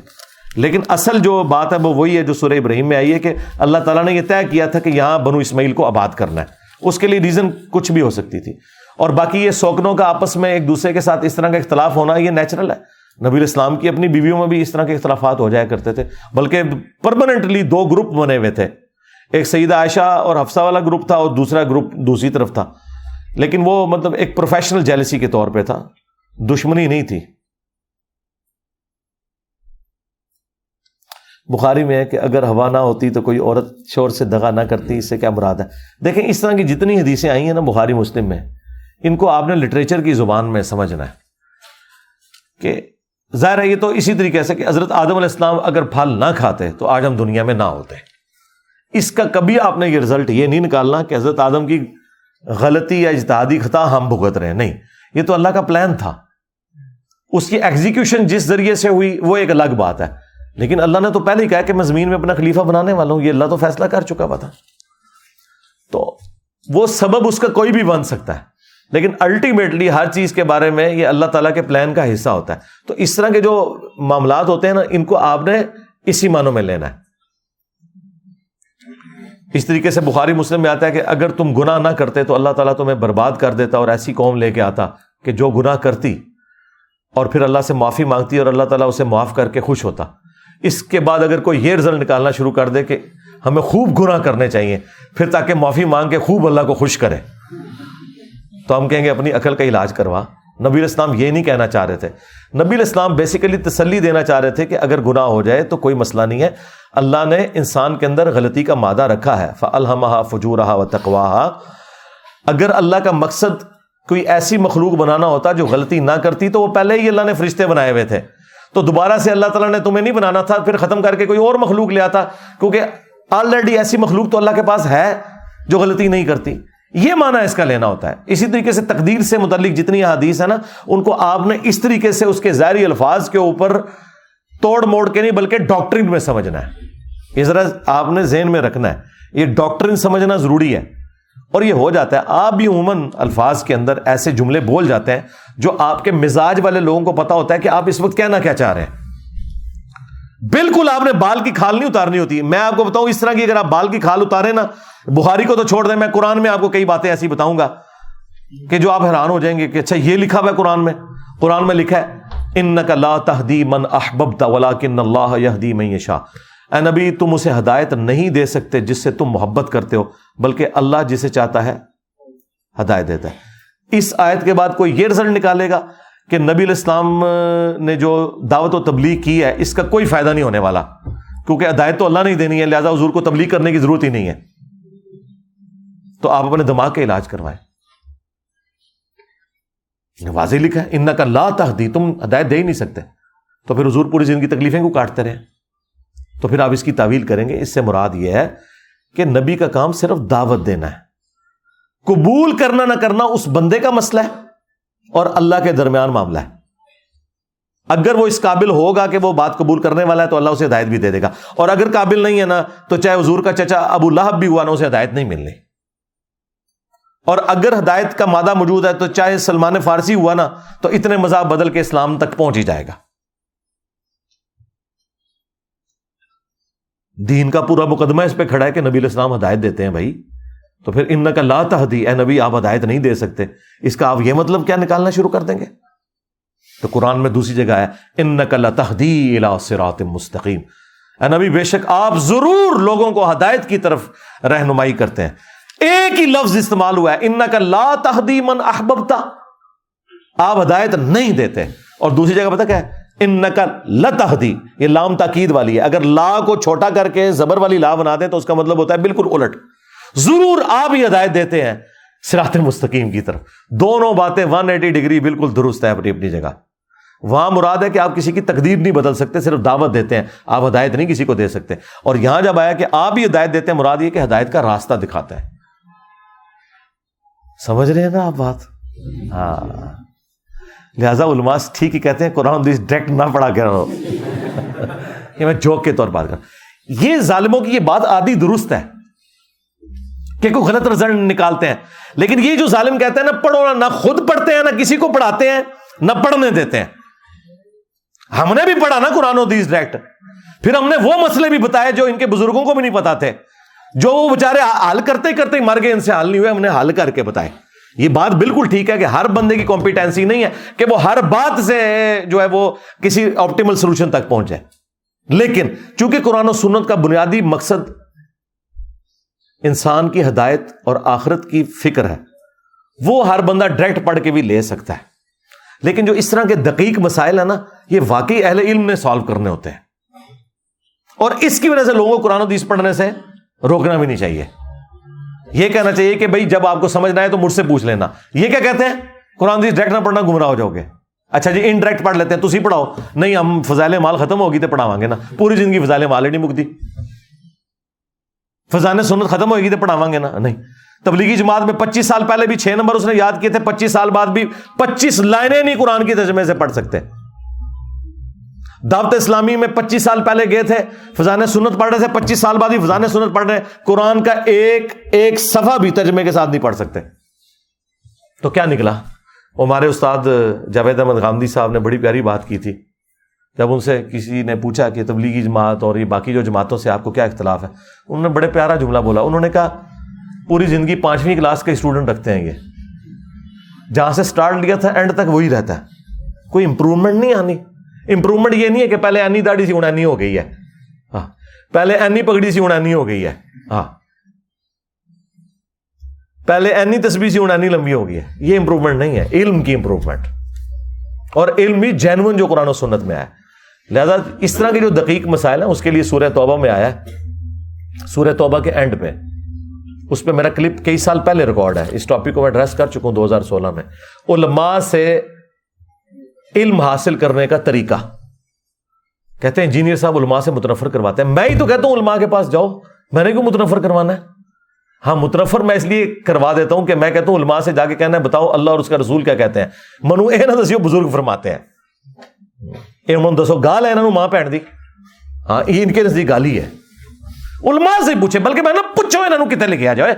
لیکن اصل جو بات ہے، وہ وہی ہے جو سورہ ابراہیم میں آئی ہے کہ اللہ تعالیٰ نے یہ طے کیا تھا کہ یہاں بنو اسماعیل کو آباد کرنا ہے۔ اس کے لیے ریزن کچھ بھی ہو سکتی تھی۔ اور باقی یہ سوکنوں کا آپس میں ایک دوسرے کے ساتھ اس طرح کا اختلاف ہونا، یہ نیچرل ہے۔ نبی الاسلام کی اپنی بیویوں میں بھی اس طرح کے اختلافات ہو جایا کرتے تھے، بلکہ پرماننٹلی دو گروپ بنے ہوئے تھے۔ ایک سیدہ عائشہ اور حفصہ والا گروپ تھا اور دوسرا گروپ دوسری طرف تھا۔ لیکن وہ مطلب ایک پروفیشنل جیلسی کے طور پہ تھا۔ دشمنی نہیں تھی۔ بخاری میں ہے کہ اگر ہوا نہ ہوتی تو کوئی عورت شور سے دگا نہ کرتی، اس سے کیا مراد ہے؟ دیکھیں، اس طرح کی جتنی حدیثیں آئی ہیں نا بخاری مسلم میں، ان کو آپ نے لٹریچر کی زبان میں سمجھنا ہے۔ کہ ظاہر ہے یہ تو اسی طریقے سے کہ حضرت آدم علیہ السلام اگر پھل نہ کھاتے تو آج ہم دنیا میں نہ ہوتے۔ اس کا کبھی آپ نے یہ رزلٹ یہ نہیں نکالنا کہ حضرت آدم کی غلطی یا اجتہادی خطا ہم بھگت رہے ہیں۔ نہیں، یہ تو اللہ کا پلان تھا۔ اس کی ایگزیکیوشن جس ذریعے سے ہوئی، وہ ایک الگ بات ہے۔ لیکن اللہ نے تو پہلے ہی کہا کہ میں زمین میں اپنا خلیفہ بنانے والا ہوں۔ یہ اللہ تو فیصلہ کر چکا ہوا تھا۔ تو وہ سبب اس کا کوئی بھی بن سکتا ہے۔ لیکن الٹیمیٹلی ہر چیز کے بارے میں یہ اللہ تعالیٰ کے پلان کا حصہ ہوتا ہے۔ تو اس طرح کے جو معاملات ہوتے ہیں نا، ان کو آپ نے اسی معنوں میں لینا ہے۔ اس طریقے سے بخاری مسلم میں آتا ہے کہ اگر تم گناہ نہ کرتے تو اللہ تعالیٰ تمہیں برباد کر دیتا اور ایسی قوم لے کے آتا کہ جو گناہ کرتی اور پھر اللہ سے معافی مانگتی اور اللہ تعالیٰ اسے معاف کر کے خوش ہوتا۔ اس کے بعد اگر کوئی یہ رزلٹ نکالنا شروع کر دے کہ ہمیں خوب گناہ کرنے چاہیے، پھر تاکہ معافی مانگ کے خوب اللہ کو خوش کرے۔ تو ہم کہیں گے اپنی عقل کا علاج کروا۔ نبی الاسلام یہ نہیں کہنا چاہ رہے تھے۔ نبی الاسلام بیسیکلی تسلی دینا چاہ رہے تھے کہ اگر گناہ ہو جائے تو کوئی مسئلہ نہیں ہے۔ اللہ نے انسان کے اندر غلطی کا مادہ رکھا ہے۔ فلحمہ فجور و تقواہ اگر اللہ کا مقصد کوئی ایسی مخلوق بنانا ہوتا جو غلطی نہ کرتی تو وہ پہلے ہی اللہ نے فرشتے بنائے ہوئے تھے۔ تو دوبارہ سے اللہ تعالیٰ نے تمہیں نہیں بنانا تھا، پھر ختم کر کے کوئی اور مخلوق لیا تھا کیونکہ آلریڈی ایسی مخلوق تو اللہ کے پاس ہے جو غلطی نہیں کرتی۔ یہ مانا اس کا لینا ہوتا ہے۔ اسی طریقے سے تقدیر سے متعلق جتنی حدیث ہے نا، ان کو آپ نے اس طریقے سے اس کے ظاہری الفاظ کے اوپر توڑ موڑ کے نہیں، بلکہ ڈاکٹرن میں سمجھنا ہے۔ یہ ذرا آپ نے ذہن میں رکھنا ہے۔ یہ ڈاکٹرن سمجھنا ضروری ہے۔ اور یہ ہو جاتا ہے، آپ بھی عموماً الفاظ کے اندر ایسے جملے بول جاتے ہیں جو آپ کے مزاج والے لوگوں کو پتا ہوتا ہے کہ آپ اس وقت کہنا کیا چاہ رہے ہیں۔ بالکل آپ نے بال کی کھال نہیں اتارنی ہوتی۔ میں آپ کو بتاؤں، اس طرح کی اگر آپ بال کی کھال اتارے نا بخاری کو تو چھوڑ دیں، میں قرآن میں آپ کو کئی باتیں ایسی بتاؤں گا کہ جو آپ حیران ہو جائیں گے کہ اچھا یہ لکھا ہوا ہے قرآن میں؟ قرآن میں لکھا ہے ان لا تہدی من احببت ولاکن اللہ یہدی من یشاء. اے نبی، تم اسے ہدایت نہیں دے سکتے جس سے تم محبت کرتے ہو، بلکہ اللہ جسے چاہتا ہے ہدایت دیتا ہے۔ اس آیت کے بعد کوئی یہ رزلٹ نکالے گا کہ نبی الاسلام نے جو دعوت و تبلیغ کی ہے، اس کا کوئی فائدہ نہیں ہونے والا، کیونکہ ہدایت تو اللہ نہیں دینی ہے، لہٰذا حضور کو تبلیغ کرنے کی ضرورت ہی نہیں ہے۔ تو آپ اپنے دماغ کا علاج کروائیں۔ واضح لکھا ہے، ان کا لا تحدی تم ہدایت دے ہی نہیں سکتے۔ تو پھر حضور پوری زندگی تکلیفیں کو کاٹتے رہے؟ تو پھر آپ اس کی تعویل کریں گے۔ اس سے مراد یہ ہے کہ نبی کا کام صرف دعوت دینا ہے۔ قبول کرنا نہ کرنا اس بندے کا مسئلہ ہے اور اللہ کے درمیان معاملہ ہے۔ اگر وہ اس قابل ہوگا کہ وہ بات قبول کرنے والا ہے تو اللہ اسے ہدایت بھی دے دے گا۔ اور اگر قابل نہیں ہے نا، تو چاہے حضور کا چچا ابو لہب بھی ہوا نا، اسے ہدایت نہیں ملنی۔ اور اگر ہدایت کا مادہ موجود ہے تو چاہے سلمان فارسی ہوا نا، تو اتنے مذہب بدل کے اسلام تک پہنچ ہی جائے گا۔ دین کا پورا مقدمہ اس پہ کھڑا ہے کہ نبی الاسلام ہدایت دیتے ہیں بھائی۔ تو پھر ان کا لا تحدی اے نبی، آپ ہدایت نہیں دے سکتے۔ اس کا آپ یہ مطلب کیا نکالنا شروع کر دیں گے؟ تو قرآن میں دوسری جگہ ہے ان نقل تحدی سرات مستقیم۔ اے نبی، بے شک آپ ضرور لوگوں کو ہدایت کی طرف رہنمائی کرتے ہیں۔ ایک ہی لفظ استعمال ہوا ہے ان کا لا تحدی من احبتا آپ ہدایت نہیں دیتے۔ اور دوسری جگہ پتا کیا ہے؟ ان نقل لتحدی یہ لام تاکید والی ہے۔ اگر لا کو چھوٹا کر کے زبر والی لا بنا دیں تو اس کا مطلب ہوتا ہے بالکل الٹ۔ ضرور آپ ہی ہدایت دیتے ہیں سرات مستقیم کی طرف۔ دونوں باتیں ون ایٹی ڈگری بالکل درست ہے اپنی اپنی جگہ۔ وہاں مراد ہے کہ آپ کسی کی تقدیر نہیں بدل سکتے، صرف دعوت دیتے ہیں۔ آپ ہدایت نہیں کسی کو دے سکتے۔ اور یہاں جب آیا کہ آپ ہی ہدایت دیتے ہیں، مراد یہ کہ ہدایت کا راستہ دکھاتا ہے۔ سمجھ رہے ہیں نا آپ بات؟ ہاں۔ لہذا علماس ٹھیک ہی کہتے ہیں قرآن ڈائریکٹ نہ پڑھا کر یہ میں جوک کے طور پر بات کر یہ ظالموں کی یہ بات آدھی درست ہے کہ کوئی غلط رزلٹ نکالتے ہیں۔ لیکن یہ جو ظالم کہتے ہیں نا، پڑھو نہ خود پڑھتے ہیں، نہ کسی کو پڑھاتے ہیں، نہ پڑھنے دیتے ہیں۔ ہم نے بھی پڑھا نا قرآن و حدیث ڈائریکٹ پھر ہم نے وہ مسئلے بھی بتائے جو ان کے بزرگوں کو بھی نہیں پتا تھے۔ جو وہ بےچارے حل کرتے کرتے مر گئے، ان سے حل نہیں ہوئے، ہم نے حل کر کے بتائے۔ یہ بات بالکل ٹھیک ہے کہ ہر بندے کی کمپیٹینسی نہیں ہے کہ وہ ہر بات سے جو ہے وہ کسی آپٹیمل سولوشن تک پہنچ جائے۔ لیکن چونکہ قرآن و سنت کا بنیادی مقصد انسان کی ہدایت اور آخرت کی فکر ہے، وہ ہر بندہ ڈائریکٹ پڑھ کے بھی لے سکتا ہے۔ لیکن جو اس طرح کے دقیق مسائل ہیں نا، یہ واقعی اہل علم نے سالو کرنے ہوتے ہیں۔ اور اس کی وجہ سے لوگوں کو قرآن و حدیث پڑھنے سے روکنا بھی نہیں چاہیے۔ یہ کہنا چاہیے کہ بھائی جب آپ کو سمجھنا ہے تو مجھ سے پوچھ لینا۔ یہ کیا کہتے ہیں؟ قرآن حدیث ڈائریکٹ نہ پڑھنا گمراہ ہو جاؤ گے۔ اچھا جی انڈائریکٹ پڑھ لیتے ہیں تھی پڑھاؤ۔ نہیں، ہم فضائل مال ختم ہوگی تو پڑھاواں گے نا۔ پوری زندگی فضائل مال ہی نہیں مکتی۔ فضان سنت ختم ہوئے گی تو پڑھاواں گے نا۔ نہیں۔ تبلیغی جماعت میں پچیس سال پہلے بھی چھ نمبر اس نے یاد کیے تھے، پچیس سال بعد بھی پچیس لائنیں نہیں قرآن کی ترجمے سے پڑھ سکتے۔ دعوت اسلامی میں پچیس سال پہلے گئے تھے فضان سنت پڑھ رہے تھے، پچیس سال بعد بھی فضان سنت پڑھ رہے قرآن کا ایک ایک صفحہ بھی ترجمے کے ساتھ نہیں پڑھ سکتے۔ تو کیا نکلا؟ ہمارے استاد جاوید احمد گاندھی صاحب نے بڑی پیاری بات کی تھی۔ جب ان سے کسی نے پوچھا کہ تبلیغی جماعت اور یہ باقی جو جماعتوں سے آپ کو کیا اختلاف ہے، انہوں نے بڑے پیارا جملہ بولا۔ انہوں نے کہا، پوری زندگی پانچویں کلاس کے اسٹوڈنٹ رکھتے ہیں یہ۔ جہاں سے اسٹارٹ لیا تھا، اینڈ تک وہی رہتا ہے۔ کوئی امپروومنٹ نہیں آنی۔ امپروومنٹ یہ نہیں ہے کہ پہلے اینی داڑھی سی اڑانی ہو گئی ہے۔ ہاں۔ پہلے اینی پگڑی سی اڑانی ہو گئی ہے۔ ہاں۔ پہلے اینی تصویر سی اڑانی لمبی ہو گئی ہے۔ یہ امپروومنٹ نہیں ہے۔ علم کی امپروومنٹ اور علم بھی جینون جو قرآن و سنت میں آیا لہذا اس طرح کے جو دقیق مسائل ہیں، اس کے لیے سورہ توبہ میں آیا ہے۔ سورہ توبہ کے اینڈ پہ اس پہ میرا کلپ کئی سال پہلے ریکارڈ ہے۔ اس ٹاپک کو میں ایڈریس کر چکا ہوں دو ہزار سولہ میں۔ علماء سے علم حاصل کرنے کا طریقہ۔ کہتے ہیں انجینئر صاحب علماء سے متنفر کرواتے ہیں۔ میں ہی تو کہتا ہوں علماء کے پاس جاؤ۔ میں نے کیوں متنفر کروانا ہے؟ ہاں متنفر میں اس لیے کروا دیتا ہوں کہ میں کہتا ہوں علماء سے جا کے کہنا ہے، بتاؤ اللہ اور اس کا رسول کیا کہتے ہیں۔ منو اے نہ دسیو، بزرگ فرماتے ہیں۔ اے من دسو، گال ہے انہوں ماں پہن دی۔ ہاں یہ ان کے نزدیک گالی ہے۔ علماء سے پوچھے، بلکہ میں نے پوچھو انہوں کتنے لکھے آ جائے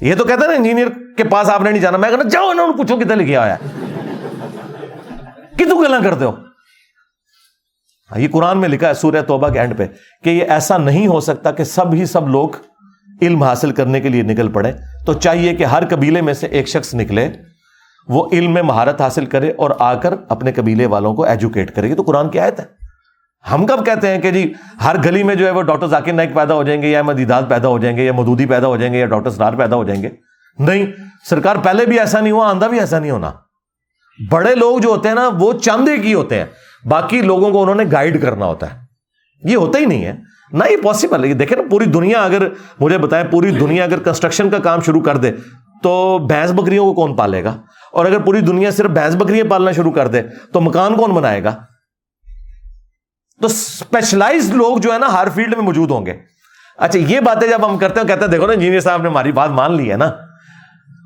یہ تو کہتے ہیں نا انجینئر کے پاس آپ نے نہیں جانا۔ میں کہنا جاؤ انہوں پوچھو کتنے لکھے آیا۔ کتوں گلا کرتے ہو؟ ہاں، یہ قرآن میں لکھا ہے، سورہ توبہ کے اینڈ پہ، کہ یہ ایسا نہیں ہو سکتا کہ سب ہی سب لوگ علم حاصل کرنے کے لیے نکل پڑے۔ تو چاہیے کہ ہر قبیلے میں سے ایک شخص نکلے، وہ علم میں مہارت حاصل کرے اور آ کر اپنے قبیلے والوں کو ایجوکیٹ کرے۔ گی تو قرآن کی آیت ہے۔ ہم کب کہتے ہیں کہ جی ہر گلی میں جو ہے وہ ڈاکٹر ذاکر نائک پیدا ہو جائیں گے، یا مدیدات پیدا ہو جائیں گے، یا مدودی پیدا ہو جائیں گے، یا ڈاکٹر سنار پیدا ہو جائیں گے۔ نہیں، سرکار پہلے بھی ایسا نہیں ہوا آندہ بھی ایسا نہیں ہونا۔ بڑے لوگ جو ہوتے ہیں نا، وہ چاندے کی ہوتے ہیں۔ باقی لوگوں کو انہوں نے گائیڈ کرنا ہوتا ہے۔ یہ ہوتا ہی نہیں ہے۔ نہ یہ پاسبل ہے۔ دیکھیں نا، پوری دنیا اگر مجھے بتائیں، پوری دنیا اگر کنسٹرکشن کا کام شروع کر دے، تو بھینس بکریوں کو کون پالے گا؟ اور اگر پوری دنیا صرف بھینس بکریاں پالنا شروع کر دے، تو مکان کون بنائے گا؟ تو اسپیشلائز لوگ جو ہے نا، ہر فیلڈ میں موجود ہوں گے۔ اچھا یہ باتیں جب ہم کرتے ہیں، کہتے ہیں، دیکھو نا انجینئر صاحب نے ہماری بات مان لی ہے نا۔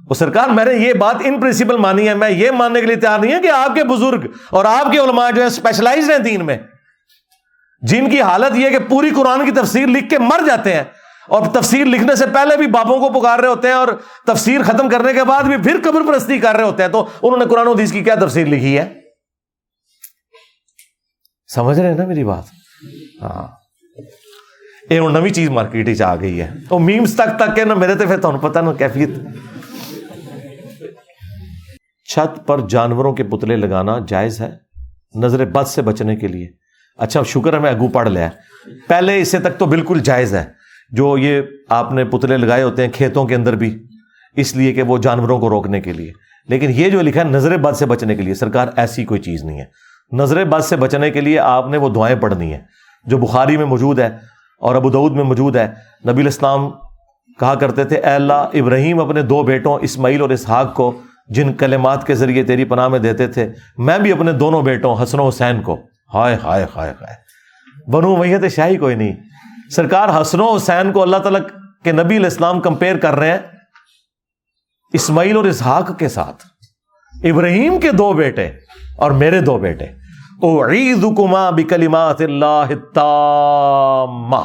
وہ سرکار، میں نے یہ بات ان پرنسپل مانی ہے، میں یہ ماننے کے لیے تیار نہیں ہے کہ آپ کے بزرگ اور آپ کے علماء جو ہے اسپیشلائز ہیں دین میں، جن کی حالت یہ کہ پوری قرآن کی تفسیر لکھ کے مر جاتے ہیں اور تفسیر لکھنے سے پہلے بھی بابوں کو پکار رہے ہوتے ہیں اور تفسیر ختم کرنے کے بعد بھی پھر قبر پرستی کر رہے ہوتے ہیں، تو انہوں نے قرآن حدیث کی کیا تفسیر لکھی ہے؟ سمجھ رہے ہیں نا میری بات؟ ہاں۔ یہ نوی چیز مارکیٹ آ گئی ہے۔ وہ میمس تک تک کے نا میرے تو پھر تمہیں پتا نا کیفیت۔ چھت پر جانوروں کے پتلے لگانا جائز ہے نظر بد سے بچنے کے لیے۔ اچھا شکر ہے میں اگو پڑھ لیا۔ پہلے اسے تک تو بالکل جائز ہے۔ جو یہ آپ نے پتلے لگائے ہوتے ہیں کھیتوں کے اندر بھی، اس لیے کہ وہ جانوروں کو روکنے کے لیے۔ لیکن یہ جو لکھا ہے نظر بد سے بچنے کے لیے، سرکار ایسی کوئی چیز نہیں ہے۔ نظر بد سے بچنے کے لیے آپ نے وہ دعائیں پڑھنی ہے جو بخاری میں موجود ہے اور ابو دعود میں موجود ہے۔ نبی الاسلام کہا کرتے تھے، اے اللہ، ابراہیم اپنے دو بیٹوں اسماعیل اور اسحاق کو جن کلمات کے ذریعے تیری پناہ میں دیتے تھے، میں بھی اپنے دونوں بیٹوں حسن و حسین کو۔ ہائے ہائے ہائے ہائے۔ بنو میت شاہی کوئی نہیں۔ سرکار حسن و حسین کو اللہ تعالیٰ کے نبی الاسلام کمپیئر کر رہے ہیں اسماعیل اور اسحاق کے ساتھ۔ ابراہیم کے دو بیٹے اور میرے دو بیٹے۔ اعیذکما بکلمات اللہ التامہ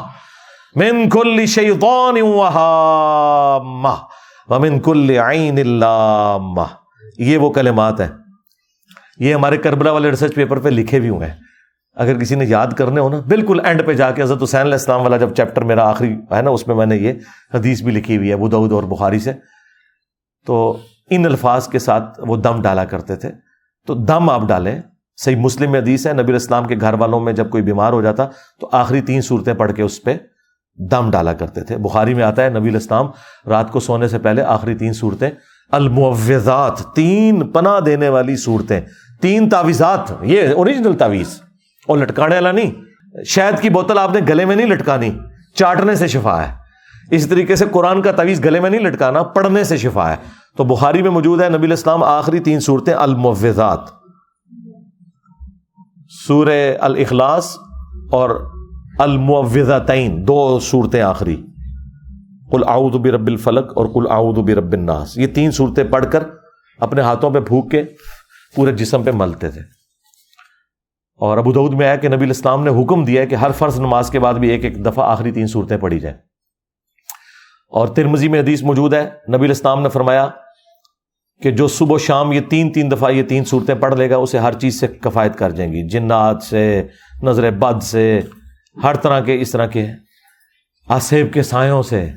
من کل شیطان وہامہ۔ ومن کل عین اللامہ یہ وہ کلمات ہیں۔ یہ ہمارے کربلا والے ریسرچ پیپر پہ لکھے بھی ہوئے ہیں۔ اگر کسی نے یاد کرنے ہو نا، بالکل اینڈ پہ جا کے حضرت حسین علیہ السلام والا جب چیپٹر میرا آخری ہے نا، اس میں میں نے یہ حدیث بھی لکھی ہوئی ہے بدعود اور بخاری سے۔ تو ان الفاظ کے ساتھ وہ دم ڈالا کرتے تھے۔ تو دم آپ ڈالیں۔ صحیح مسلم حدیث ہے، نبی اسلام کے گھر والوں میں جب کوئی بیمار ہو جاتا تو آخری تین صورتیں پڑھ کے اس پہ دم ڈالا کرتے تھے۔ بخاری میں آتا ہے، نبی الاسلام رات کو سونے سے پہلے آخری تین صورتیں المعوضات تین پناہ دینے والی صورتیں۔ تین تعویذات، یہ اوریجنل تعویذ۔ اور لٹکانے والا نہیں۔ شہد کی بوتل آپ نے گلے میں نہیں لٹکانی، چاٹنے سے شفا ہے۔ اس طریقے سے قرآن کا تعویذ گلے میں نہیں لٹکانا، پڑھنے سے شفا ہے۔ تو بخاری میں موجود ہے، نبی الاسلام آخری تین صورتیں المعوضات سور الاخلاص اور المعوضتین دو صورتیں آخری۔ کل اعوذ برب الفلق اور کل اعوذ برب الناس۔ یہ تین صورتیں پڑھ کر اپنے ہاتھوں پہ پھونک کے پورے جسم پہ ملتے تھے۔ اور ابو دعود میں آیا کہ نبی الاسلام نے حکم دیا ہے کہ ہر فرض نماز کے بعد بھی ایک ایک دفعہ آخری تین صورتیں پڑھی جائیں۔ اور ترمزی میں حدیث موجود ہے، نبی الاسلام نے فرمایا کہ جو صبح و شام یہ تین تین دفعہ یہ تین صورتیں پڑھ لے گا، اسے ہر چیز سے کفایت کر جائیں گی۔ جنات سے، نظر بد سے ہر طرح کے اس طرح کے آسیب کے سایوں سے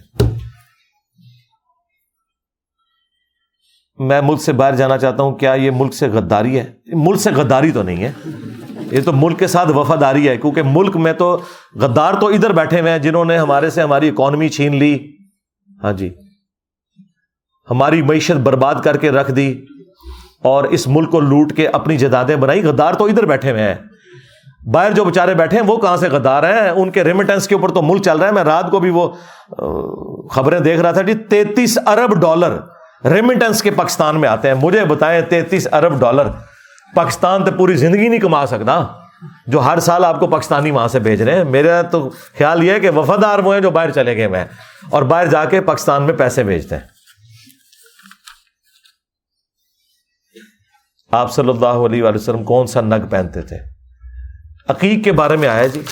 میں ملک سے باہر جانا چاہتا ہوں، کیا یہ ملک سے غداری ہے؟ ملک سے غداری تو نہیں ہے۔ یہ تو ملک کے ساتھ وفاداری ہے، کیونکہ ملک میں تو غدار تو ادھر بیٹھے ہوئے ہیں، جنہوں نے ہمارے سے ہماری اکانومی چھین لی۔ ہاں جی۔ ہماری معیشت برباد کر کے رکھ دی اور اس ملک کو لوٹ کے اپنی جدادیں بنائی۔ غدار تو ادھر بیٹھے ہوئے ہیں۔ باہر جو بےچارے بیٹھے ہیں، وہ کہاں سے غدار ہیں؟ ان کے ریمیٹنس کے اوپر تو ملک چل رہا ہے۔ میں رات کو بھی وہ خبریں دیکھ رہا تھا جی تینتیس ارب ڈالر ریمیٹنس کے پاکستان میں آتے ہیں۔ مجھے بتائیں تینتیس ارب ڈالر۔ پاکستان تو پوری زندگی نہیں کما سکتا۔ جو ہر سال آپ کو پاکستانی وہاں سے بھیج رہے ہیں۔ میرا تو خیال یہ ہے کہ وفادار وہ ہیں جو باہر چلے گئے میں اور باہر جا کے پاکستان میں پیسے بھیجتے ہیں۔ آپ صلی اللہ علیہ وسلم کون سا نگ پہنتے تھے؟ عقیق کے بارے میں آیا جی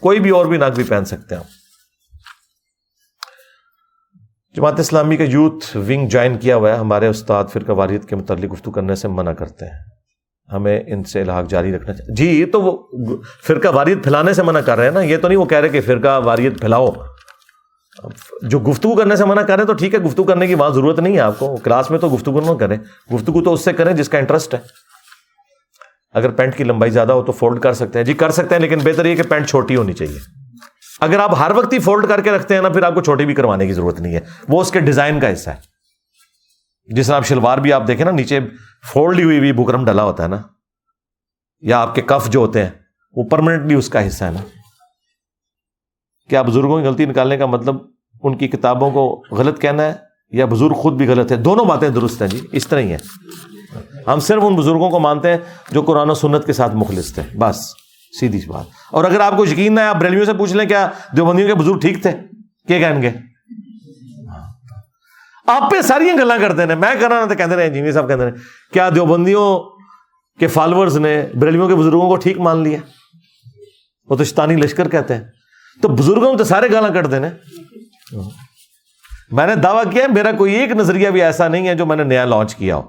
کوئی بھی اور بھی نگ بھی پہن سکتے ہیں جماعت اسلامی کا یوتھ ونگ جوائن کیا ہوا ہے، ہمارے استاد فرقہ واریت کے متعلق گفتگو کرنے سے منع کرتے ہیں۔ ہمیں ان سے الحاق جاری رکھنا چاہیے۔ جی یہ تو وہ فرقہ واریت پھیلانے سے منع کر رہے ہیں نا، یہ تو نہیں وہ کہہ رہے کہ فرقہ واریت پھیلاؤ۔ جو گفتگو کرنے سے منع کریں تو ٹھیک ہے، گفتگو کرنے کی وہاں ضرورت نہیں ہے آپ کو۔ کلاس میں تو گفتگو نہ کریں، گفتگو تو اس سے کریں جس کا انٹرسٹ ہے۔ اگر پینٹ کی لمبائی زیادہ ہو تو فولڈ کر سکتے ہیں۔ جی کر سکتے ہیں، لیکن بہتر یہ کہ پینٹ چھوٹی ہونی چاہیے۔ اگر آپ ہر وقت ہی فولڈ کر کے رکھتے ہیں نا، پھر آپ کو چھوٹی بھی کروانے کی ضرورت نہیں ہے۔ وہ اس کے ڈیزائن کا حصہ ہے۔ جس طرح آپ شلوار بھی آپ دیکھیں نا، نیچے فولڈ ہوئی ہوئی بکرم ڈلا ہوتا ہے نا۔ یا آپ کے کف جو ہوتے ہیں، وہ پرماننٹلی اس کا حصہ ہے نا۔ کیا بزرگوں کی غلطی نکالنے کا مطلب ان کی کتابوں کو غلط کہنا ہے یا بزرگ خود بھی غلط ہے۔ دونوں باتیں درست ہیں جی اس طرح ہی ہے ہم صرف ان بزرگوں کو مانتے ہیں جو قرآن و سنت کے ساتھ مخلص تھے، بس، سیدھی سی بات۔ اور اگر آپ کو یقین نہ ہے آپ بریلویوں سے پوچھ لیں، کیا دیوبندیوں کے بزرگ ٹھیک تھے؟ کیا کہیں گے؟ آپ پہ ساری گلا کرتے ہیں۔ میں کرنا تو کہتے رہے انجینئر صاحب کہتے ہیں، کیا دیوبندیوں کے فالوورز نے بریلویوں کے بزرگوں کو ٹھیک مان لیا؟ وہ تو شتانی لشکر کہتے ہیں۔ تو بزرگوں تو سارے گالا کٹتے ہیں۔ میں نے دعویٰ کیا میرا کوئی ایک نظریہ بھی ایسا نہیں ہے جو میں نے نیا لانچ کیا ہو۔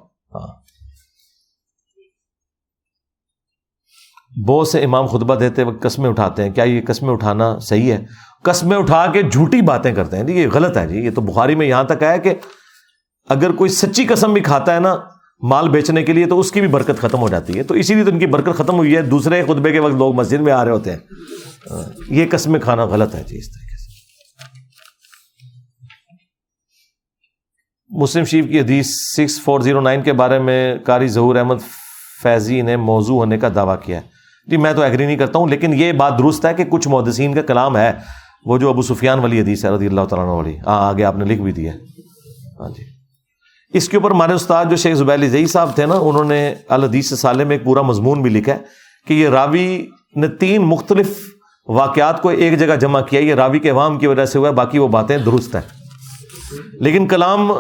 بہت سے امام خطبہ دیتے وقت قسمیں اٹھاتے ہیں، کیا یہ قسمیں اٹھانا صحیح ہے؟ قسمیں اٹھا کے جھوٹی باتیں کرتے ہیں۔ جی یہ غلط ہے جی یہ تو بخاری میں یہاں تک آیا کہ اگر کوئی سچی قسم بھی کھاتا ہے نا مال بیچنے کے لیے تو اس کی بھی برکت ختم ہو جاتی ہے۔ تو اسی لیے تو ان کی برکت ختم ہوئی ہے۔ دوسرے خطبے کے وقت لوگ مسجد میں آ رہے ہوتے ہیں۔ یہ قسمیں کھانا غلط ہے جی اس طریقے سے۔ مسلم شریف کی حدیث سکس فور زیرو نائن کے بارے میں قاری ظہور احمد فیضی نے موضوع ہونے کا دعویٰ کیا ہے۔ جی میں تو ایگری نہیں کرتا ہوں، لیکن یہ بات درست ہے کہ کچھ محدثین کا کلام ہے۔ وہ جو ابو سفیان والی حدیث ہے رضی اللہ تعالیٰ والی۔ ہاں آگے آپ نے لکھ بھی دیا ہاں جی۔ اس کے اوپر ہمارے استاد جو شیخ زبیل زئی صاحب تھے نا، انہوں نے الحدیث سالے میں ایک پورا مضمون بھی لکھا ہے کہ یہ راوی نے تین مختلف واقعات کو ایک جگہ جمع کیا، یہ راوی کے عوام کی وجہ سے ہوا ہے، باقی وہ باتیں درست ہیں۔ لیکن کلام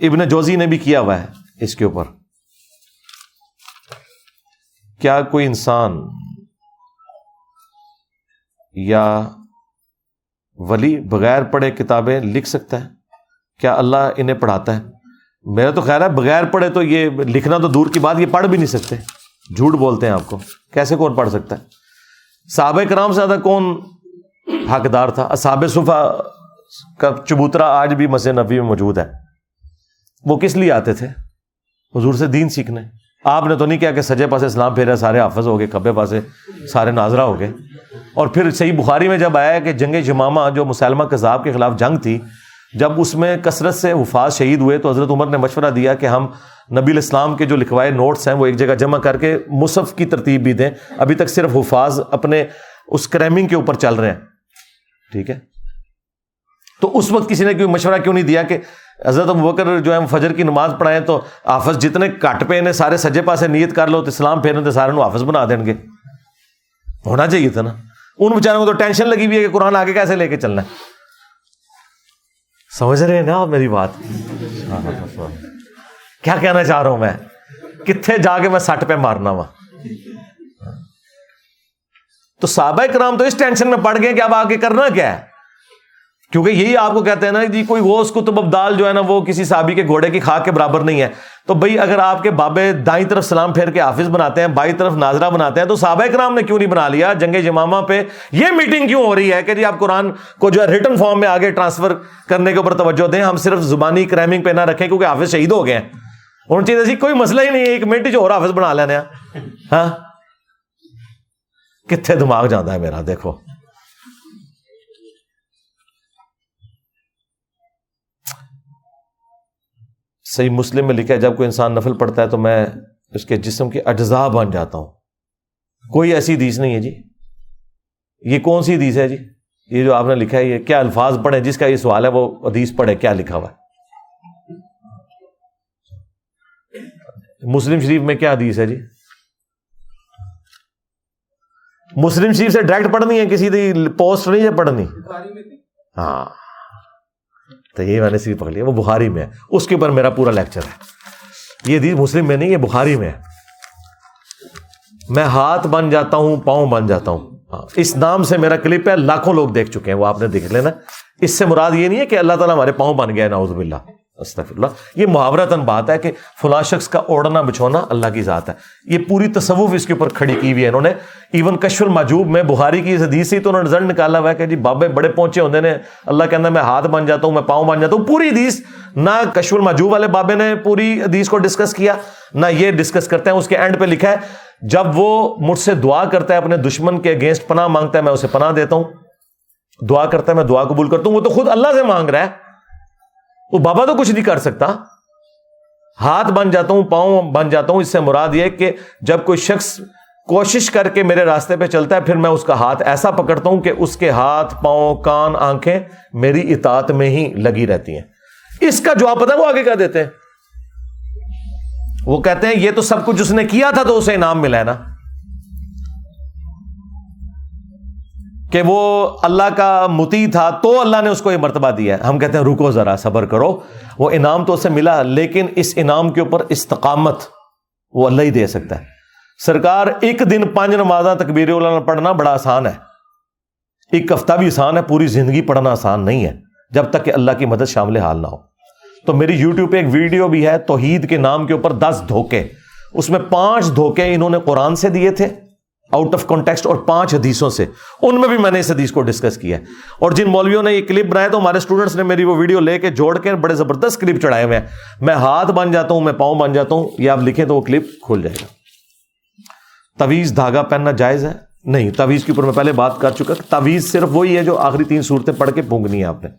ابن جوزی نے بھی کیا ہوا ہے اس کے اوپر۔ کیا کوئی انسان یا ولی بغیر پڑھے کتابیں لکھ سکتا ہے؟ کیا اللہ انہیں پڑھاتا ہے؟ میرا تو خیال ہے بغیر پڑھے تو یہ لکھنا تو دور کی بات، یہ پڑھ بھی نہیں سکتے۔ جھوٹ بولتے ہیں آپ کو۔ کیسے کون پڑھ سکتا ہے؟ صحابہ کرام سے زیادہ کون حقدار تھا؟ صحاب صفا کا چبوترا آج بھی مسجد نبی میں موجود ہے۔ وہ کس لیے آتے تھے؟ حضور سے دین سیکھنے۔ آپ نے تو نہیں کیا کہ سجے پاسے اسلام پھیرا، سارے حافظ ہو گئے کبے پاسے، سارے ناظرہ ہو گئے اور پھر صحیح بخاری میں جب آیا کہ جنگ جمامہ جو مسلمہ کذاب کے خلاف جنگ تھی، جب اس میں کثرت سے حفاظ شہید ہوئے تو حضرت عمر نے مشورہ دیا کہ ہم نبی الاسلام کے جو لکھوائے نوٹس ہیں وہ ایک جگہ جمع کر کے مصحف کی ترتیب بھی دیں۔ ابھی تک صرف حفاظ اپنے اس کریمنگ کے اوپر چل رہے ہیں۔ ٹھیک ہے؟ تو اس وقت کسی نے کوئی مشورہ کیوں نہیں دیا کہ حضرت بکر جو ہے فجر کی نماز پڑھائیں تو آفس جتنے کٹ پہ نے سارے سجے پاسے نیت کر لو تو اسلام پھیرنے تو سارے آفس بنا دیں گے۔ ہونا چاہیے تھا نا۔ ان بیچاروں کو تو ٹینشن لگی ہوئی ہے کہ قرآن آگے کیسے لے کے چلنا ہے۔ سمجھ رہے ہیں نا آپ میری بات؟ کیا کہنا چاہ رہا ہوں میں؟ کتنے جا کے میں سٹ پہ مارنا وا۔ تو صحابہ کرام تو اس ٹینشن میں پڑ گئے کہ اب آگے کرنا کیا ہے؟ کیونکہ یہی آپ کو کہتے ہیں نا جی کوئی وہ اس کو ابدال جو ہے نا، وہ کسی صحابی کے گھوڑے کی خاک کے برابر نہیں ہے۔ تو بھائی، اگر آپ کے بابے دائیں طرف سلام پھیر کے حافظ بناتے ہیں، بائیں طرف ناظرہ بناتے ہیں، تو صحابہ کرام نے کیوں نہیں بنا لیا؟ جنگ جمامہ پہ یہ میٹنگ کیوں ہو رہی ہے کہ جی آپ قرآن کو جو ہے ریٹرن فارم میں آگے ٹرانسفر کرنے کے اوپر توجہ دیں، ہم صرف زبانی کرائمنگ پہ نہ رکھیں کیونکہ حافظ شہید ہو گئے ہیں۔ ان چیز ایسی جی، کوئی مسئلہ ہی نہیں ہے۔ ایک منٹ جو اور حافظ بنا لینا ہاں؟ کتنے دماغ جانا ہے میرا، دیکھو۔ صحیح مسلم میں لکھا ہے جب کوئی انسان نفل پڑتا ہے تو میں اس کے جسم کے اجزاء بن جاتا ہوں۔ کوئی ایسی حدیث نہیں ہے جی۔ یہ کون سی حدیث ہے جی؟ یہ جو آپ نے لکھا ہے یہ کیا الفاظ پڑھے جس کا یہ سوال ہے وہ حدیث پڑھے کیا لکھا ہوا ہے؟ مسلم شریف میں کیا حدیث ہے جی؟ مسلم شریف سے ڈائریکٹ پڑھنی ہے کسی دی پوسٹ نہیں ہے پڑھنی۔ ہاں۔ تو یہ میں نے صرف پکڑ لیا وہ بخاری میں ہے۔ اس کے اوپر میرا پورا لیکچر ہے۔ یہ حدیث مسلم میں نہیں یہ بخاری میں ہے۔ میں ہاتھ بن جاتا ہوں پاؤں بن جاتا ہوں۔ ہاں، اس نام سے میرا کلپ ہے لاکھوں لوگ دیکھ چکے ہیں وہ آپ نے دیکھ لینا۔ اس سے مراد یہ نہیں ہے کہ اللہ تعالیٰ ہمارے پاؤں بن گیا نعوذ باللہ۔ استغفر اللہ یہ محاورتاً بات ہے کہ فلاں شخص کا اوڑھنا بچھونا اللہ کی ذات ہے۔ یہ پوری تصوف اس کے اوپر کھڑی کی ہوئی ہے انہوں نے۔ ایون کشف الماجوب میں بخاری کی اس حدیث سے تو انہوں نے رزلٹ نکالا ہوا ہے کہ جی بابے بڑے پہنچے ہوتے ہیں اللہ کہنا میں ہاتھ بن جاتا ہوں، میں پاؤں بن جاتا ہوں۔ پوری حدیث، نہ کشف الماجوب والے بابے نے پوری حدیث کو ڈسکس کیا، نہ یہ ڈسکس کرتے ہیں اس کے اینڈ پہ لکھا ہے، جب وہ مجھ سے دعا کرتا ہے اپنے دشمن کے اگینسٹ پناہ مانگتا ہے، میں اسے پناہ دیتا ہوں۔ دعا کرتا ہے، میں دعا قبول کرتا ہوں، وہ تو خود اللہ سے مانگ رہا ہے۔ وہ بابا تو کچھ نہیں کر سکتا۔ ہاتھ بن جاتا ہوں، پاؤں بن جاتا ہوں، اس سے مراد یہ کہ جب کوئی شخص کوشش کر کے میرے راستے پہ چلتا ہے، پھر میں اس کا ہاتھ ایسا پکڑتا ہوں کہ اس کے ہاتھ، پاؤں، کان، آنکھیں میری اطاعت میں ہی لگی رہتی ہیں۔ اس کا جواب پتا وہ آگے کیا دیتے ہیں؟ وہ کہتے ہیں، یہ تو سب کچھ اس نے کیا تھا تو اسے انعام ملا ہے نا۔ کہ وہ اللہ کا متی تھا تو اللہ نے اس کو یہ مرتبہ دیا ہے۔ ہم کہتے ہیں رکو ذرا، صبر کرو۔ وہ انعام تو اسے ملا، لیکن اس انعام کے اوپر استقامت وہ اللہ ہی دے سکتا ہے۔ سرکار ایک دن پانچ نمازاں تکبیر اللہ پڑھنا بڑا آسان ہے۔ ایک ہفتہ بھی آسان ہے، پوری زندگی پڑھنا آسان نہیں ہے، جب تک کہ اللہ کی مدد شامل حال نہ ہو۔ تو میری یوٹیوب پہ ایک ویڈیو بھی ہے توحید کے نام کے اوپر دس دھوکے۔ اس میں پانچ دھوکے انہوں نے قرآن سے دیے تھے۔ آؤٹ آف کانٹیکسٹ اور پانچ حدیثوں سے۔ ان میں بھی میں نے اس حدیث کو ڈسکس کیا ہے۔ اور جن مولویوں نے یہ کلپ بنایا تو ہمارے اسٹوڈنٹس نے میری وہ ویڈیو لے کے جوڑ کے بڑے زبردست کلپ چڑھائے ہوئے ہیں۔ میں ہاتھ بن جاتا ہوں، میں پاؤں بن جاتا ہوں، یہ آپ لکھیں تو وہ کلپ کھول جائے گا۔ تویز دھاگا پہننا جائز ہے؟ نہیں تویز کے اوپر میں پہلے بات کر چکا۔ تویز صرف وہی ہے جو آخری تین صورتیں پڑھ کے پونگنی ہے آپ نے۔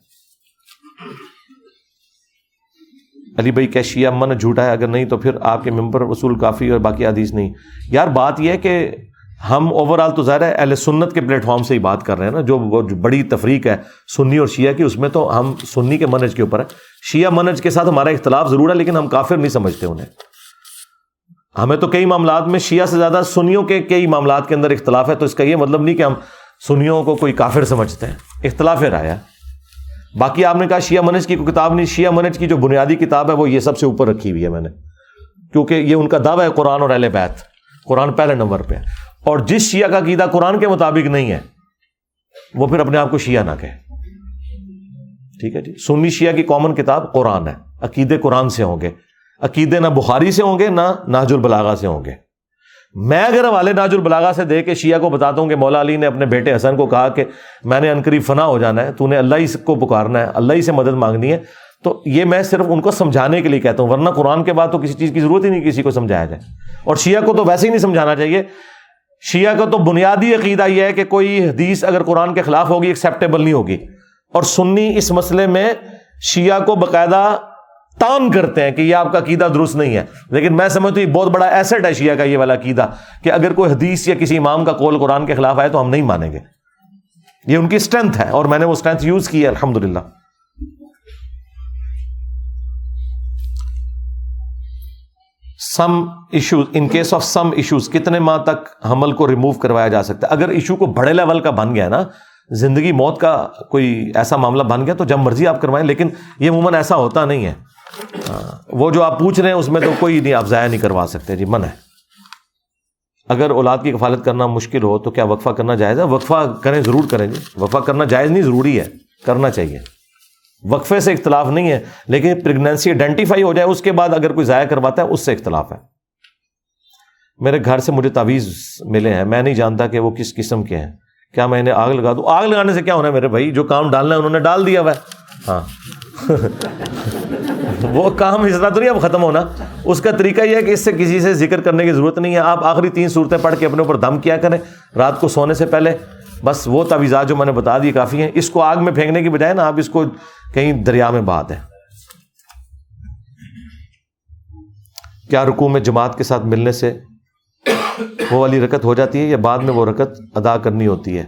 علی بھائی کیا شیعہ من جھوٹا ہے، اگر نہیں تو پھر آپ کے ممبر وصول کافی اور باقی حدیث نہیں۔ یار بات یہ ہے کہ ہم اوور آل تو ظاہر ہے اہل سنت کے پلیٹ فارم سے ہی بات کر رہے ہیں نا، جو بڑی تفریق ہے سنی اور شیعہ کی، اس میں تو ہم سنی کے منج کے اوپر ہے شیعہ منج کے ساتھ ہمارا اختلاف ضرور ہے، لیکن ہم کافر نہیں سمجھتے انہیں۔ ہمیں تو کئی معاملات میں شیعہ سے زیادہ سنیوں کے کئی معاملات کے اندر اختلاف ہے، تو اس کا یہ مطلب نہیں کہ ہم سنیوں کو کوئی کافر سمجھتے ہیں۔ اختلاف رایا باقی آپ نے کہا شیعہ منج کی کوئی کتاب نہیں، شیعہ منج کی جو بنیادی کتاب ہے، وہ یہ سب سے اوپر رکھی ہوئی ہے میں نے۔ کیونکہ یہ ان کا دعویٰ ہے قرآن اور اہل بیت۔ قرآن پہلے نمبر پہ اور جس شیعہ کا عقیدہ قرآن کے مطابق نہیں ہے، وہ پھر اپنے آپ کو شیعہ نہ کہے۔ ٹھیک ہے جی؟ سنی شیعہ کی کامن کتاب قرآن ہے۔ عقیدے قرآن سے ہوں گے۔ عقیدے نہ بخاری سے ہوں گے، نہ ناج البلاغا سے ہوں گے۔ میں اگر حوالے ناج البلاغا سے دے کے شیعہ کو بتاتا ہوں کہ مولا علی نے اپنے بیٹے حسن کو کہا کہ میں نے انکری فنا ہو جانا ہے، تو نے اللہ ہی کو پکارنا ہے، اللہ ہی سے مدد مانگنی ہے، تو یہ میں صرف ان کو سمجھانے کے لیے کہتا ہوں، ورنہ قرآن کے بعد تو کسی چیز کی ضرورت ہی نہیں کسی کو سمجھایا جائے۔ اور شیعہ کو تو ویسے ہی نہیں سمجھانا چاہیے۔ شیعہ کا تو بنیادی عقیدہ یہ ہے کہ کوئی حدیث اگر قرآن کے خلاف ہوگی ایکسیپٹیبل نہیں ہوگی۔ اور سنی اس مسئلے میں شیعہ کو باقاعدہ تان کرتے ہیں کہ یہ آپ کا عقیدہ درست نہیں ہے۔ لیکن میں سمجھتا ہوں یہ بہت بڑا ایسٹ ہے شیعہ کا یہ والا عقیدہ کہ اگر کوئی حدیث یا کسی امام کا کول قرآن کے خلاف آئے تو ہم نہیں مانیں گے۔ یہ ان کی اسٹرینتھ ہے اور میں نے وہ اسٹرینتھ یوز کی ہے الحمد للہ some issues in case of some issues کتنے ماہ تک حمل کو ریموو کروایا جا سکتا ہے؟ اگر ایشو کو بڑے لیول کا بن گیا نا، زندگی موت کا کوئی ایسا معاملہ بن گیا تو جب مرضی آپ کروائیں، لیکن یہ عموماً ایسا ہوتا نہیں ہے۔ وہ جو آپ پوچھ رہے ہیں، اس میں تو کوئی نہیں، آپ ضائع نہیں کروا سکتے۔ جی من ہے۔ اگر اولاد کی کفالت کرنا مشکل ہو تو کیا وقفہ کرنا جائز ہے؟ وقفہ کریں، ضرور کریں۔ جی وقفہ کرنا جائز نہیں، ضروری ہے۔ کرنا چاہیے۔ وقفے سے اختلاف نہیں ہے، لیکن پریگنینسی آئیڈینٹیفائی ہو جائے، اس کے بعد اگر کوئی ضائع کرواتا ہے، اس سے اختلاف ہے۔ میرے گھر سے مجھے تعویذ ملے ہیں، میں نہیں جانتا کہ وہ کس قسم کے ہیں۔ کیا میں انہیں آگ لگا دوں؟ آگ لگانے سے کیا ہونا ہے میرے بھائی؟ جو کام ڈالنا ہے، انہوں نے ڈال دیا ہوا ہے۔ ہاں۔ وہ کام اس طرح تو نہیں اب ختم ہونا۔ اس کا طریقہ یہ ہے کہ اس سے کسی سے ذکر کرنے کی ضرورت نہیں ہے۔ آپ آخری تین صورتیں پڑھ کے اپنے اوپر دم کیا کریں۔ رات کو سونے سے پہلے بس وہ تعویذات جو میں نے بتا دی کافی ہیں۔ اس کو آگ میں پھینکنے کی بجائے نا آپ اس کو کہیں دریا میں بات ہے کیا رکو میں جماعت کے ساتھ ملنے سے وہ والی رکت ہو جاتی ہے یا بعد میں وہ رکت ادا کرنی ہوتی ہے؟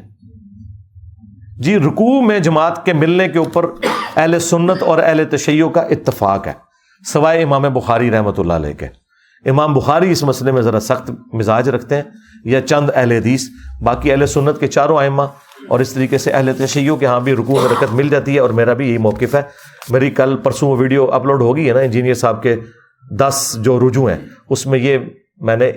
جی رکوع میں جماعت کے ملنے کے اوپر اہل سنت اور اہل تشیع کا اتفاق ہے، سوائے امام بخاری رحمۃ اللہ علیہ کے۔ امام بخاری اس مسئلے میں ذرا سخت مزاج رکھتے ہیں۔ یا چند اہل حدیث، باقی اہل سنت کے چاروں آئمہ اور اس طریقے سے اہل تشیع کے ہاں بھی رکوع میں رکت مل جاتی ہے اور میرا بھی یہی موقف ہے۔ میری کل پرسوں ویڈیو اپلوڈ ہوگی ہے نا انجینئر صاحب کے دس جو رجوع ہیں، اس میں یہ میں نے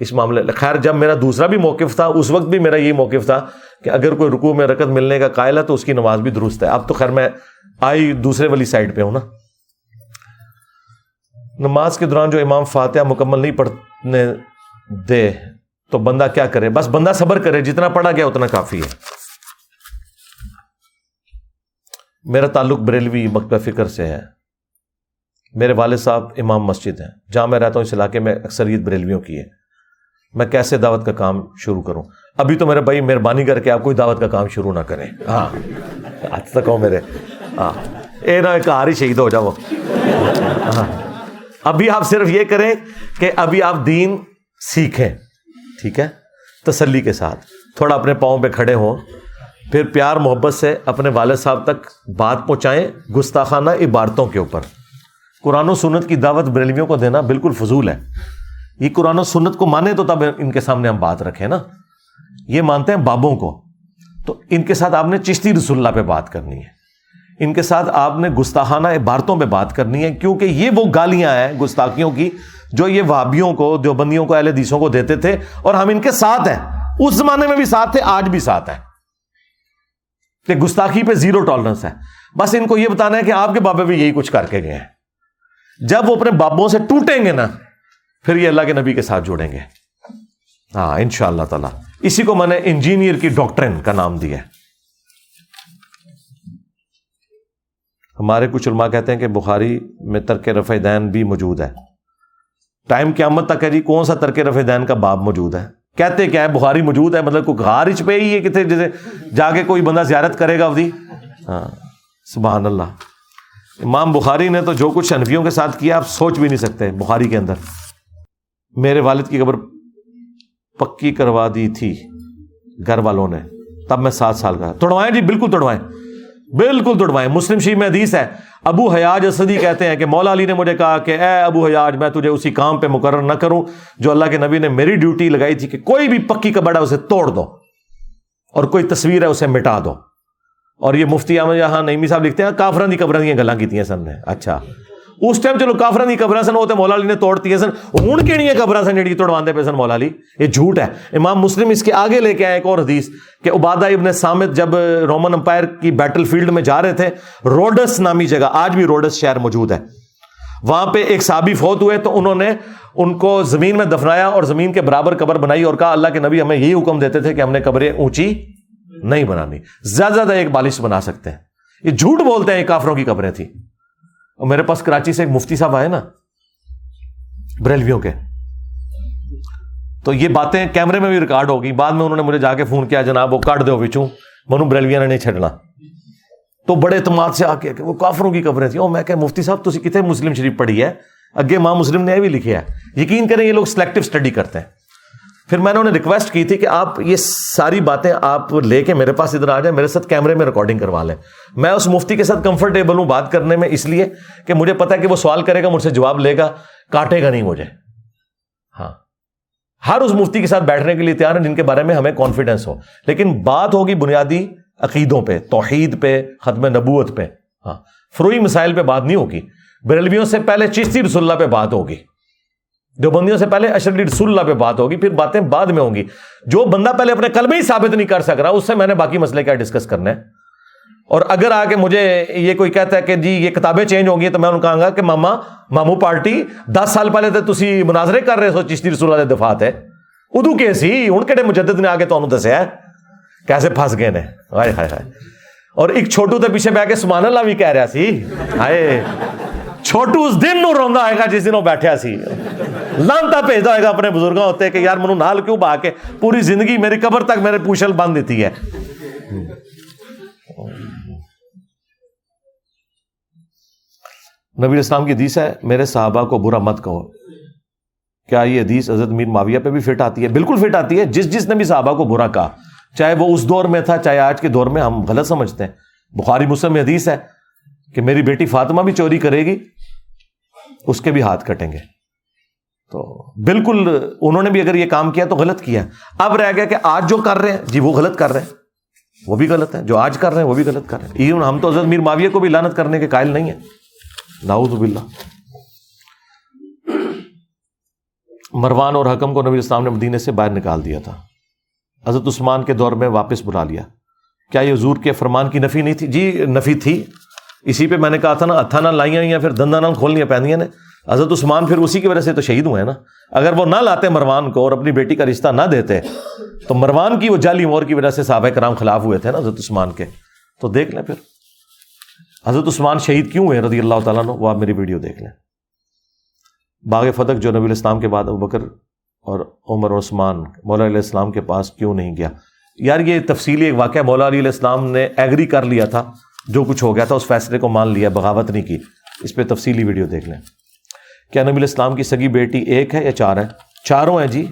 اس معاملے خیر جب میرا دوسرا بھی موقف تھا، اس وقت بھی میرا یہ موقف تھا کہ اگر کوئی رکوع میں رکت ملنے کا قائل ہے تو اس کی نماز بھی درست ہے۔ اب تو خیر میں آئی دوسرے والی سائڈ پہ ہوں نا۔ نماز کے دوران جو امام فاتحہ مکمل نہیں پڑھنے دے تو بندہ کیا کرے؟ بس بندہ صبر کرے، جتنا پڑھا گیا اتنا کافی ہے۔ میرا تعلق بریلوی مکتبہ فکر سے ہے۔ میرے والد صاحب امام مسجد ہیں۔ جہاں میں رہتا ہوں، اس علاقے میں اکثریت بریلویوں کی ہے۔ میں کیسے دعوت کا کام شروع کروں؟ ابھی تو میرے بھائی مہربانی کر کے آپ کوئی دعوت کا کام شروع نہ کریں۔ ہاں۔ آج تک ہو میرے۔ ہاں۔ اے نہ ایک ہی شہید ہو جاؤ۔ ہاں۔ ابھی آپ صرف یہ کریں کہ ابھی آپ دین سیکھیں۔ ٹھیک ہے؟ تسلی کے ساتھ۔ تھوڑا اپنے پاؤں پہ کھڑے ہوں۔ پھر پیار، محبت سے اپنے والد صاحب تک بات پہنچائیں گستاخانہ عبارتوں کے اوپر۔ قرآن و سنت کی دعوت بریلویوں کو دینا بالکل فضول ہے۔ یہ قرآن و سنت کو مانے تو تب ان کے سامنے ہم بات رکھیں نا۔ یہ مانتے ہیں بابوں کو۔ تو ان کے ساتھ آپ نے چشتی رسول اللہ پہ بات کرنی ہے۔ ان کے ساتھ آپ نے گستاخانہ عبارتوں پہ بات کرنی ہے، کیونکہ یہ وہ گالیاں ہیں گستاخیوں کی جو یہ وابیوں کو، دیوبندیوں کو، اہل حدیثوں کو دیتے تھے اور ہم ان کے ساتھ ہیں۔ اس زمانے میں بھی ساتھ تھے، آج بھی ساتھ ہیں۔ کہ گستاخی پہ زیرو ٹالرنس ہے۔ بس ان کو یہ بتانا ہے کہ آپ کے بابے بھی یہی کچھ کر کے گئے ہیں۔ جب وہ اپنے بابوں سے ٹوٹیں گے نا، پھر یہ اللہ کے نبی کے ساتھ جوڑیں گے۔ ہاں ان شاء اللہ تعالی۔ اسی کو میں نے انجینئر کی ڈاکٹرن کا نام دیا ہمارے کچھ علماء کہتے ہیں کہ بخاری میں ترک رفع دین بھی موجود ہے۔ ٹائم قیامت تک ہے جی کون سا ترک رفع دین کا باب موجود ہے؟ کہتے کیا ہے، بخاری موجود ہے مطلب کوئی غارج پہ ہی ہے کتنے جیسے جا کے کوئی بندہ زیارت کرے گا ادی ہاں سبحان اللہ۔ امام بخاری نے تو جو کچھ انفیوں کے ساتھ کیا، آپ سوچ بھی نہیں سکتے بخاری کے اندر۔ میرے والد کی قبر پکی کروا دی تھی، گھر والوں نے۔ تب میں سات سال کا توڑوائیں جی بالکل توڑوائیں۔ بالکل توڑوائیں مسلم شریف میں حدیث ہے، ابو حیاج اسدی کہتے ہیں کہ مولا علی نے مجھے کہا کہ اے ابو حیاج، میں تجھے اسی کام پہ مقرر نہ کروں جو اللہ کے نبی نے میری ڈیوٹی لگائی تھی کہ کوئی بھی پکی کبڑا اسے توڑ دو اور کوئی تصویر ہے اسے مٹا دو۔ اور یہ مفتی احمد یہاں نعمی صاحب لکھتے ہیں، کافران کی قبریں دیا گلا کی سن نے اچھا۔ اس ٹائم چلو کافر دی قبر سن وہ تو مولا علی نے توڑتی سن ہوں کہڑی قبر سن جی توڑوا پہ سن مولا علی یہ جھوٹ ہے امام مسلم اس کے آگے لے کے آئے ایک اور حدیث کہ عبادہ ابن سامد جب رومن امپائر کی بیٹل فیلڈ میں جا رہے تھے روڈس نامی جگہ آج بھی روڈس شہر موجود ہے وہاں پہ ایک صحابی فوت ہوئے تو انہوں نے ان کو زمین میں دفنایا اور زمین کے برابر قبر بنائی اور کہا اللہ کے نبی ہمیں یہی حکم دیتے تھے کہ ہم نے قبریں اونچی نہیں بنانی۔ زیادہ زیادہ ایک بالش بنا سکتے ہیں۔ یہ جھوٹ بولتے ہیں یہ کافروں کی قبریں تھیں۔ اور میرے پاس کراچی سے ایک مفتی صاحب آئے نا بریلویوں کے۔ تو یہ باتیں کیمرے میں بھی ریکارڈ ہوگی بعد میں انہوں نے مجھے جا کے فون کیا، جناب وہ کاٹ دو بچوں منو بریلویا نے نہیں چھڑنا تو بڑے اعتماد سے آ کے وہ کافروں کی خبریں تھیں۔ میں کہ مفتی صاحب تھی کتنے مسلم شریف پڑھی ہے؟ اگے ماں مسلم نے یہ بھی لکھا ہے۔ یقین کریں، یہ لوگ سلیکٹو اسٹڈی کرتے ہیں۔ پھر میں نے انہیں ریکویسٹ کی تھی کہ آپ یہ ساری باتیں آپ لے کے میرے پاس ادھر آ جائیں، میرے ساتھ کیمرے میں ریکارڈنگ کروا لیں۔ میں اس مفتی کے ساتھ کمفرٹیبل ہوں بات کرنے میں، اس لیے کہ مجھے پتا ہے کہ وہ سوال کرے گا، مجھ سے جواب لے گا، کاٹے گا نہیں مجھے۔ ہاں۔ ہر اس مفتی کے ساتھ بیٹھنے کے لیے تیار ہیں جن کے بارے میں ہمیں کانفیڈینس ہو۔ لیکن بات ہوگی بنیادی عقیدوں پہ، توحید پہ، ختم نبوت پہ۔ ہاں۔ فروئی مسائل پہ بات نہیں ہوگی۔ بریلویوں سے پہلے چشتی رسول اللہ پہ بات ہوگی۔ دیوبندیوں سے پہلے اشرف رسول اللہ پہ بات ہوگی، پھر باتیں بعد میں ہوں گی۔ جو بندہ پہلے اپنے کل میں ہی ثابت نہیں کر سک رہا، اس سے میں نے باقی مسئلے کیا ڈسکس کرنا ہے اور اگر آ کے مجھے یہ کوئی کہتا ہے کہ جی یہ کتابیں چینج ہوں گی، تو میں ان کہوں گا کہ ماما مامو پارٹی دس سال پہلے تو تھی مناظرے کر رہے سو چشتی رسول اللہ دفات ہے۔ ادو کے سی؟ ہوں کہڑے مجدد نے آ کے تمہیں دسیا کیسے پھنس گئے نے۔ ہائے ہائے ہائے۔ اور ایک چھوٹو تو پیچھے بہ کے سمان اللہ بھی کہہ رہا سی۔ ہائے۔ چھوٹو اس دن نو روندا آئے گا جس دن وہ بیٹھا سی لانتا بھیجتا ہوئے گا اپنے بزرگوں ہوتے کہ یار منو نال کیوں با کے پوری زندگی میری قبر تک میرے پوچھل بند دیتی ہے نبی اسلام کی حدیث ہے میرے صحابہ کو برا مت کہو کیا یہ حدیث حضرت میر معاویہ پہ بھی فٹ آتی ہے بالکل فٹ آتی ہے جس جس نے بھی صحابہ کو برا کہا چاہے وہ اس دور میں تھا چاہے آج کے دور میں ہم غلط سمجھتے ہیں بخاری مسلم حدیث ہے کہ میری بیٹی فاطمہ بھی چوری کرے گی، اس کے بھی ہاتھ کٹیں گے۔ تو بالکل انہوں نے بھی اگر یہ کام کیا تو غلط کیا۔ اب رہ گیا کہ آج جو کر رہے ہیں جی وہ غلط کر رہے ہیں۔ وہ بھی غلط ہے جو آج کر رہے ہیں، وہ بھی غلط کر رہے ہیں۔ ایون ہم تو حضرت میر معاویہ کو بھی لانت کرنے کے قائل نہیں ہیں۔ ناؤز باللہ۔ مروان اور حکم کو نبی اسلام نے مدینے سے باہر نکال دیا تھا۔ حضرت عثمان کے دور میں واپس بلا لیا۔ کیا یہ حضور کے فرمان کی نفی نہیں تھی؟ جی نفی تھی۔ اسی پہ میں نے کہا تھا نا اتھا نہ لائیاں یا پھر دندا نہ کھولنی پہنیاں نے۔ حضرت عثمان پھر اسی کی وجہ سے تو شہید ہوئے ہیں نا۔ اگر وہ نہ لاتے مروان کو اور اپنی بیٹی کا رشتہ نہ دیتے، تو مروان کی وہ جعلی مور کی وجہ سے صحابہ کرام خلاف ہوئے تھے نا حضرت عثمان کے۔ تو دیکھ لیں پھر۔ حضرت عثمان شہید کیوں ہوئے رضی اللہ تعالیٰ وہ آپ میری ویڈیو دیکھ لیں۔ باغ فتح جو نبی الاسلام کے بعد بکر اور عمر اور عثمان، مولا علیہ السلام کے پاس کیوں نہیں گیا؟ یار یہ تفصیلی ایک واقعہ مولا علیہ السلام نے ایگری کر لیا تھا۔ جو کچھ ہو گیا تھا، اس فیصلے کو مان لیا، بغاوت نہیں کی۔ اس پہ تفصیلی ویڈیو دیکھ لیں۔ کیا نبی الاسلام کی سگی بیٹی ایک ہے یا چار ہے چاروں ہیں جی۔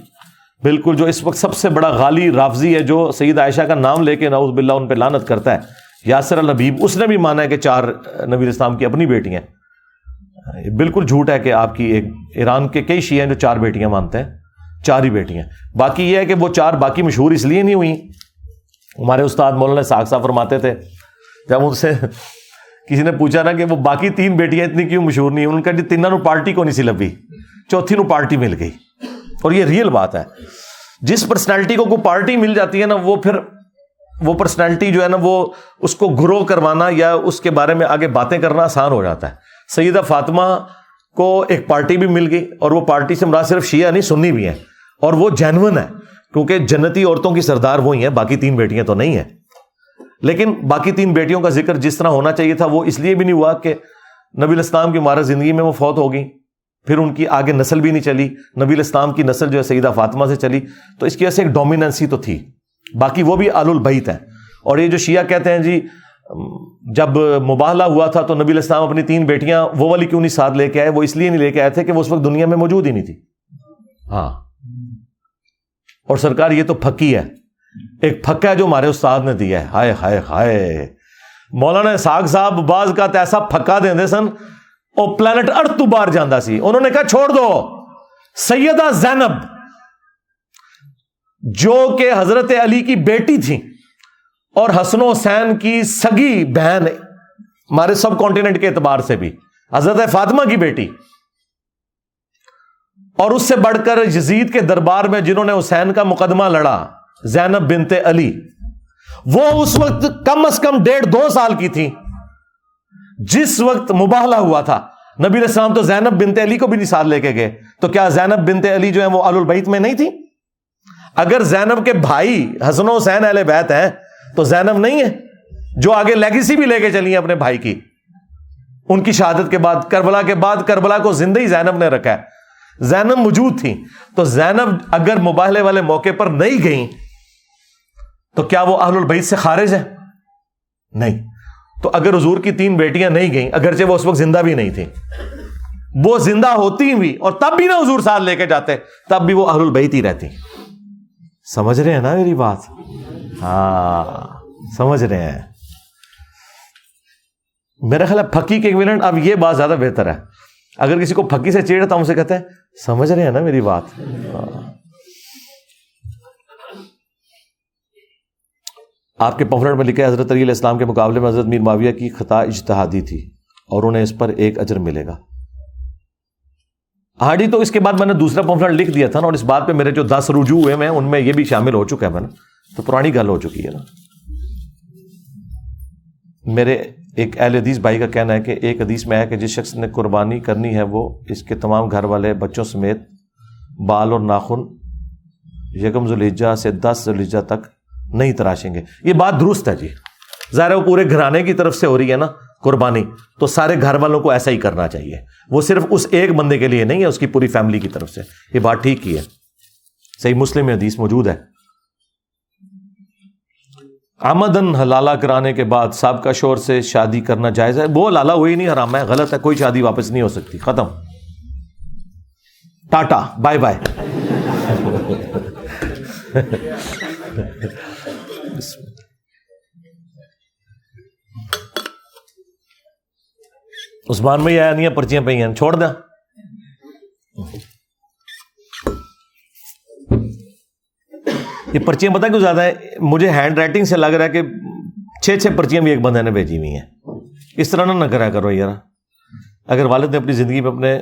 بالکل جو اس وقت سب سے بڑا غالی رافضی ہے، جو سید عائشہ کا نام لے کے نعوذ باللہ ان پہ لانت کرتا ہے۔ یاسر الحبیب، اس نے بھی مانا ہے کہ چار نبی الاسلام کی اپنی بیٹی ہیں۔ بالکل جھوٹ ہے کہ آپ کی ایک ایران کے کئی شیعہ ہیں جو چار بیٹیاں مانتے ہیں۔ چار ہی بیٹیاں باقی یہ ہے کہ وہ چار باقی مشہور اس لیے نہیں ہوئی ہمارے استاد مولانا ساگ صاحب فرماتے تھے جب ان سے کسی نے پوچھا نا کہ وہ باقی تین بیٹیاں اتنی کیوں مشہور نہیں ہیں؟ ان کا جی تینوں پارٹی کو نہیں سی لبھی؟ چوتھی نو پارٹی مل گئی۔ اور یہ ریئل بات ہے۔ جس پرسنالٹی کو کوئی پارٹی مل جاتی ہے نا، وہ پھر وہ پرسنالٹی جو ہے نا، وہ اس کو گرو کروانا یا اس کے بارے میں آگے باتیں کرنا آسان ہو جاتا ہے۔ سیدہ فاطمہ کو ایک پارٹی بھی مل گئی اور وہ پارٹی سے مراد صرف شیعہ نہیں سننی بھی ہے اور وہ جینون ہے، کیونکہ جنتی عورتوں کی سردار وہی ہیں، باقی تین بیٹیاں تو نہیں ہیں۔ لیکن باقی تین بیٹیوں کا ذکر جس طرح ہونا چاہیے تھا وہ اس لیے بھی نہیں ہوا کہ نبی الاسلام کی مارا زندگی میں وہ فوت ہو گئی پھر ان کی آگے نسل بھی نہیں چلی، نبی الاسلام کی نسل جو ہے سیدہ فاطمہ سے چلی۔ تو اس کی وجہ سے ایک ڈومیننسی تو تھی۔ باقی وہ بھی آل البیت ہے اور یہ جو شیعہ کہتے ہیں جی جب مباہلہ ہوا تھا تو نبی الاسلام اپنی تین بیٹیاں وہ والی کیوں نہیں ساتھ لے کے آئے؟ وہ اس لیے نہیں لے کے آئے تھے کہ وہ اس وقت دنیا میں موجود ہی نہیں تھی۔ ہاں۔ اور سرکار یہ تو پھکی ہے۔ ایک پھکا ہے جو ہمارے استاد نے دیا ہے۔ ہائے ہائے ہائے۔ مولانا ساگ صاحب بعض کا تو ایسا پھکا دیں دے سن اور پلانٹ ارتھ تو باہر جانا سی۔ انہوں نے کہا، چھوڑ دو۔ سیدہ زینب، جو کہ حضرت علی کی بیٹی تھی، اور حسن حسین کی سگی بہن، ہمارے سب کانٹیننٹ کے اعتبار سے بھی۔ حضرت فاطمہ کی بیٹی۔ اور اس سے بڑھ کر یزید کے دربار میں جنہوں نے حسین کا مقدمہ لڑا۔ زینب بنتے علی۔ وہ اس وقت کم از کم ڈیڑھ دو سال کی تھی۔ جس وقت مباہلہ ہوا تھا۔ نبی السلام تو زینب بنتے علی کو بھی نہیں ساتھ لے کے گئے۔ تو کیا زینب بنتے علی جو ہے وہ البیت میں نہیں تھی؟ اگر زینب کے بھائی حسن حسین اہل بیت ہیں، تو زینب نہیں ہے۔ جو آگے لیگیسی بھی لے کے چلی اپنے بھائی کی۔ ان کی شہادت کے بعد، کربلا کے بعد کربلا کو زندگی زینب نے رکھا ہے۔ زینب موجود تھی۔ تو زینب اگر مباہلے والے موقع پر نہیں گئی تو کیا وہ اہل البیت سے خارج ہے نہیں۔ تو اگر حضور کی تین بیٹیاں نہیں گئیں، اگرچہ وہ اس وقت زندہ بھی نہیں تھی وہ زندہ ہوتی بھی اور تب بھی نہ حضور ساتھ لے کے جاتے، تب بھی وہ اہل البیت ہی رہتی۔ سمجھ رہے ہیں نا میری بات؟ ہاں سمجھ رہے ہیں۔ میرا خیال ہے پھکی کے ایکویلنٹ اب یہ بات زیادہ بہتر ہے۔ اگر کسی کو پھکی سے چیڑ تو ہم سے کہتے ہیں، سمجھ رہے ہیں نا میری بات؟ آپ کے پمفلٹ میں لکھا ہے، حضرت علی علیہ السلام کے مقابلے میں حضرت میر معاویہ کی خطا اجتہادی تھی اور انہیں اس پر ایک اجر ملے گا۔ ہاڈی تو اس کے بعد میں نے دوسرا پمفلٹ لکھ دیا تھا نا، اور اس بات پہ میرے جو دس رجوع ہوئے میں ان میں یہ بھی شامل ہو چکا ہے میں تو پرانی گل ہو چکی ہے نا۔ میرے ایک اہل حدیث بھائی کا کہنا ہے کہ ایک حدیث میں ہے کہ جس شخص نے قربانی کرنی ہے، وہ اس کے تمام گھر والے بچوں سمیت بال اور ناخن، یکم ذوالجہ سے دس ذوالجہ تک نہیں تراشیں گے۔ یہ بات درست ہے جی۔ ظاہر وہ پورے گھرانے کی طرف سے ہو رہی ہے نا قربانی، تو سارے گھر والوں کو ایسا ہی کرنا چاہیے۔ وہ صرف اس ایک بندے کے لیے نہیں ہے، اس کی پوری فیملی کی طرف سے۔ یہ بات ٹھیک کی ہے۔ صحیح مسلم حدیث موجود ہے۔ آمدن حلالہ کرانے کے بعد سابقہ شور سے شادی کرنا جائز ہے۔ وہ لالا وہی نہیں، حرام ہے، غلط ہے، کوئی شادی واپس نہیں ہو سکتی۔ ختم۔ ٹاٹا بائے بائے عثمان میں آیا نہیں پرچیاں پہ ہیں۔ چھوڑ دیں۔ یہ پرچیاں پتہ کیوں زیادہ ہے مجھے ہینڈ رائٹنگ سے لگ رہا ہے کہ چھ چھ پرچیاں بھی ایک بندے نے بھیجی ہوئی ہیں۔ اس طرح نہ نہ کرا کرو یار۔ اگر والد نے اپنی زندگی میں اپنے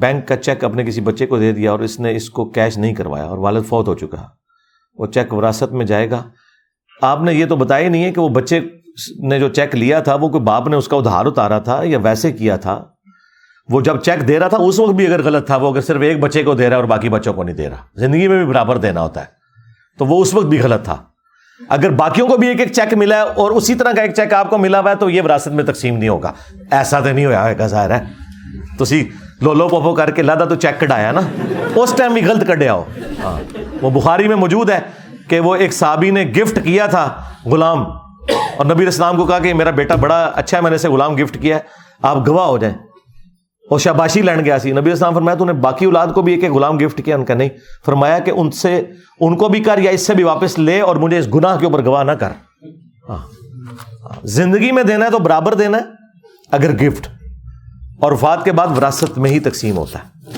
بینک کا چیک اپنے کسی بچے کو دے دیا اور اس نے اس کو کیش نہیں کروایا اور والد فوت ہو چکا، وہ چیک وراثت میں جائے گا۔ آپ نے یہ تو بتایا نہیں ہے کہ وہ بچے نے جو چیک لیا تھا، وہ کوئی باپ نے اس کا ادھار اتارا تھا یا ویسے کیا تھا؟ وہ جب چیک دے رہا تھا، اس وقت بھی اگر غلط تھا، وہ اگر صرف ایک بچے کو دے رہا ہے اور باقی بچوں کو نہیں دے رہا۔ زندگی میں بھی برابر دینا ہوتا ہے۔ تو وہ اس وقت بھی غلط تھا۔ اگر باقیوں کو بھی ایک ایک چیک ملا ہے اور اسی طرح کا ایک چیک آپ کو ملا ہوا ہے، تو یہ وراثت میں تقسیم نہیں ہوگا۔ ایسا تو نہیں ہوا ہے ظاہر ہے۔ تو سی لو لو پوپو کر کے لادا تو چیک کٹایا نا۔ اس ٹائم بھی غلط کٹیا ہو ہاں وہ بخاری میں موجود ہے کہ وہ ایک صحابی نے گفٹ کیا تھا، غلام۔ اور نبی اسلام کو کہا کہ میرا بیٹا بڑا اچھا ہے، میں نے اسے غلام گفٹ کیا ہے۔ آپ گواہ ہو جائیں۔ اور شاباشی لینڈ گیا سی۔ نبی اسلام فرمایا تو نے باقی اولاد کو بھی ایک ایک غلام گفٹ کیا؟ ان کا نہیں۔ فرمایا کہ ان سے، ان کو بھی کر یا اس سے بھی واپس لے اور مجھے اس گناہ کے اوپر گواہ نہ کر۔ ہاں۔ زندگی میں دینا ہے تو برابر دینا ہے، اگر گفٹ اور وفات کے بعد وراثت میں ہی تقسیم ہوتا ہے۔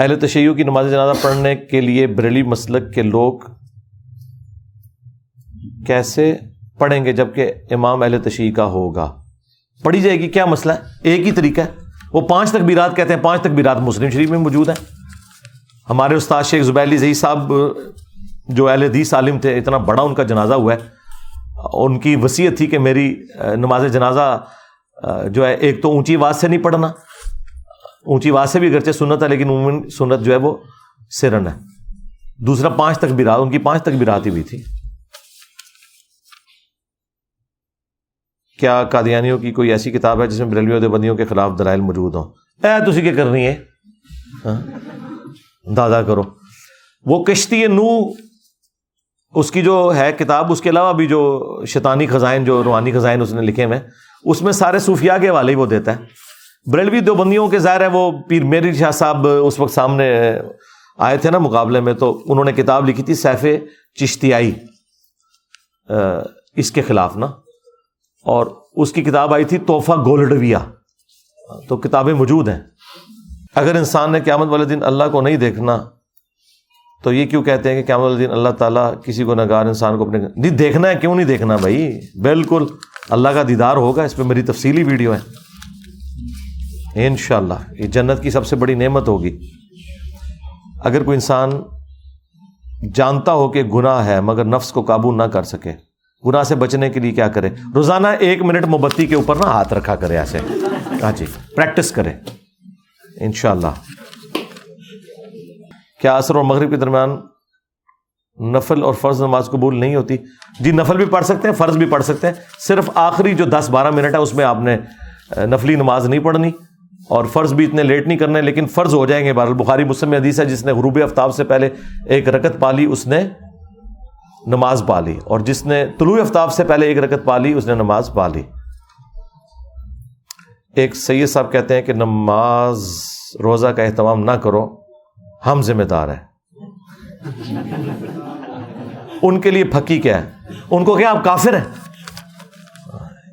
اہل تشیعوں کی نماز جنازہ پڑھنے کے لیے بریلی مسلک کے لوگ کیسے پڑھیں گے جبکہ امام اہل تشیع کا ہوگا؟ پڑھی جائے گی، کیا مسئلہ ہے؟ ایک ہی طریقہ ہے۔ وہ پانچ تکبیرات کہتے ہیں، پانچ تک بیرات مسلم شریف میں موجود ہیں۔ ہمارے استاد شیخ زبیر علی زئی صاحب، جو اہل حدیث عالم تھے، اتنا بڑا ان کا جنازہ ہوا ہے۔ ان کی وصیت تھی کہ میری نماز جنازہ جو ہے، ایک تو اونچی آواز سے نہیں پڑھنا اونچی آواز سے بھی اگرچہ سنت ہے، لیکن عموماً سنت جو ہے وہ سرن ہے۔ دوسرا پانچ تک بھی رات ان کی پانچ تک بھی رات ہی ہوئی تھی۔ کیا قادیانیوں کی کوئی ایسی کتاب ہے جس میں بریلویوں دیوبندیوں کے خلاف دلائل موجود ہوں؟ اے، تسی کیا کرنی ہے؟ ہاں؟ دادا کرو۔ وہ کشتی نو، اس کی جو ہے کتاب، اس کے علاوہ بھی جو شیطانی خزائن، جو روحانی خزائن اس نے لکھے ہوئے اس میں سارے صوفیاء کے والے ہی وہ دیتا ہے۔ بریلوی دیوبندیوں کے ظاہر ہے وہ پیر میری شاہ صاحب اس وقت سامنے آئے تھے نا مقابلے میں، تو انہوں نے کتاب لکھی تھی سیف چشتیائی اس کے خلاف نا۔ اور اس کی کتاب آئی تھی تحفہ گولڈویا۔ تو کتابیں موجود ہیں۔ اگر انسان نے قیامت والے دن اللہ کو نہیں دیکھنا، تو یہ کیوں کہتے ہیں کہ قیامت والے دن اللہ تعالیٰ کسی کو نگار انسان کو اپنے نہیں، دیکھنا ہے، کیوں نہیں دیکھنا بھائی؟ بالکل اللہ کا دیدار ہوگا، اس پہ میری تفصیلی ویڈیو ہے۔ ان شاء اللہ یہ جنت کی سب سے بڑی نعمت ہوگی۔ اگر کوئی انسان جانتا ہو کہ گناہ ہے، مگر نفس کو قابو نہ کر سکے، گناہ سے بچنے کے لیے کیا کرے؟ روزانہ ایک منٹ موبتی کے اوپر نا ہاتھ رکھا کرے ایسے۔ ہاں جی پریکٹس کرے۔ ان شاء اللہ کیا اثر اور مغرب کے درمیان نفل اور فرض نماز قبول نہیں ہوتی؟ جی نفل بھی پڑھ سکتے ہیں، فرض بھی پڑھ سکتے ہیں۔ صرف آخری جو دس بارہ منٹ ہے، اس میں آپ نے نفلی نماز نہیں پڑھنی۔ اور فرض بھی اتنے لیٹ نہیں کرنے لیکن فرض ہو جائیں گے۔ بہر بخاری مسلم حدیث ہے، جس نے غروب آفتاب سے پہلے ایک رکت پالی اس نے نماز پا لی۔ اور جس نے طلوع آفتاب سے پہلے ایک رکت پا لی، اس نے نماز پا لی۔ ایک سید صاحب کہتے ہیں کہ نماز روزہ کا اہتمام نہ کرو، ہم ذمہ دار ہیں۔ ان کے لیے پھکی کیا ہے؟ ان کو کیا، آپ کافر ہیں؟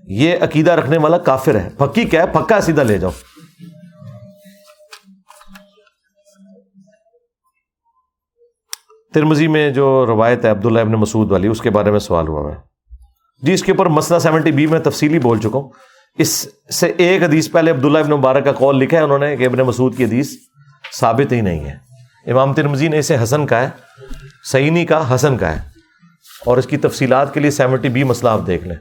یہ عقیدہ رکھنے والا کافر ہے۔ پھکی کیا ہے؟ پھکا سیدھا لے جاؤ۔ ترمزی میں جو روایت ہے عبداللہ ابن مسعود والی، اس کے بارے میں سوال ہوا ہے جی اس کے اوپر مسئلہ سیونٹی بی میں تفصیلی بول چکا ہوں۔ اس سے ایک حدیث پہلے عبداللہ ابن مبارک کا کال لکھا ہے انہوں نے کہ ابن مسعود کی حدیث ثابت ہی نہیں ہے۔ امام ترمزی نے اسے حسن کا ہے سعینی کا حسن کا ہے۔ اور اس کی تفصیلات کے لیے سیونٹی بی مسئلہ آپ دیکھ لیں۔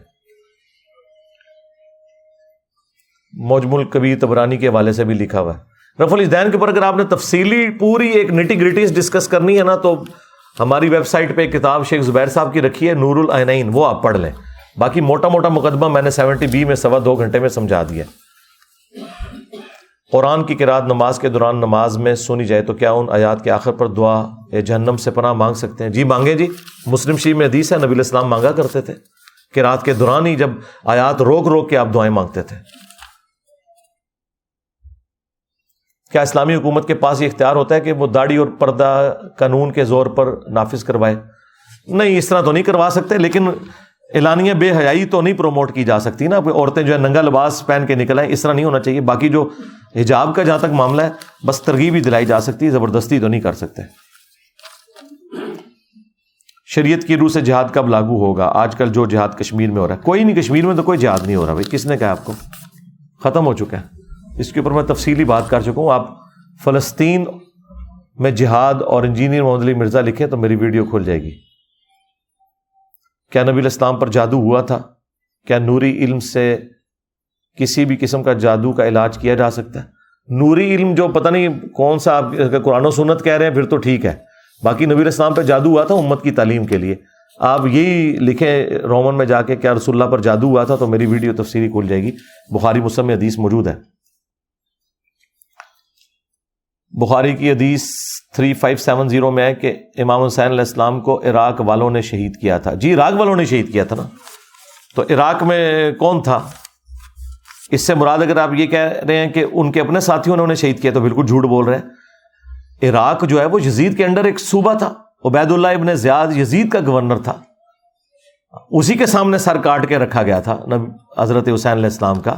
موجم الکبیر تبرانی کے حوالے سے بھی لکھا ہوا ہے۔ رف الدین کے اوپر اگر آپ نے تفصیلی پوری ایک نیٹی گریٹیز ڈسکس کرنی ہے نا تو ہماری ویب سائٹ پہ ایک کتاب شیخ زبیر صاحب کی رکھی ہے نور العین وہ آپ پڑھ لیں۔ باقی موٹا موٹا مقدمہ میں نے سیونٹی بی میں سوا دو گھنٹے میں سمجھا دیا۔ قرآن کی قرآد نماز کے دوران نماز میں سنی جائے تو کیا ان آیات کے آخر پر دعا یا جہنم سے پناہ مانگ سکتے ہیں؟ جی مانگے جی مسلم شریف میں حدیث ہے، نبی السلام مانگا کرتے تھے۔ کہ کے دوران ہی جب آیات روک روک کے آپ دعائیں مانگتے تھے۔ کیا اسلامی حکومت کے پاس یہ اختیار ہوتا ہے کہ وہ داڑھی اور پردہ قانون کے زور پر نافذ کروائے؟ نہیں، اس طرح تو نہیں کروا سکتے، لیکن اعلانیہ بے حیائی تو نہیں پروموٹ کی جا سکتی نا۔ عورتیں جو ہے ننگا لباس پہن کے نکل آئیں، اس طرح نہیں ہونا چاہیے۔ باقی جو حجاب کا جہاں تک معاملہ ہے، بس ترغیب ہی دلائی جا سکتی ہے زبردستی تو نہیں کر سکتے۔ شریعت کی روح سے جہاد کب لاگو ہوگا؟ آج کل جو جہاد کشمیر میں ہو رہا ہے۔ کوئی نہیں، کشمیر میں تو کوئی جہاد نہیں ہو رہا بھائی۔ کس نے کہا آپ کو؟ ختم ہو چکا ہے۔ اس کے اوپر میں تفصیلی بات کر چکا ہوں۔ آپ فلسطین میں جہاد اور انجینئر محمد علی مرزا لکھیں تو میری ویڈیو کھل جائے گی۔ کیا نبی الاسلام پر جادو ہوا تھا؟ کیا نوری علم سے کسی بھی قسم کا جادو کا علاج کیا جا سکتا ہے؟ نوری علم جو پتہ نہیں کون سا آپ قرآن و سنت کہہ رہے ہیں، پھر تو ٹھیک ہے۔ باقی نبی الاسلام پہ جادو ہوا تھا امت کی تعلیم کے لیے۔ آپ یہی لکھیں رومن میں جا کے کیا رسول اللہ پر جادو ہوا تھا تو میری ویڈیو تفصیلی کھل جائے گی۔ بخاری مسلم حدیث موجود ہے۔ بخاری کی حدیث 3570 میں ہے کہ امام حسین علیہ السلام کو عراق والوں نے شہید کیا تھا۔ جی عراق والوں نے شہید کیا تھا نا۔ تو عراق میں کون تھا؟ اس سے مراد اگر آپ یہ کہہ رہے ہیں کہ ان کے اپنے ساتھیوں نے انہیں شہید کیا تو بالکل جھوٹ بول رہے ہیں۔ عراق جو ہے وہ یزید کے انڈر ایک صوبہ تھا۔ عبید اللہ ابن زیاد یزید کا گورنر تھا۔ اسی کے سامنے سر کاٹ کے رکھا گیا تھا حضرت حسین علیہ السلام کا۔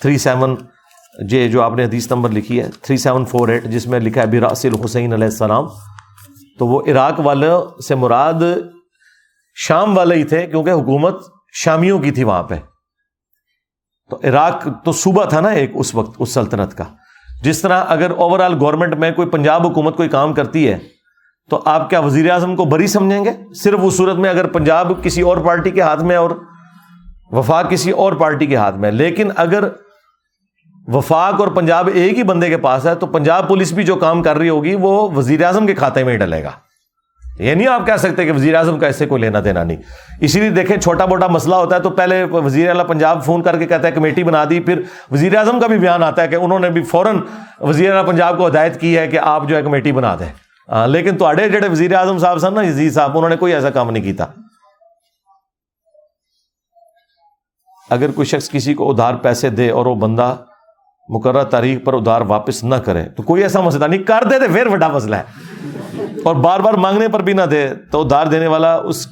تھری سیون جی جو آپ نے حدیث نمبر لکھی ہے، تھری سیون فور ایٹ، جس میں لکھا ہے براصل حسین علیہ السلام۔ تو وہ عراق والوں سے مراد شام والے ہی تھے، کیونکہ حکومت شامیوں کی تھی وہاں پہ۔ تو عراق تو صوبہ تھا نا ایک اس وقت، اس سلطنت کا۔ جس طرح اگر اوور آل گورنمنٹ میں کوئی پنجاب حکومت کوئی کام کرتی ہے، تو آپ کیا وزیر اعظم کو بری سمجھیں گے؟ صرف اس صورت میں اگر پنجاب کسی اور پارٹی کے ہاتھ میں اور وفاق کسی اور پارٹی کے ہاتھ میں۔ لیکن اگر وفاق اور پنجاب ایک ہی بندے کے پاس ہے، تو پنجاب پولیس بھی جو کام کر رہی ہوگی، وہ وزیر اعظم کے کھاتے میں ہی ڈلے گا۔ یہ نہیں آپ کہہ سکتے کہ وزیر اعظم کا ایسے کوئی لینا دینا نہیں۔ اسی لیے دیکھیں، چھوٹا موٹا مسئلہ ہوتا ہے، تو پہلے وزیر اعلیٰ پنجاب فون کر کے کہتا ہے، کمیٹی بنا دی، پھر وزیر اعظم کا بھی بیان آتا ہے کہ انہوں نے بھی فوراً وزیر اعلیٰ پنجاب کو ہدایت کی ہے کہ آپ جو ہے کمیٹی بنا دیں۔ لیکن تو جڑے وزیر اعظم صاحب سن نا، یزید صاحب، انہوں نے کوئی ایسا کام نہیں کیتا۔ اگر کوئی شخص کسی کو ادھار پیسے دے اور وہ بندہ مقررہ تاریخ پر ادھار واپس نہ کرے۔ تو کوئی ایسا مسئلہ نہیں، کر دے پھر بڑا مسئلہ ہے۔ اور بار بار مانگنے پر بھی نہ دے تو ادھار دینے والا اس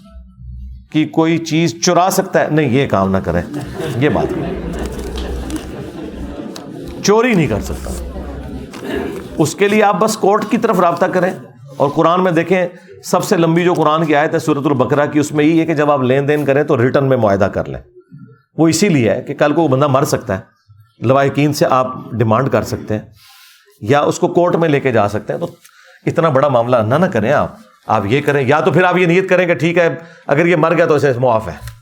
کی کوئی چیز چرا سکتا ہے۔ نہیں، یہ کام نہ کرے۔ یہ بات۔ چوری نہیں کر سکتا۔ اس کے لیے آپ بس کورٹ کی طرف رابطہ کریں۔ اور قرآن میں دیکھیں، سب سے لمبی جو قرآن کی آیت ہے سورت البکرا کی، اس میں یہ ہے کہ جب آپ لین دین کریں تو ریٹرن میں معاہدہ کر لیں۔ وہ اسی لیے ہے کہ کل کو وہ بندہ مر سکتا ہے۔ لوائقین سے آپ ڈیمانڈ کر سکتے ہیں یا اس کو کورٹ میں لے کے جا سکتے ہیں، تو اتنا بڑا معاملہ نہ نہ کریں آپ۔ آپ یہ کریں، یا تو پھر آپ یہ نیت کریں کہ ٹھیک ہے، اگر یہ مر گیا تو اسے معاف ہے۔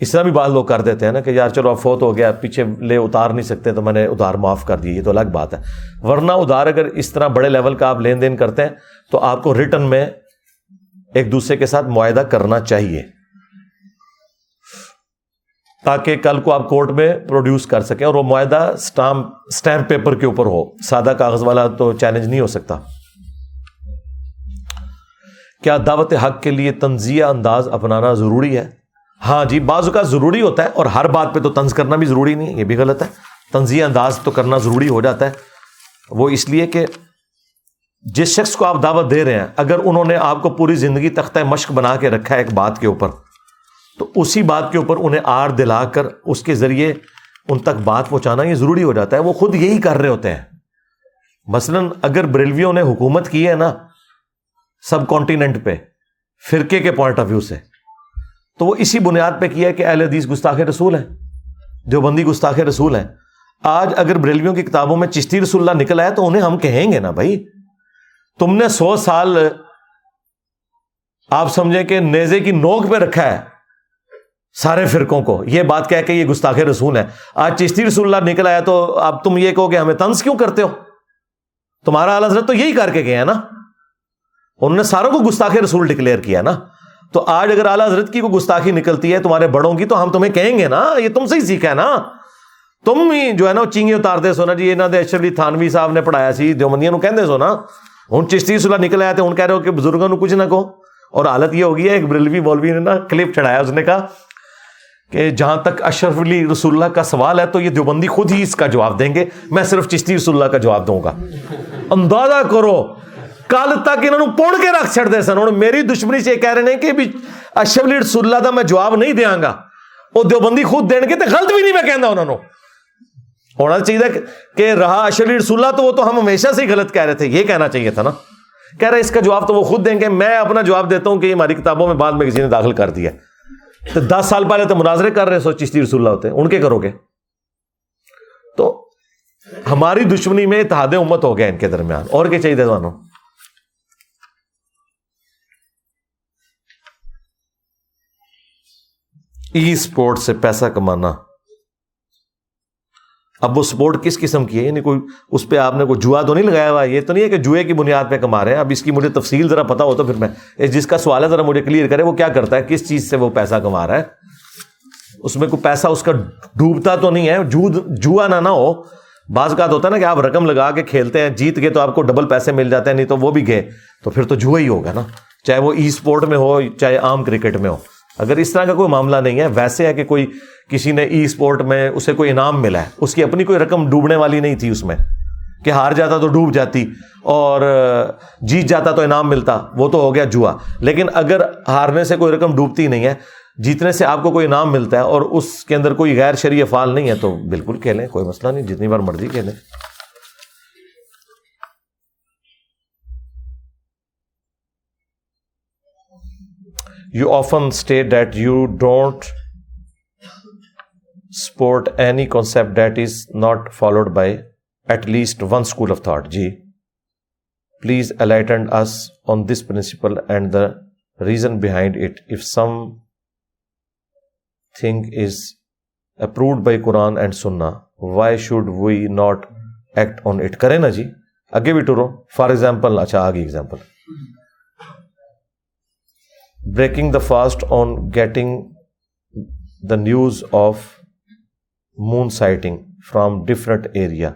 اس طرح بھی بعض لوگ کر دیتے ہیں نا کہ یار چلو اب فوت ہو گیا پیچھے لے اتار نہیں سکتے، تو میں نے ادھار معاف کر دی، یہ تو الگ بات ہے۔ ورنہ ادھار اگر اس طرح بڑے لیول کا آپ لین دین کرتے ہیں، تو آپ کو ریٹرن میں ایک دوسرے کے ساتھ معاہدہ کرنا چاہیے۔ تاکہ کل کو آپ کورٹ میں پروڈیوس کر سکیں اور وہ معاہدہ اسٹیمپ پیپر کے اوپر ہو۔ سادہ کاغذ والا تو چیلنج نہیں ہو سکتا۔ کیا دعوت حق کے لیے تنزیہ انداز اپنانا ضروری ہے؟ ہاں جی بعض کا ضروری ہوتا ہے اور ہر بات پہ تو طنز کرنا بھی ضروری نہیں یہ بھی غلط ہے۔ تنزیہ انداز تو کرنا ضروری ہو جاتا ہے۔ وہ اس لیے کہ جس شخص کو آپ دعوت دے رہے ہیں، اگر انہوں نے آپ کو پوری زندگی تختہ مشق بنا کے رکھا ہے ایک بات کے اوپر تو اسی بات کے اوپر انہیں آر دلا کر اس کے ذریعے ان تک بات پہنچانا یہ ضروری ہو جاتا ہے۔ وہ خود یہی کر رہے ہوتے ہیں۔ مثلاً اگر بریلویوں نے حکومت کی ہے نا سب کانٹیننٹ پہ، فرقے کے پوائنٹ آف ویو سے، تو وہ اسی بنیاد پہ کیا ہے کہ اہل حدیث گستاخ رسول ہے جو بندی گستاخ رسول ہے آج اگر بریلویوں کی کتابوں میں چشتی رسول اللہ نکل آیا تو انہیں ہم کہیں گے نا بھائی؟ تم نے سو سال آپ سمجھیں کہ نیزے کی نوک پہ رکھا ہے۔ سارے فرقوں کو۔ یہ بات کہہ کہ یہ گستاخ رسول ہے۔ آج چشتی رسول اللہ نکل آیا تو اب تم یہ کہو کہ ہمیں تنس کیوں کرتے ہو؟ تمہارا حضرت تو یہی کر کے گئے نا۔ انہوں نے ساروں کو گستاخ رسول ڈکلیئر کیا نا۔ تو آج اگر اعلیٰ حضرت کی کوئی گستاخی نکلتی ہے، تمہارے بڑوں کی، تو ہم تمہیں کہیں گے نا، یہ تم سے ہی سیکھا ہے نا۔ تم ہی جو ہے نا چینگی اتار دے سو نا جی یہاں اشر علی تھانوی صاحب نے پڑھایا سی دیومندیاں نو کہندے سو نا۔ ہوں چشتی سلا نکل آئے تھے ان کہہ رہے ہو کہ بزرگوں نے کچھ نہ کہو۔ اور حالت یہ ہوگی ہے، ایک بریلوی مولوی نے نا کلپ چڑھایا اس نے کہا کہ جہاں تک اشرف علی رسول اللہ کا سوال ہے تو یہ دیوبندی خود ہی اس کا جواب دیں گے۔ میں صرف چشتی رسول اللہ کا جواب دوں گا۔ اندازہ کرو، کل تک انہوں نے پوڑ کے رکھ چھڑ دے سن۔ ہوں میری دشمنی سے یہ کہہ رہے ہیں کہ اشرف علی رسول اللہ دا میں جواب نہیں دیاں گا۔ وہ دیوبندی خود دین گے تو غلط بھی نہیں میں کہنا انہوں نے۔ ہونا چاہیے کہ رہا اشرف علی رسول اللہ تو وہ تو ہم ہمیشہ سے ہی غلط کہہ رہے تھے۔ یہ کہنا چاہیے تھا نا۔ کہہ رہے اس کا جواب تو وہ خود دیں گے۔ میں اپنا جواب دیتا ہوں کہ یہ تو دس سال پہلے تو مناظرے کر رہے سو چشتی رسول اللہ ہوتے ان کے کرو گے تو ہماری دشمنی میں اتحاد امت ہو گیا ان کے درمیان۔ اور کیا چاہیے دونوں ای اسپورٹ سے پیسہ کمانا۔ اب وہ سپورٹ کس قسم کی ہے؟ یعنی کوئی اس پہ آپ نے کوئی جوا تو نہیں لگایا ہوا؟ یہ تو نہیں ہے کہ جوئے کی بنیاد پہ کما رہے ہیں۔ اب اس کی مجھے تفصیل ذرا پتا ہو تو پھر میں جس کا سوال ہے ذرا مجھے کلیئر کرے وہ کیا کرتا ہے؟ کس چیز سے وہ پیسہ کما رہا ہے؟ اس میں کوئی پیسہ اس کا ڈوبتا تو نہیں ہے۔ جوا نہ نہ ہو۔ بعض کا ہوتا ہے نا کہ آپ رقم لگا کے کھیلتے ہیں، جیت گئے تو آپ کو ڈبل پیسے مل جاتے ہیں، نہیں تو وہ بھی گئے۔ تو پھر تو جوا ہی ہوگا نا۔ چاہے وہ ای اسپورٹ میں ہو، چاہے عام کرکٹ میں ہو۔ اگر اس طرح کا کوئی معاملہ نہیں ہے، ویسے ہے کہ کوئی کسی نے ای اسپورٹ میں اسے کوئی انعام ملا ہے، اس کی اپنی کوئی رقم ڈوبنے والی نہیں تھی اس میں، کہ ہار جاتا تو ڈوب جاتی اور جیت جاتا تو انعام ملتا، وہ تو ہو گیا جوا۔ لیکن اگر ہارنے سے کوئی رقم ڈوبتی نہیں ہے، جیتنے سے آپ کو کوئی انعام ملتا ہے اور اس کے اندر کوئی غیر شرعی افعال نہیں ہے، تو بالکل کھیلیں، کوئی مسئلہ نہیں، جتنی بار مرضی کھیلیں۔ You often state that you don't support any concept that is not followed by at least one school of thought G please enlighten us on this principle and the reason behind it if something is approved by Quran and Sunnah why should we not act on it کرے نا جی اگے بھی ٹورو فار ایگزامپل اچھا آگے example breaking the fast on getting the news of moon sighting from different area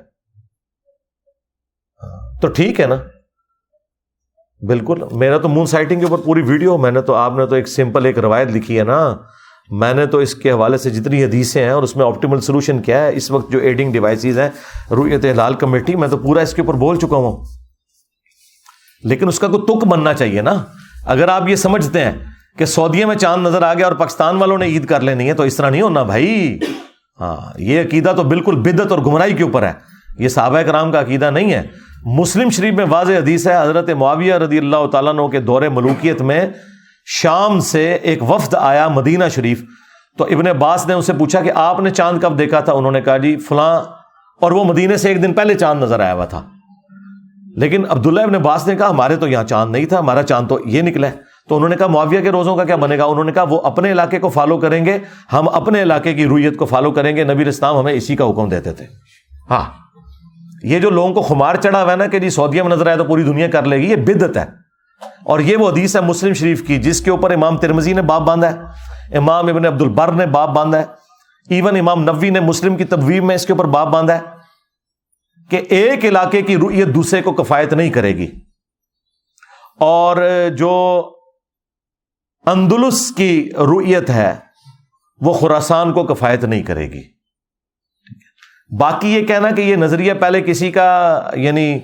تو ٹھیک ہے نا؟ بالکل. میرا تو مون سائٹنگ کے اوپر پوری ویڈیو میں نے تو آپ نے تو ایک سمپل ایک روایت لکھی ہے نا؟ میں نے تو اس کے حوالے سے جتنی حدیثیں ہیں اور اس میں آپٹیمل سولوشن کیا ہے، اس وقت جو ایڈنگ ڈیوائسیز ہیں رویت لال کمیٹی، میں تو پورا اس کے اوپر بول چکا ہوں۔ لیکن اس کا کوئی تک بننا چاہیے نا؟ اگر آپ یہ سمجھتے ہیں کہ سعودیہ میں چاند نظر آ گیا اور پاکستان والوں نے عید کر لینی ہے تو اس طرح نہیں ہونا بھائی۔ ہاں یہ عقیدہ تو بالکل بدت اور گمراہی کے اوپر ہے۔ یہ صحابہ کرام کا عقیدہ نہیں ہے۔ مسلم شریف میں واضح حدیث ہے، حضرت معاویہ رضی اللہ تعالیٰ عنہ کے دور ملوکیت میں شام سے ایک وفد آیا مدینہ شریف۔ تو ابن عباس نے اسے پوچھا کہ آپ نے چاند کب دیکھا تھا؟ انہوں نے کہا جی فلاں، اور وہ مدینے سے ایک دن پہلے چاند نظر آیا ہوا تھا۔ لیکن عبداللہ ابن عباس نے کہا، ہمارے تو یہاں چاند نہیں تھا، ہمارا چاند تو یہ نکلا ہے۔ تو انہوں نے کہا، معاویہ کے روزوں کا کیا بنے گا؟ انہوں نے کہا، وہ اپنے علاقے کو فالو کریں گے، ہم اپنے علاقے کی رویت کو فالو کریں گے۔ نبی اسلام ہمیں اسی کا حکم دیتے تھے۔ ہاں۔ یہ جو لوگوں کو خمار چڑھا ہوا ہے نا کہ جی سعودیہ میں نظر آئے تو پوری دنیا کر لے گی، یہ بدت ہے۔ اور یہ وہ حدیث ہے مسلم شریف کی، جس کے اوپر امام ترمزی نے باپ باندھا ہے۔ امام ابن عبد البر نے باپ باندھا ہے۔ ایون امام نبوی نے مسلم کی تبویب میں اس کے اوپر باپ باندھا ہے۔ کہ ایک علاقے کی رویت دوسرے کو کفایت نہیں کرے گی۔ اور جو اندلس کی رویت ہے، وہ خوراسان کو کفایت نہیں کرے گی۔ باقی یہ کہنا کہ یہ نظریہ پہلے کسی کا یعنی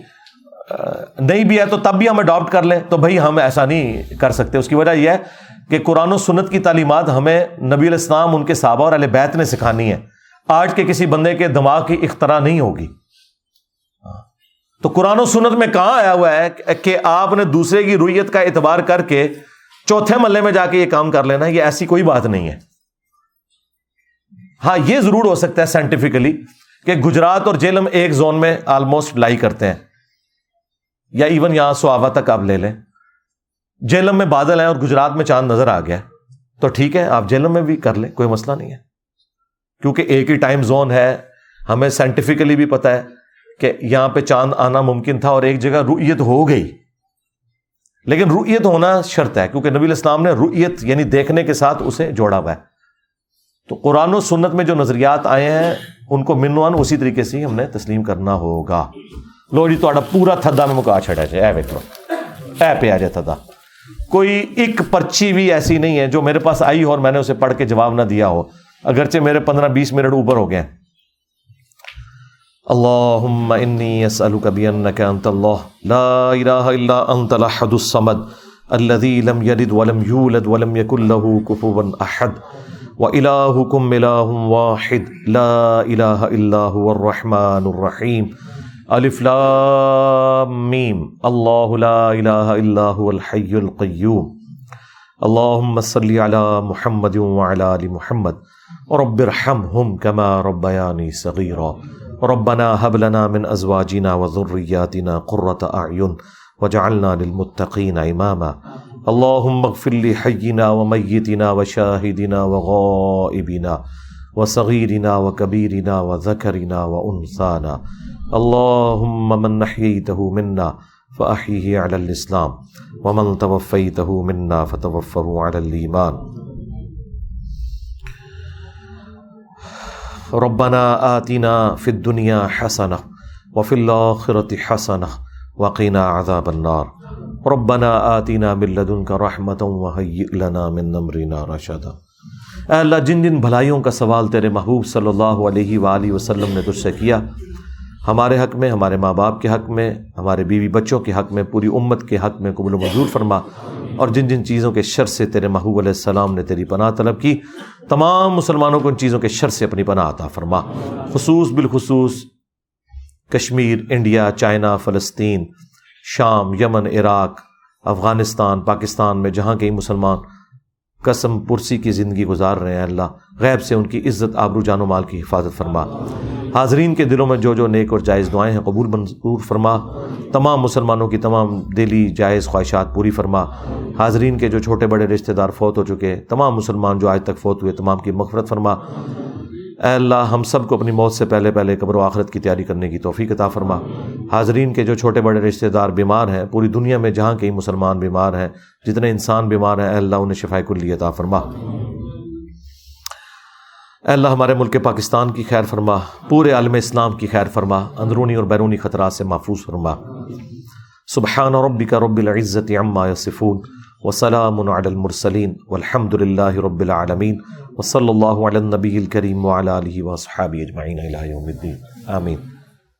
نہیں بھی ہے تو تب بھی ہم اڈاپٹ کر لیں۔ تو بھائی، ہم ایسا نہیں کر سکتے۔ اس کی وجہ یہ ہے کہ قرآن و سنت کی تعلیمات ہمیں نبی الاسلام ان کے صحابہ اور اہل بیت نے سکھانی ہے آج کے کسی بندے کے دماغ کی اختراع نہیں ہوگی۔ تو قرآن و سنت میں کہاں آیا ہوا ہے کہ آپ نے دوسرے کی رویت کا اعتبار کر کے چوتھے ملے میں جا کے یہ کام کر لینا، یہ ایسی کوئی بات نہیں ہے۔ ہاں یہ ضرور ہو سکتا ہے سائنٹیفکلی کہ گجرات اور جیلم ایک زون میں آلموسٹ لائی کرتے ہیں۔ یا ایون یہاں سواوا تک آپ لے لیں۔ جیلم میں بادل ہیں اور گجرات میں چاند نظر آ گیا۔ تو ٹھیک ہے، آپ جیلم میں بھی کر لیں، کوئی مسئلہ نہیں ہے۔ کیونکہ ایک ہی ٹائم زون ہے، ہمیں سائنٹیفکلی بھی پتا ہے۔ کہ یہاں پہ چاند آنا ممکن تھا اور ایک جگہ رویت ہو گئی۔ لیکن رویت ہونا شرط ہے، کیونکہ نبی الاسلام نے رویت یعنی دیکھنے کے ساتھ اسے جوڑا ہوا ہے۔ تو قرآن و سنت میں جو نظریات آئے ہیں، ان کو منوان اسی طریقے سے ہم نے تسلیم کرنا ہوگا۔ لو جی تا پورا تھدا میں مکا چھڑا جائے۔ اے ویکو اے پہ آ جائے تھدا کوئی ایک پرچی بھی ایسی نہیں ہے جو میرے پاس آئی ہو اور میں نے اسے پڑھ کے جواب نہ دیا ہو۔ اگرچہ میرے پندرہ بیس منٹ اوپر ہو گئے ہیں۔ اللهم إني أسألك بأنك أنت الله لا إله إلا أنت الأحد الصمد الذي لم يلد ولم يولد ولم يكن له كفوا أحد وإلهكم إله واحد لا إله إلا هو الرحمن الرحيم ألف لام ميم الله لا إله إلا هو الحي القيوم اللهم صل على محمد وعلى آل محمد ورب ارحمهم كما ربياني صغيرا ربنا هب لنا من ازواجنا وذرياتنا قرة اعين وجعلنا للمتقين اماما اللهم اغفر لحينا وميتنا وشاهدنا وغائبنا وصغيرنا وكبيرنا وذكرنا وانثانا اللهم من نحييته منا فاحيه على الاسلام ومن توفيته منا فتوفه على الايمان ربنا آتنا فی الدنیا حسنہ وفی الآخرة حسنہ وقنا عذاب النار. ربنا آتنا من لدنک رحمتا وحیئ لنا من امرنا رشدا اے اللہ، جن جن بھلائیوں کا سوال تیرے محبوب صلی اللہ علیہ وآلہ وسلم نے تجھ سے کیا ہمارے حق میں، ہمارے ماں باپ کے حق میں، ہمارے بیوی بچوں کے حق میں، پوری امت کے حق میں قبول و منظور فرما۔ اور جن جن چیزوں کے شر سے تیرے محبوب علیہ السلام نے تیری پناہ طلب کی، تمام مسلمانوں کو ان چیزوں کے شر سے اپنی پناہ عطا فرما۔ خصوص بالخصوص کشمیر، انڈیا، چائنا، فلسطین، شام، یمن، عراق، افغانستان، پاکستان میں جہاں کئی مسلمان قسم پرسی کی زندگی گزار رہے ہیں اللہ۔ غیب سے ان کی عزت، آبرو جان و مال کی حفاظت فرما۔ حاضرین کے دلوں میں جو جو نیک اور جائز دعائیں ہیں، قبول منظور فرما۔ تمام مسلمانوں کی تمام دلی جائز خواہشات پوری فرما۔ حاضرین کے جو چھوٹے بڑے رشتہ دار فوت ہو چکے تمام مسلمان جو آج تک فوت ہوئے، تمام کی مغفرت فرما۔ اے اللہ، ہم سب کو اپنی موت سے پہلے پہلے قبر و آخرت کی تیاری کرنے کی توفیق عطا فرما۔ حاضرین کے جو چھوٹے بڑے رشتہ دار بیمار ہیں، پوری دنیا میں جہاں کئی مسلمان بیمار ہیں، جتنے انسان بیمار ہیں، اے اللہ انہیں شفا کلی عطا فرما۔ اے اللہ ہمارے ملک پاکستان کی خیر فرما، پورے عالم اسلام کی خیر فرما، اندرونی اور بیرونی خطرات سے محفوظ فرما۔ سبحان ربک رب العزت عما یصفون، وسلام علی المرسلین والحمد للہ رب العالمین۔ وصلی اللہ علی النبی الکریم وعلی آلہ وصحابہ اجمعین الى یوم الدین. آمین.